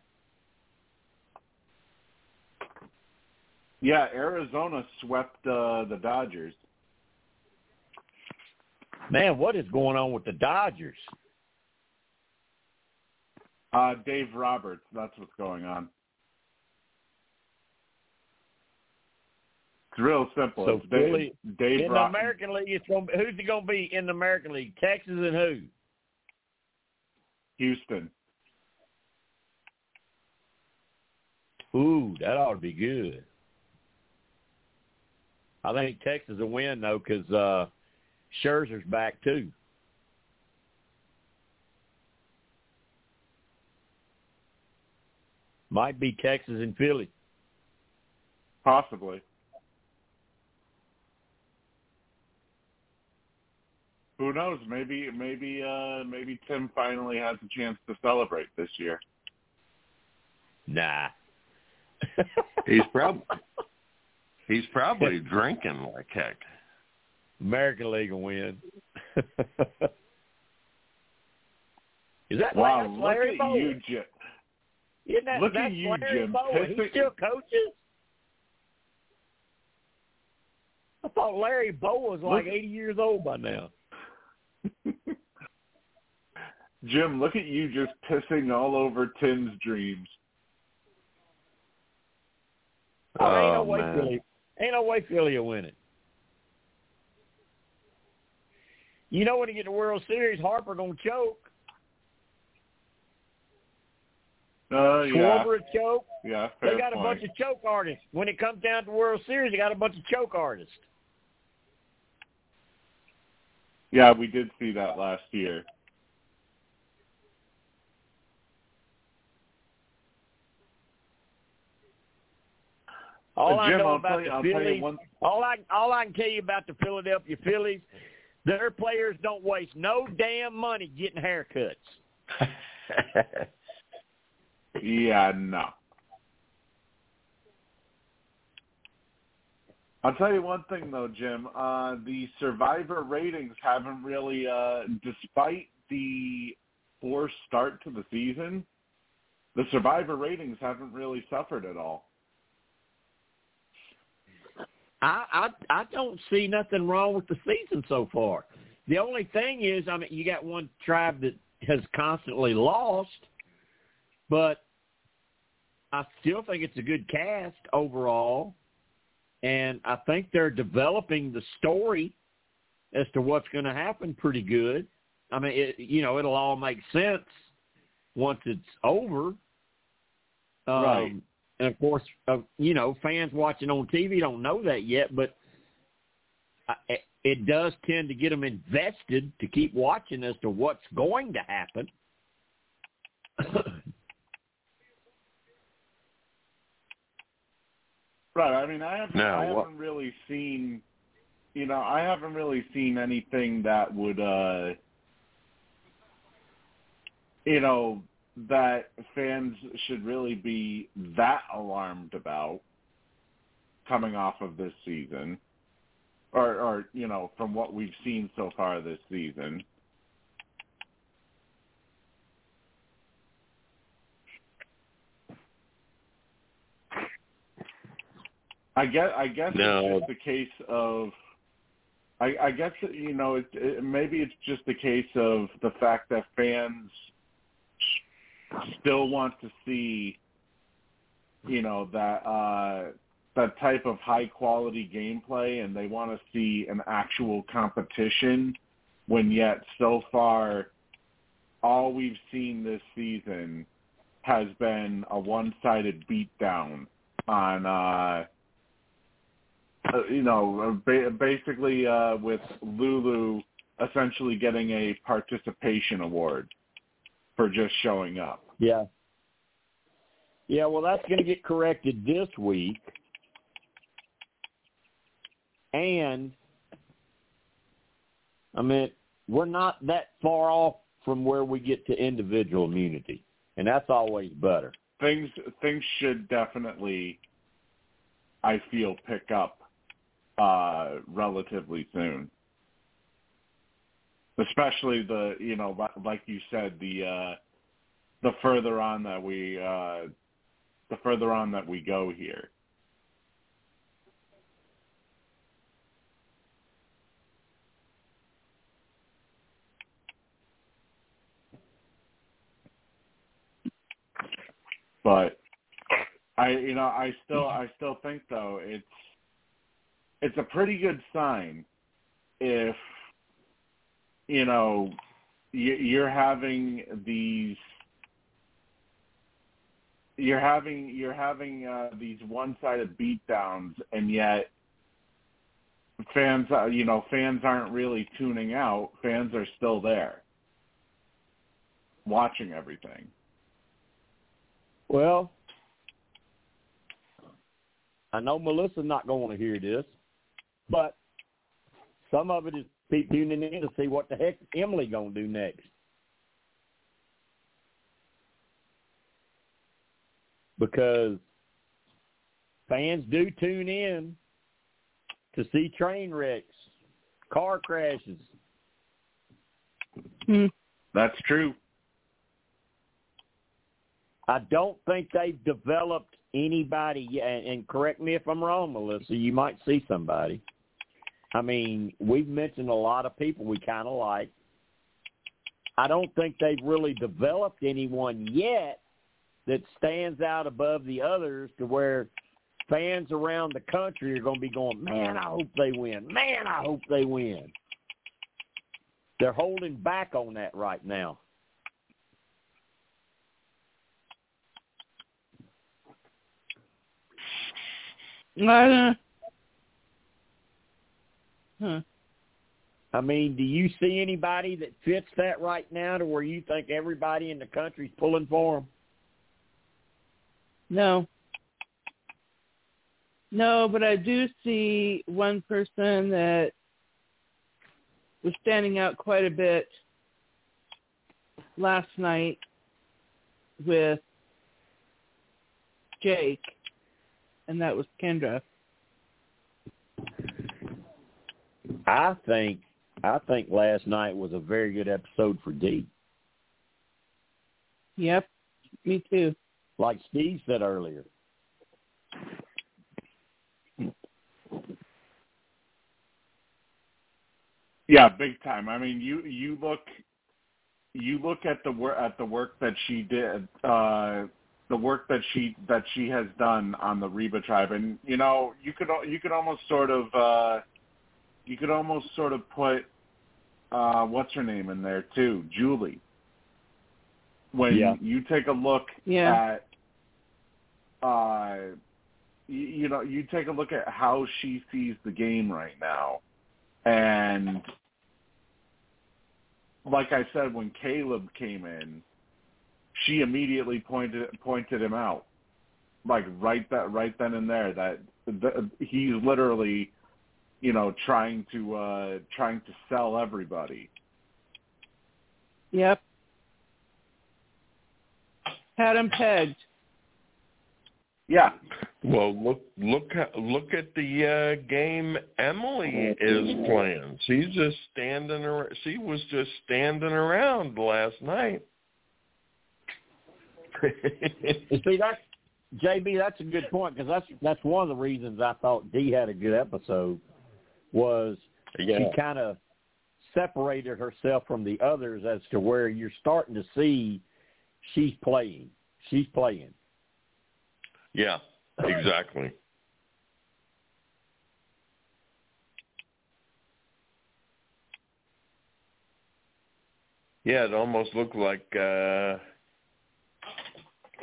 Yeah, Arizona swept uh, the Dodgers. Man, what is going on with the Dodgers? Uh, Dave Roberts, that's what's going on. It's real simple. So it's Dave, Philly Dave in Ro- the American League, it's gonna who's it gonna be in the American League? Texas and who? Houston. Ooh, that ought to be good. I think Texas will win though, because uh, Scherzer's back too. Might be Texas and Philly. Possibly. Who knows? Maybe, maybe, uh, maybe Tim finally has a chance to celebrate this year. Nah. He's probably he's probably drinking like heck. American League will win. Is that Wow, that's look Larry at Bowa? you, Jim. Isn't that, look at you, Larry Jim, Bowa. He still coaches. I thought Larry Bowa was like Look- 80 years old by now. Jim, look at you just pissing all over Tim's dreams. Oh, ain't no Oh, way man. Philly. Ain't no way Philly will win it. You know when you get the World Series, Harper gonna choke. Uh, yeah, Schwarber choke. yeah, They got a point. bunch of choke artists. When it comes down to World Series, they got a bunch of choke artists. Yeah, we did see that last year. All Uh, I know about you, the Phillies, one. all I all I can tell you about the Philadelphia Phillies, their players don't waste no damn money getting haircuts. Yeah, no. I'll tell you one thing though, Jim. Uh, the survivor ratings haven't really, uh, despite the poor start to the season, the survivor ratings haven't really suffered at all. I, I I don't see nothing wrong with the season so far. The only thing is, I mean, you got one tribe that has constantly lost, but I still think it's a good cast overall, and I think they're developing the story as to what's going to happen pretty good. I mean, it, you know, it'll all make sense once it's over. Um, Right. And of course, uh, you know, fans watching on TV don't know that yet, but I- it does tend to get them invested to keep watching as to what's going to happen. Right. I mean, I haven't, Now, I haven't really seen, you know, I haven't really seen anything that would, uh, you know, that fans should really be that alarmed about coming off of this season or or you know from what we've seen so far this season I guess I guess no. it's just a case of I, I guess you know it, it, maybe it's just a case of the fact that fans still want to see you know that uh that type of high quality gameplay and they want to see an actual competition when yet so far all we've seen this season has been a one-sided beatdown on uh uh, you know, uh, ba- basically uh, with Lulu essentially getting a participation award for just showing up. Yeah. Yeah, well, that's going to get corrected this week. And, I mean, we're not that far off from where we get to individual immunity, and that's always better. Things things should definitely, I feel, pick up uh, relatively soon. Especially the you know like you said the uh, the further on that we uh, the further on that we go here. But I you know I still I still think though it's it's a pretty good sign if you know you- you're having these you're having you're having uh, these one-sided beatdowns and yet fans uh, you know fans aren't really tuning out. Fans are still there watching everything. Well, I know Melissa's not going to hear this, but some of it is people tuning in to see what the heck Emily going to do next. Because fans do tune in to see train wrecks, car crashes. Hmm. that's true I don't think they've developed anybody yet. And, and correct me if I'm wrong, Melissa. You might see somebody. I mean, we've mentioned a lot of people we kind of like. I don't think they've really developed anyone yet that stands out above the others to where fans around the country are going to be going, man, I hope they win. Man, I hope they win. They're holding back on that right now. I Huh. I mean, do you see anybody that fits that right now to where you think everybody in the country's pulling for him? No. No, but I do see one person that was standing out quite a bit last night with Jake, and that was Kendra. I think I think last night was a very good episode for Dee. Yep, me too. Like Steve said earlier. Yeah, big time. I mean, you you look you look at the work at the work that she did, uh, the work that she that she has done on the Reba tribe, and you know, you could al- you could almost sort of uh, you could almost sort of put uh, what's her name in there too, Julie. When Yeah. you take a look Yeah. at uh, you, you know, you take a look at how she sees the game right now, and like I said, when Kaleb came in, she immediately pointed pointed him out, like right that right then and there. That the, he's literally, you know, trying to uh trying to sell everybody. Yep. Had him pegged. Yeah, Well, look look at look at the uh, game Emily is playing. She's just standing around. She was just standing around last night. See, that's JB, that's a good point because that's that's one of the reasons I thought Dee had a good episode was Yeah. she kind of separated herself from the others as to where you're starting to see she's playing. She's playing. Yeah, exactly. Yeah, it almost looked like uh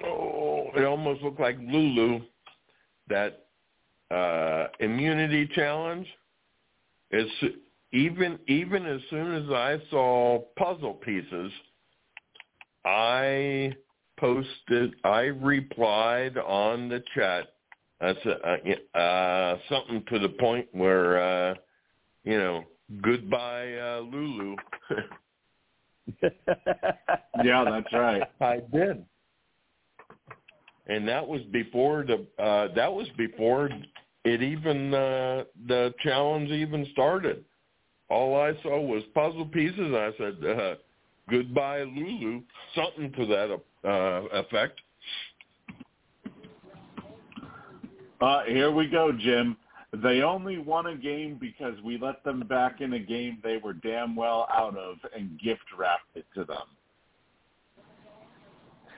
oh, it almost looked like Lulu that uh immunity challenge is even even as soon as I saw puzzle pieces I posted I replied on the chat that's uh, uh something to the point where uh you know goodbye uh Lulu Yeah, that's right. I did. And that was before the uh that was before it even uh the challenge even started. All I saw was puzzle pieces. I said, uh, "Goodbye, Lulu," something to that uh, effect. Uh, here we go, Jim. They only won a game because we let them back in a game they were damn well out of and gift wrapped it to them.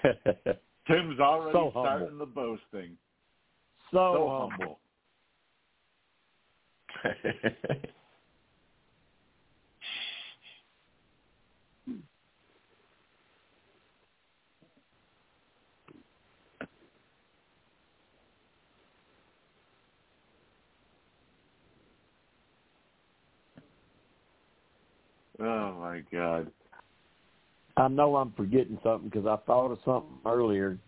Tim's already So starting the boasting. so, So humble. Oh my God. I know I'm forgetting something because I thought of something earlier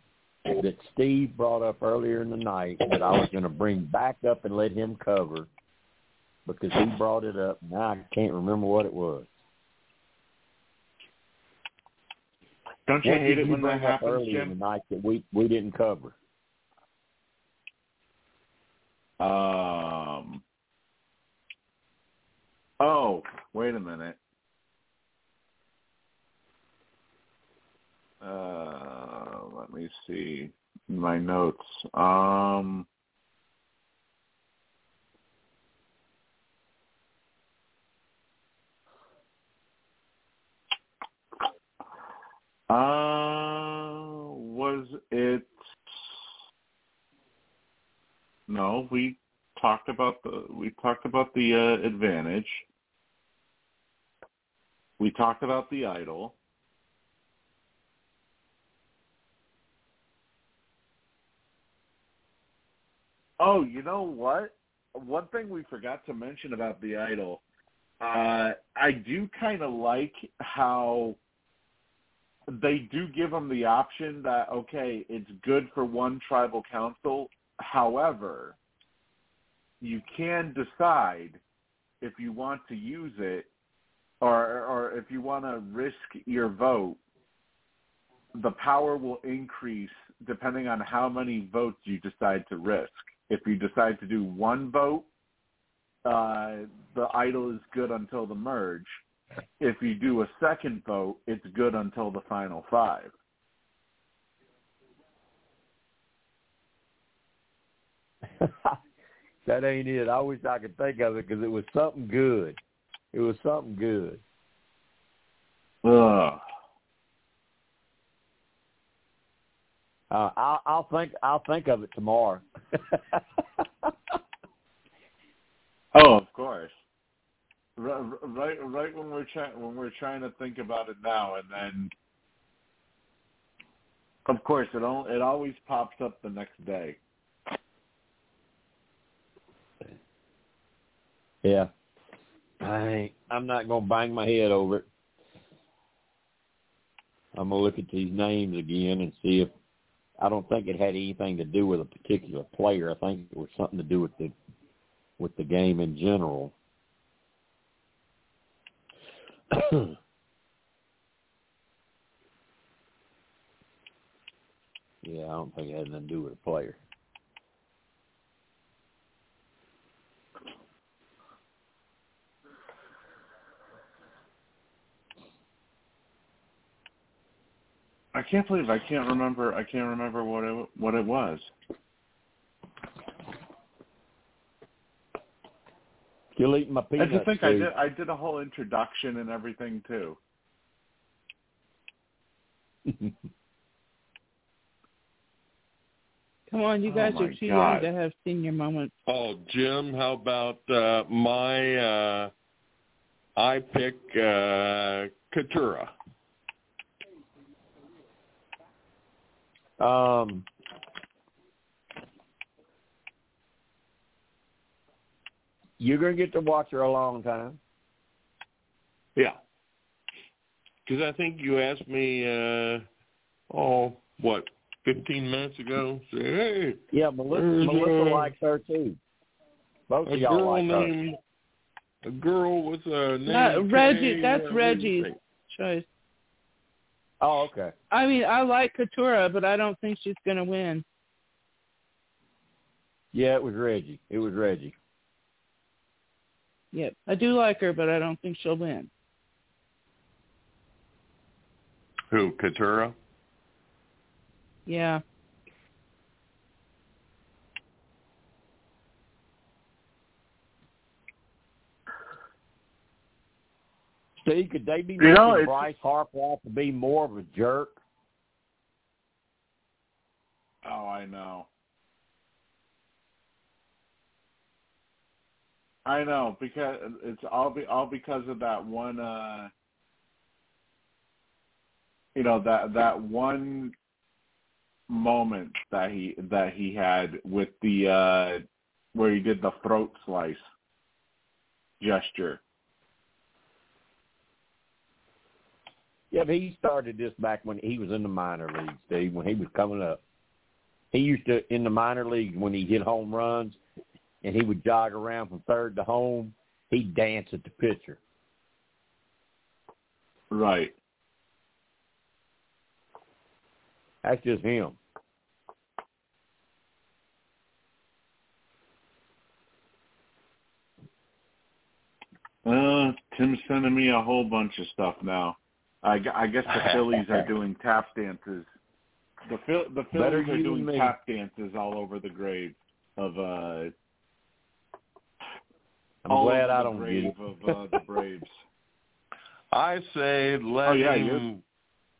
that Steve brought up earlier in the night that I was going to bring back up and let him cover because he brought it up. Now I can't remember what it was. Don't you What hate it you when that up happens, earlier in the Jim? night that we we didn't cover? Um. Oh, wait a minute. Uh, let me see my notes. Um. Uh, was it? No, we talked about the we talked about the uh, advantage. We talked about the idol. Oh, you know what? One thing we forgot to mention about the idol, uh, I do kind of like how they do give them the option that okay, it's good for one tribal council. However, you can decide if you want to use it or or if you want to risk your vote. The power will increase depending on how many votes you decide to risk. If you decide to do one vote, uh, the idol is good until the merge if you do a second vote, it's good until the final five. that ain't it. I wish I could think of it because it was something good. It was something good. Ugh. Uh, I'll, I'll think. I'll think of it tomorrow. Oh, of course. Right, right, when we're trying when we're trying to think about it now, and then, of course, it all it always pops up the next day. yeah. i i'm not gonna bang my head over it. I'm gonna look at these names again and see if I don't think it had anything to do with a particular player. I think it was something to do with the with the game in general. yeah, I don't think it had nothing to do with a player. I can't believe I can't remember. I can't remember what it what it was. Still eating my I peanuts. just think I did. I did a whole introduction and everything too. Come on, you Oh guys my are too God. young to have senior moments. Oh, Jim, how about uh, my uh, I pick uh, Katurah. Um, you're gonna get to watch her a long time. Yeah. Because I think you asked me, uh, oh, what, 15 minutes ago? Say, hey, Yeah, Melissa, There's, Melissa uh, likes her too. Both a of y'all girl like her. named, a girl with a name. Not Reggie. Kay, That's uh, what do you Reggie's choice. Oh, okay. I mean, I like Katurah, but I don't think she's going to win. Yeah, it was Reggie. It was Reggie. Yep, I do like her, but I don't think she'll win. Who, Katurah? Yeah. Steve, could they be You making know, it's- Bryce Harper out to be more of a jerk? Oh, I know. I know because it's all be all because of that one. uh You know that that one moment that he that he had with the uh where he did the throat slice gesture. Yeah, he started this back when he was in the minor leagues, Steve, when he was coming up. He used to in the minor leagues when he hit home runs and he would jog around from third to home, he'd dance at the pitcher. Right. That's just him. Uh, Tim's sending me a whole bunch of stuff now. I, I guess the Phillies are doing tap dances. The Phil, the Better Phillies are doing tap dances all over the grave of uh I'm all glad I don't grave get it. of uh, the Braves. I say let Oh, yeah, him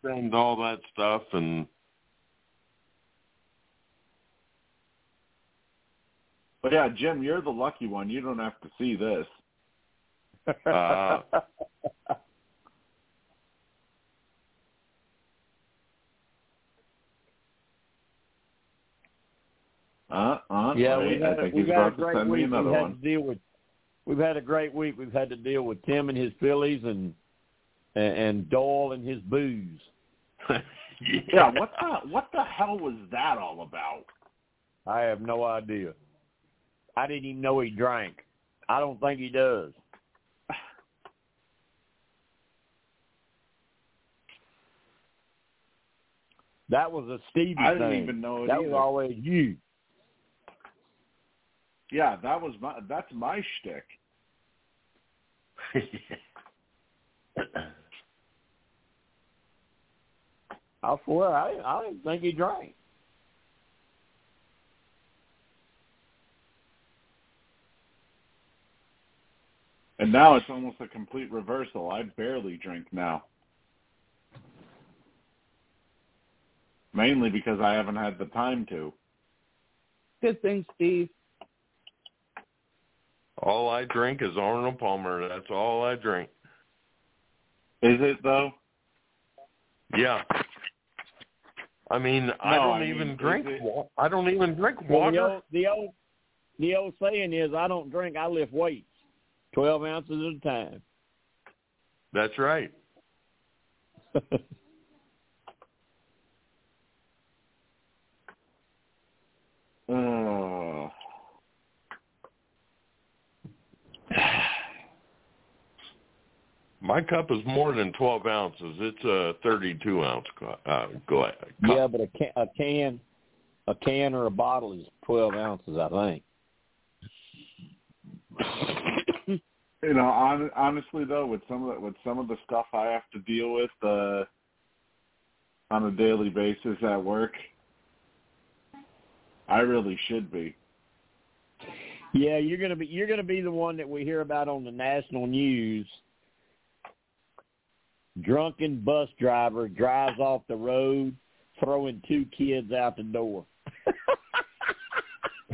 send all that stuff and But yeah, Jim, you're the lucky one. You don't have to see this. Uh, Uh, uh, yeah, wait, we've had, I think we've he's had a about to great send me week. another one. to deal with. We've had a great week. We've had to deal with Tim and his Phillies and and, and Doyle and his booze. Yeah, what the what the hell was that all about? I have no idea. I didn't even know he drank. I don't think he does. That was a Stevie I didn't thing. even know it that either. was always you. Yeah, that was my that's my shtick. I swear, I I didn't think he drank. And now it's almost a complete reversal. I barely drink now. Mainly because I haven't had the time to. Good thing, Steve. All I drink is Arnold Palmer. That's all I drink. Is it though? Yeah. I mean, I don't I mean, even drink. it- wa- I don't even drink Well, the water. old, the old the old saying is, I don't drink, I lift weights, twelve ounces at a time. That's right. Uh, My cup is more than twelve ounces. It's a thirty-two ounce cu- uh, gla- cup. yeah, but a can, a can, a can or a bottle is twelve ounces, I think. you know, on, honestly though, with some of the, with some of the stuff I have to deal with, uh, on a daily basis at work. I really should be. Yeah, you're gonna be you're gonna be the one that we hear about on the national news. Drunken bus driver drives off the road, throwing two kids out the door.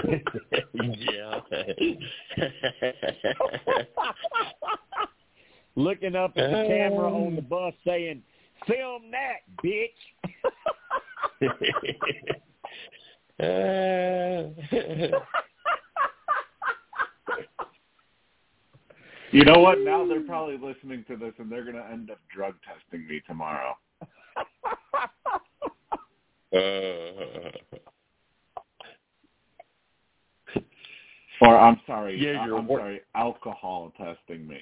yeah. Looking up at the camera on the bus saying, Film that, bitch. Uh, You know what? Now they're probably listening to this and they're going to end up drug testing me tomorrow. Uh, Or I'm sorry, Yeah, uh, you're I'm wor- sorry, alcohol testing me.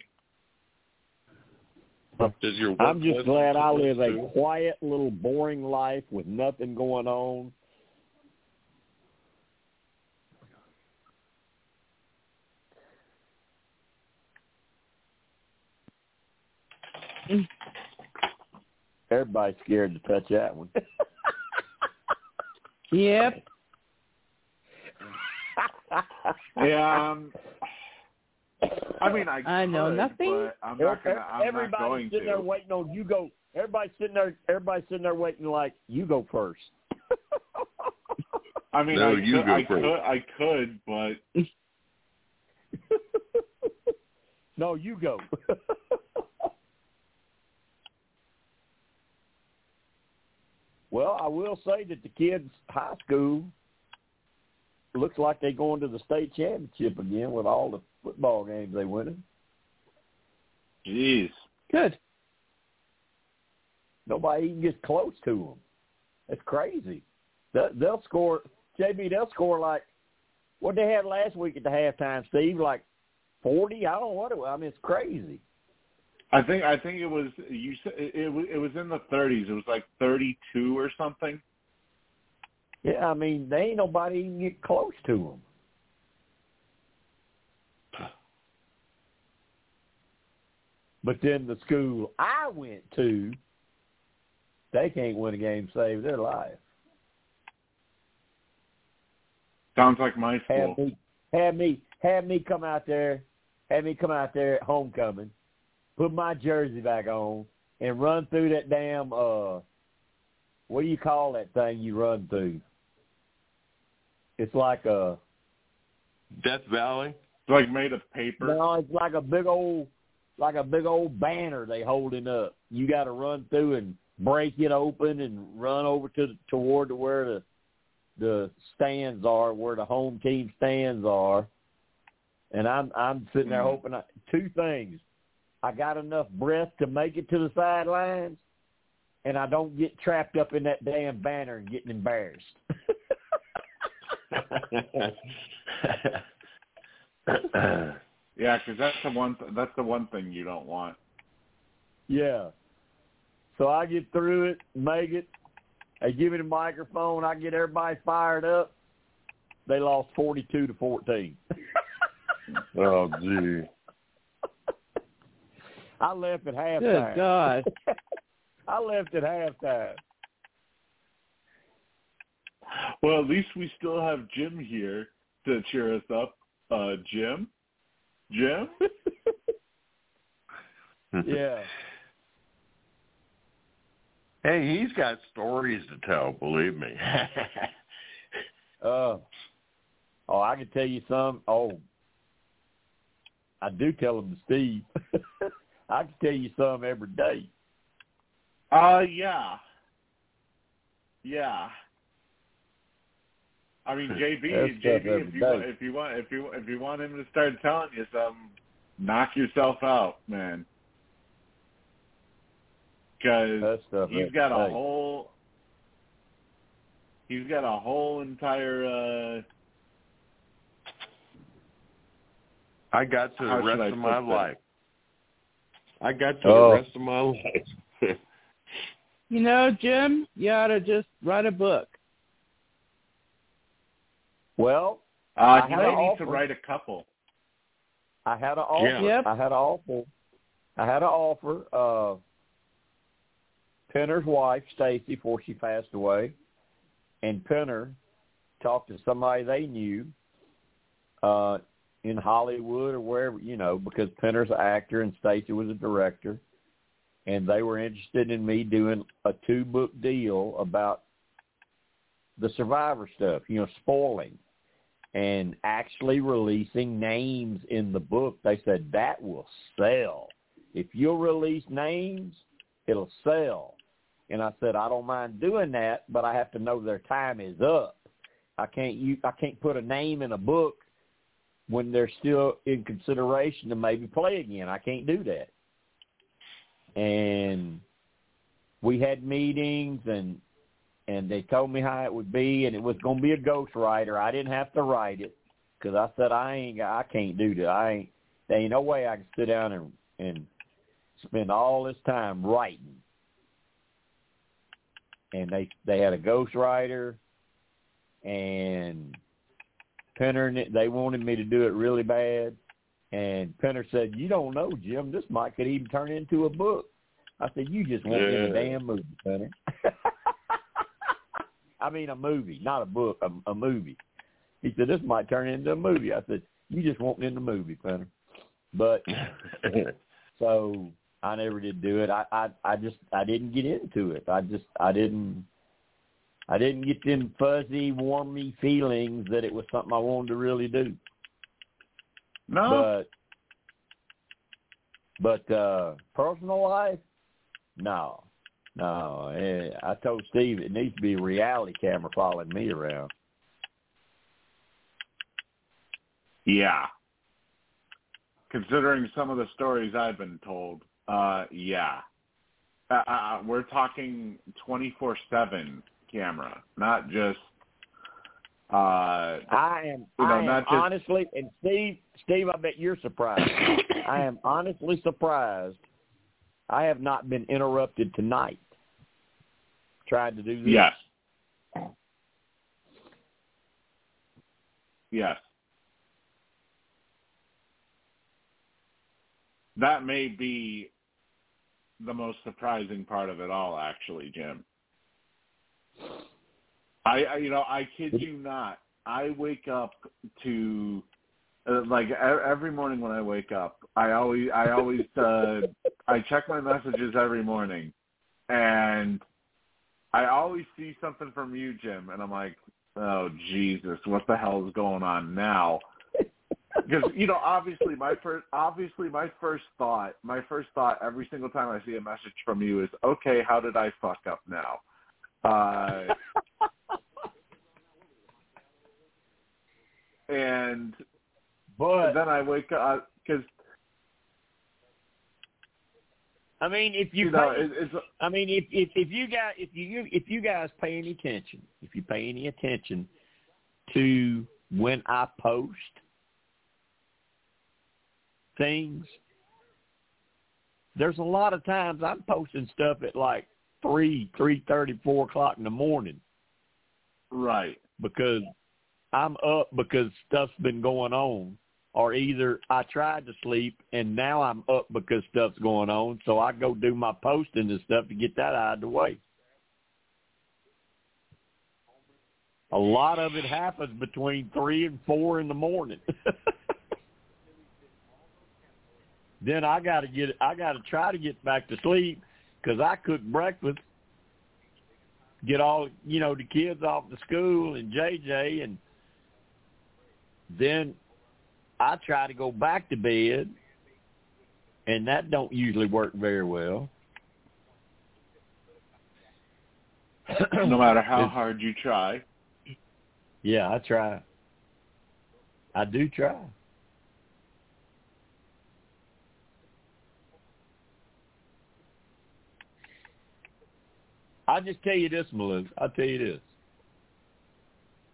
does your I'm just glad I live a quiet little boring life with nothing going on. Everybody's scared to touch that one. Yep. Yeah, um, I mean, I I know could, nothing. but I'm not gonna. I'm not everybody's going sitting there waiting on you go. Everybody's sitting there. Everybody's sitting there waiting like you go first. I mean, No, I you could, go I first. could, I could, but no, you go. Well, I will say that the kids' high school looks like they're going to the state championship again with all the football games they winning. jeez, Good. Nobody even gets close to them. It's crazy. They- They'll score, JB. They'll score like what they had last week at the halftime, Steve. Like forty. I don't know what it was. I mean, it's crazy. I think I think it was you said it, it was it was in the 30s. It was like 32 or something. Yeah, I mean, they ain't nobody even get close to them. But then the school I went to, they can't win a game save their life. Sounds like my school. me, have me, have me come out there, have me come out there at homecoming, put my jersey back on, and run through that damn uh, what do you call that thing you run through? It's like a Death Valley. It's like made of paper. No, it's like a big old, like a big old banner they holding up. You got to run through and break it open and run over to the, toward to where the the stands are, where the home team stands are. And I'm I'm sitting there Mhm. hoping I, two things. I got enough breath to make it to the sidelines, and I don't get trapped up in that damn banner and getting embarrassed. Yeah, because that's the one. Th- that's the one thing you don't want. Yeah. So I get through it, make it. They give me the microphone. I get everybody fired up. They lost forty-two to fourteen. oh, gee. I left at halftime. Good God. I left at halftime. Well, at least we still have Jim here to cheer us up. Uh, Jim, Jim. Yeah. Hey, he's got stories to tell. Believe me. Uh, oh, I can tell you some. Oh, I do tell them to Steve. I can tell you some every day. Uh, yeah, yeah. I mean, JB, JB, if you want, if you want, if you if you want him to start telling you something, knock yourself out, man. Because That stuff he's every got a whole, he's got a whole entire. uh I got to the rest of my life. I got to Oh. the rest of my life. You know, Jim, you ought to just write a book. Well, Uh, I he had need to write a couple. I had an offer. Yeah. Yep. I had an offer. I had an offer. Uh, Penner's wife, Stacy, before she passed away, and Penner talked to somebody they knew uh, in Hollywood or wherever, you know, because Penner's an actor and Stacy was a director, and they were interested in me doing a two-book deal about the Survivor stuff, you know, spoiling and actually releasing names in the book. They said that will sell. If you'll release names, it'll sell. And I said, I don't mind doing that, but I have to know their time is up. I can't you I can't put a name in a book when they're still in consideration to maybe play again. I can't do that. And we had meetings and and they told me how it would be and it was going to be a ghostwriter. I didn't have to write it because I said I ain't I can't do that. I ain't there ain't no way I can sit down and and spend all this time writing. And they they had a ghostwriter and Penner they wanted me to do it really bad and Penner said, You don't know, Jim, this might could even turn into a book. I said, You just want yeah. in a damn movie, Penner. I mean a movie, not a book, a, a movie. He said, This might turn into a movie. I said, You just want in the movie, Penner. But so I never did do it. I, I I just I didn't get into it. I just I didn't I didn't get them fuzzy, warmy feelings that it was something I wanted to really do. No. But but uh personal life, no. No. Eh, I told Steve it needs to be a reality camera following me around. Yeah. Considering some of the stories I've been told, uh, yeah. Uh, uh, we're talking 24-7 camera, not just. Uh, I am. You know, I am not just, honestly, and Steve, Steve, I bet you're surprised. I am honestly surprised. I have not been interrupted tonight. Tried to do this. Yes. Yes. That may be the most surprising part of it all, actually, Jim. I, I you know, I kid you not. I wake up to uh, like every morning when I wake up, I always I always uh I check my messages every morning and I always see something from you, Jim, and I'm like, "Oh Jesus, what the hell is going on now?" Because you know, obviously, my first, obviously, my first thought, my first thought every single time I see a message from you is, "Okay, how did I fuck up now?" Uh, and but then I wake up because I mean, if you, you know, pay, it, it's I mean, if if if you guys if you if you guys pay any attention, if you pay any attention to when I post things, there's a lot of times I'm posting stuff at like three, three thirty, four o'clock in the morning. Right. Because I'm up because stuff's been going on. Or either I tried to sleep and now I'm up because stuff's going on, so I go do my posting and stuff to get that out of the way. A lot of it happens between three and four in the morning. then I got to get I got to try to get back to sleep because I cook breakfast, get all you know the kids off to school and JJ, and then I try to go back to bed, and that don't usually work very well. no matter how hard you try. Yeah, I try. I do try. I'll just tell you this, Malou. I'll tell you this.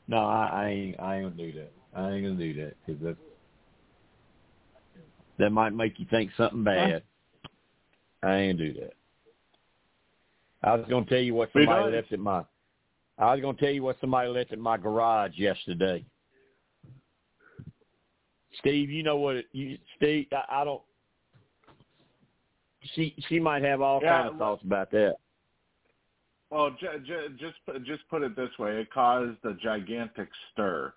No, I, I ain't. I ain't gonna do that. I ain't gonna do that because that that might make you think something bad. I ain't gonna do that. I was gonna tell you what somebody left at my. I was gonna tell you what somebody left at my garage yesterday. Steve, you know what? It, you, Steve, I, I don't. She she might have all yeah, kind of thoughts about that. Well, j- j- just just put it this way: it caused a gigantic stir.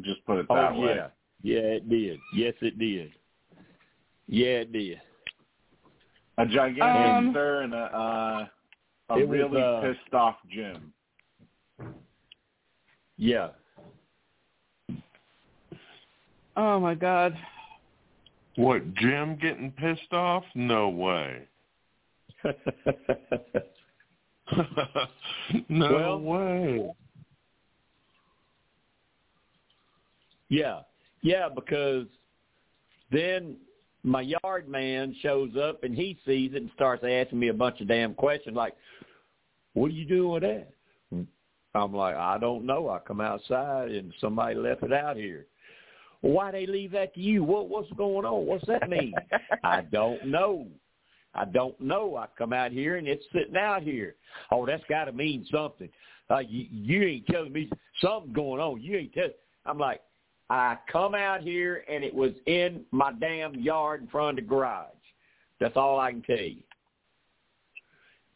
Just put it that oh way. yeah, yeah, it did. Yes, it did. Yeah, it did. A gigantic Um, stir and a uh, a It was, really uh, pissed off Jim. Yeah. Oh my God. What, Jim getting pissed off? No way. no Well- way. Yeah, yeah, because then my yard man shows up and he sees it and starts asking me a bunch of damn questions like, "What are you doing with that?" I'm like, "I don't know. I come outside and somebody left it out here." Why they leave that to you? What what's going on? What's that mean? I don't know. I don't know. I come out here and it's sitting out here. Oh, that's got to mean something. Uh, you, you ain't telling me something's going on. You ain't telling. I'm like, I come out here and it was in my damn yard in front of the garage. That's all I can tell you.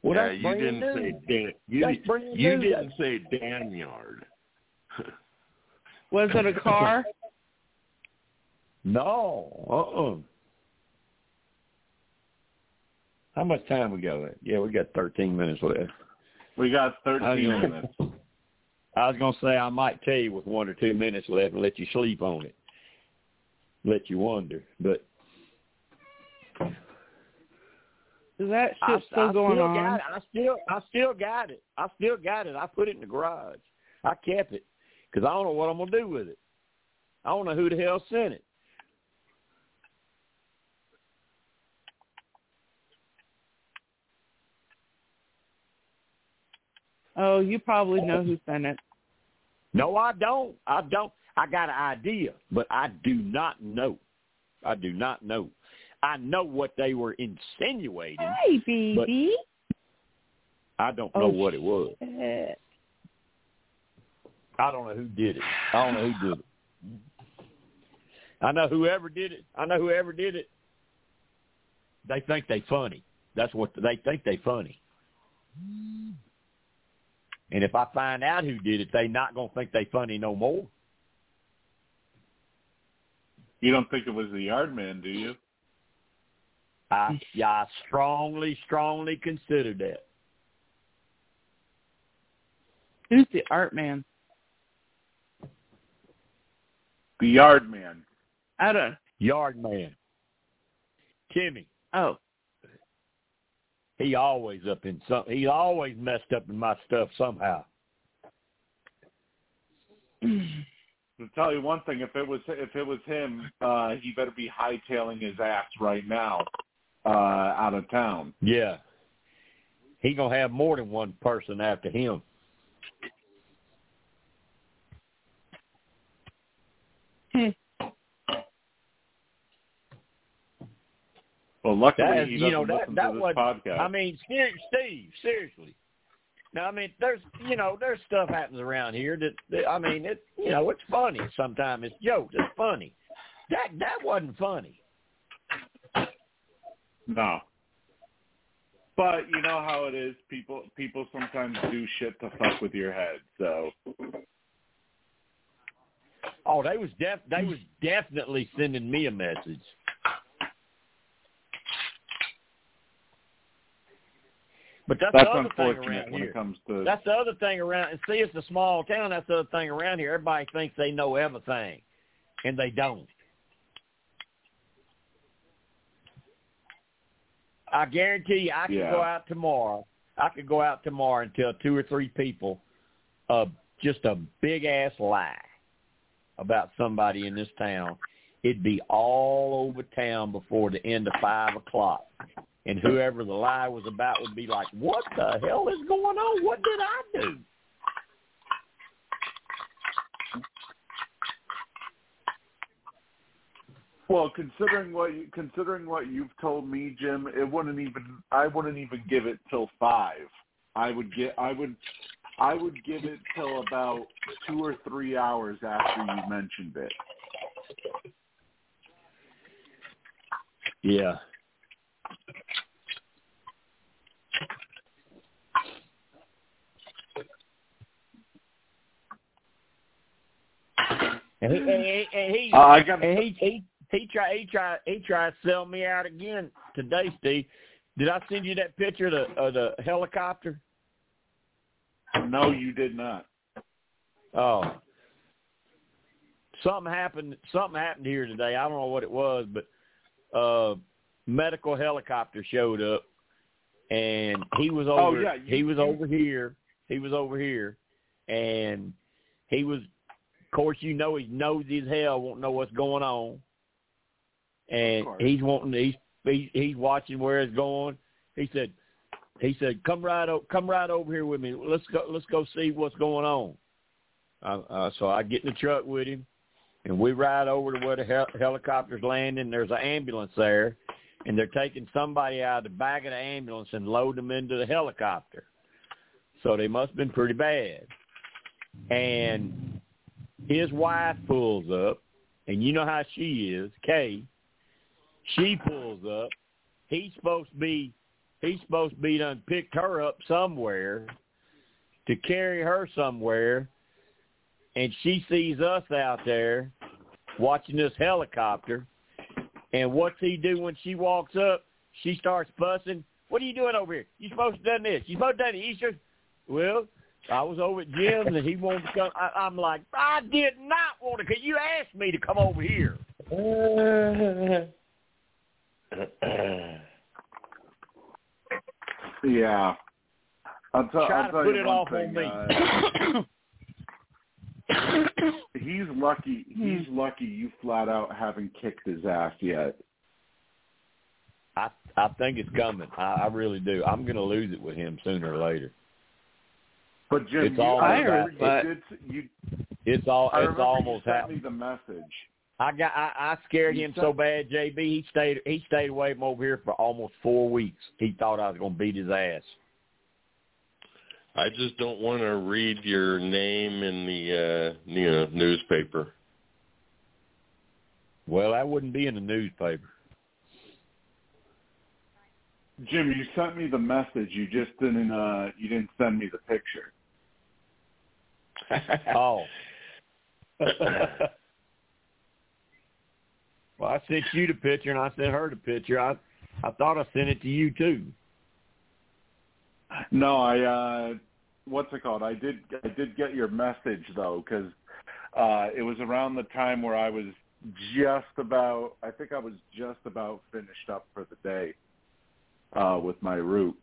Well, yeah, you didn't new. say Dan. You, That's you didn't say Dan yard. Was it a car? No, uh-uh. How much time we got left? Yeah, we got 13 minutes left. We got 13 I know. minutes. I was going to say I might tell you with one or two minutes left and let you sleep on it. Let you wonder. But Is that I, still I going still on? Got it. I still, I still got it. I still got it. I put it in the garage. I kept it because I don't know what I'm gonna do with it. I don't know who the hell sent it. Oh, you probably know who sent it. No, I don't. I don't. I got an idea, but I do not know. I do not know. I know what they were insinuating. Hey, baby. I don't know Oh, what it was. shit. I don't know who did it. I don't know who did it. I know whoever did it. I know whoever did it. They think they funny. That's what they think they funny. And if I find out who did it, they not gonna think they funny no more. You don't think it was the yard man, do you? I yeah, I strongly, strongly consider that. Who's the art man? The yard man. I don't. Yard man. Timmy. Oh, He always up in some he always messed up in my stuff somehow. To tell you one thing, if it was if it was him, uh, he better be hightailing his ass right now uh, out of town. Yeah. He gonna have more than one person after him. Well, luckily That he you know, that- that was- podcast. I mean, Steve, seriously. Now, I mean, there's you know, there's stuff happens around here that, that I mean, it you know, it's funny. Sometimes it's jokes. It's funny. That that wasn't funny. no. But you know how it is. People people sometimes do shit to fuck with your head. So Oh, they was def they was definitely sending me a message. But that's, that's the other thing around when here. it comes to. That's the other thing around. And see, it's a small town. That's the other thing around here. Everybody thinks they know everything, and they don't. I guarantee you, I could Yeah. go out tomorrow. I could go out tomorrow and tell two or three people, uh, just a big ass lie about somebody in this town. It'd be all over town before the end of five o'clock. And whoever the lie was about would be like, "What the hell is going on? What did I do?" Well, considering what you, considering what you've told me, Jim, it wouldn't even I wouldn't even give it till five. I would get I would I would give it till about two or three hours after you mentioned it. Yeah. And he, and he, and he, Uh, I got. and he, he, he tried, he tried, he tried to sell me out again today, Steve. Did I send you that picture of the, of the helicopter? No, you did not. Oh, something happened. Something happened here today. I don't know what it was, but uh, medical helicopter showed up, and he was over. Oh, yeah, you- he was you- over here. He was over here, and he was. Of course, you know he's nosy as hell. Won't know what's going on, and he's wanting. He's he's, he's watching where it's going. He said. He said, "Come right, o- come right over here with me. Let's go. Let's go see what's going on." Uh, uh, so I get in the truck with him, and we ride over to where the hel- helicopter's landing. There's an ambulance there, and they're taking somebody out of the back of the ambulance and load them into the helicopter. So they must have been pretty bad. And his wife pulls up, and you know how she is, Kay. She pulls up. He's supposed to be he's supposed to be done picked her up somewhere to carry her somewhere and she sees us out there watching this helicopter. And what's he do when she walks up? She starts fussing. What are you doing over here? You supposed to done this. You supposed to done it Easter well I was over at Jim's and he wanted to come I, I'm like I did not want to because you asked me to come over here Yeah. I'll, Try I'll to put you it off thing. on Uh, he's lucky. He's lucky you flat out haven't kicked his ass yet. I I think it's coming. I, I really do. I'm going to lose it with him sooner or later. But Jim, It's you, all I about- but- you, you, It's all. I It's almost you sent happened. me the message. I got. I, I scared You him said- so bad, JB. He stayed. He stayed away from over here for almost four weeks. He thought I was going to beat his ass. I just don't want to read your name in the uh, you know newspaper. Well, I wouldn't be in the newspaper. Jim, you sent me the message. You just didn't. uh You didn't send me the picture. Oh. well, I sent you the picture and I sent her the picture. I I thought I sent it to you too. No, I. uh What's it called? I did. I did get your message though, because uh it was around the time where I was just about. I think I was just about finished up for the day uh with my route.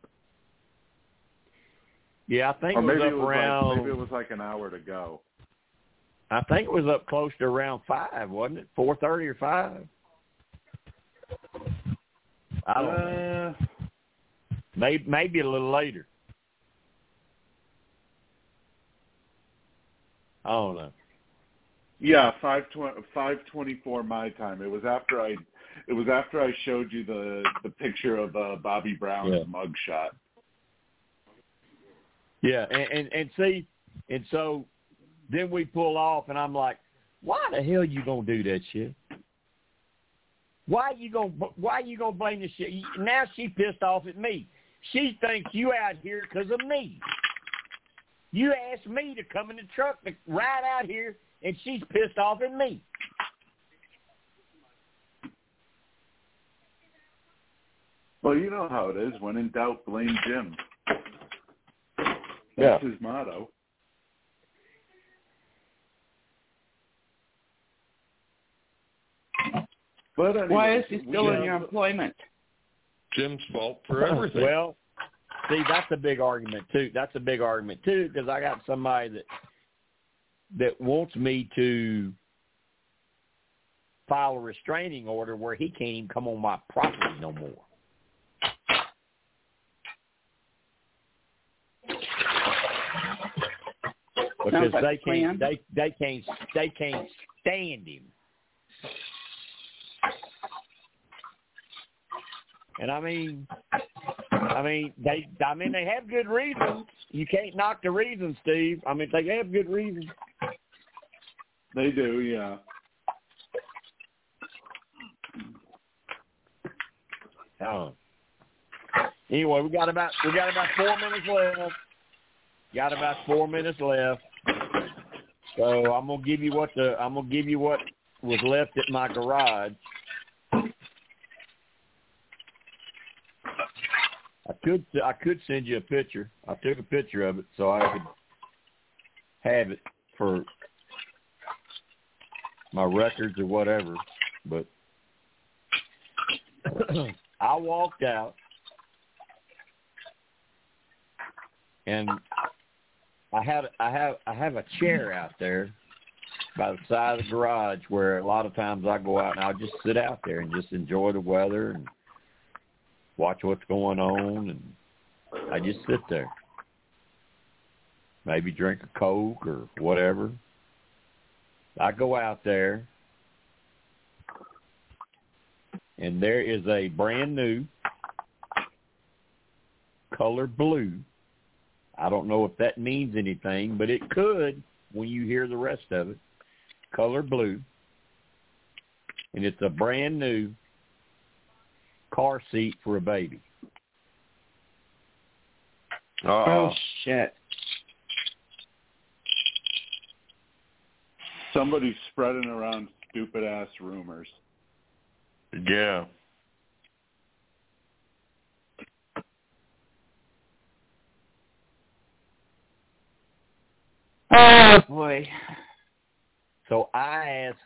Yeah, I think or it was maybe up it was around. like maybe it was like an hour to go. I think it was up close to around five, wasn't it? Four thirty or five? I don't know. Uh, Maybe maybe a little later. I don't know. Yeah, five twenty five twenty four my time. It was after I it was after I showed you the the picture of uh, Bobby Brown's Yeah. mugshot. Yeah, and, and and see, and so then we pull off, and I'm like, why the hell you gonna do that shit? Why you gonna Why you gonna blame this shit? Now she pissed off at me. She thinks you out here because of me. You asked me to come in the truck to ride out here, and she's pissed off at me. Well, you know how it is. When in doubt, blame Jim. Yeah. His motto. But anyway, Why is he still in your employment? Jim's fault for everything. Well, see, that's a big argument too. That's a big argument too because I got somebody that that wants me to file a restraining order where he can't even come on my property no more. Because like they can't, they they can't, they can't stand him. And I mean, I mean, they, I mean, they have good reasons. You can't knock the reasons, Steve. I mean, they have good reasons. They do, yeah. Oh. Anyway, we got about we got about four minutes left. Got about four minutes left. So I'm gonna give you what the I'm gonna give you what was left at my garage. I could I could send you a picture. I took a picture of it so I could have it for my records or whatever. But I walked out and I had I have I have a chair out there by the side of the garage where a lot of times I go out and I'll just sit out there and just enjoy the weather and watch what's going on and I just sit there. Maybe drink a Coke or whatever. I go out there and there is a brand new color blue. I don't know if that means anything, but it could when you hear the rest of it. Color blue. And it's a brand new car seat for a baby. Oh shit. Somebody's spreading around stupid ass rumors. Yeah. Oh boy. So I asked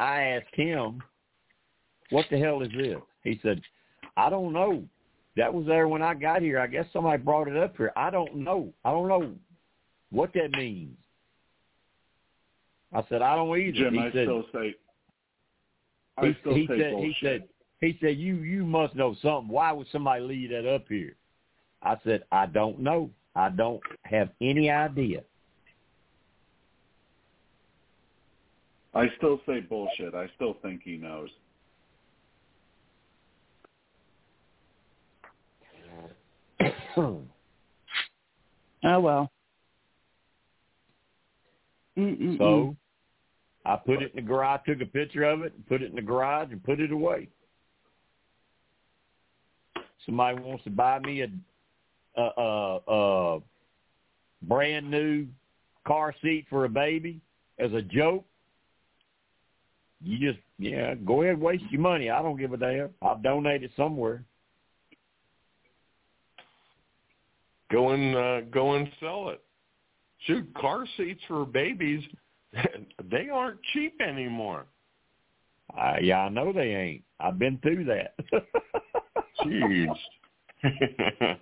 I asked him, What the hell is this? He said, I don't know. That was there when I got here. I guess somebody brought it up here. I don't know. I don't know what that means. I said, I don't either. Jim, he I said, still say I he, still he say said, bullshit. he said, he said, you you must know something. Why would somebody leave that up here? I said, I don't know. I don't have any idea. I still say bullshit. I still think he knows. Oh well. Mm-mm-mm. So I put it in the garage, took a picture of it, and put it in the garage, and put it away. Somebody wants to buy me a a, a, a brand new car seat for a baby as a joke. You just yeah, go ahead waste your money. I don't give a damn. I'll donate it somewhere. Go and uh, go and sell it. Shoot, car seats for babies, they aren't cheap anymore. Uh, yeah, I know they ain't. I've been through that. Jeez.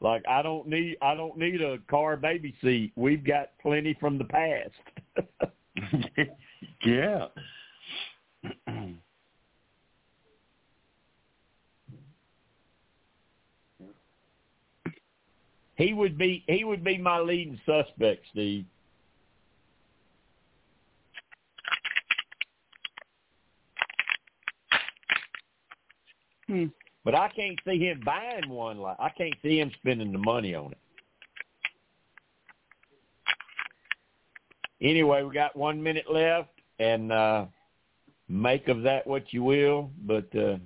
like I don't need I don't need a car baby seat. We've got plenty from the past. Yeah. he would be he would be my leading suspect, Steve. Hmm. But I can't see him buying one. Like I can't see him spending the money on it. Anyway, we got one minute left, and uh, make of that what you will. But uh,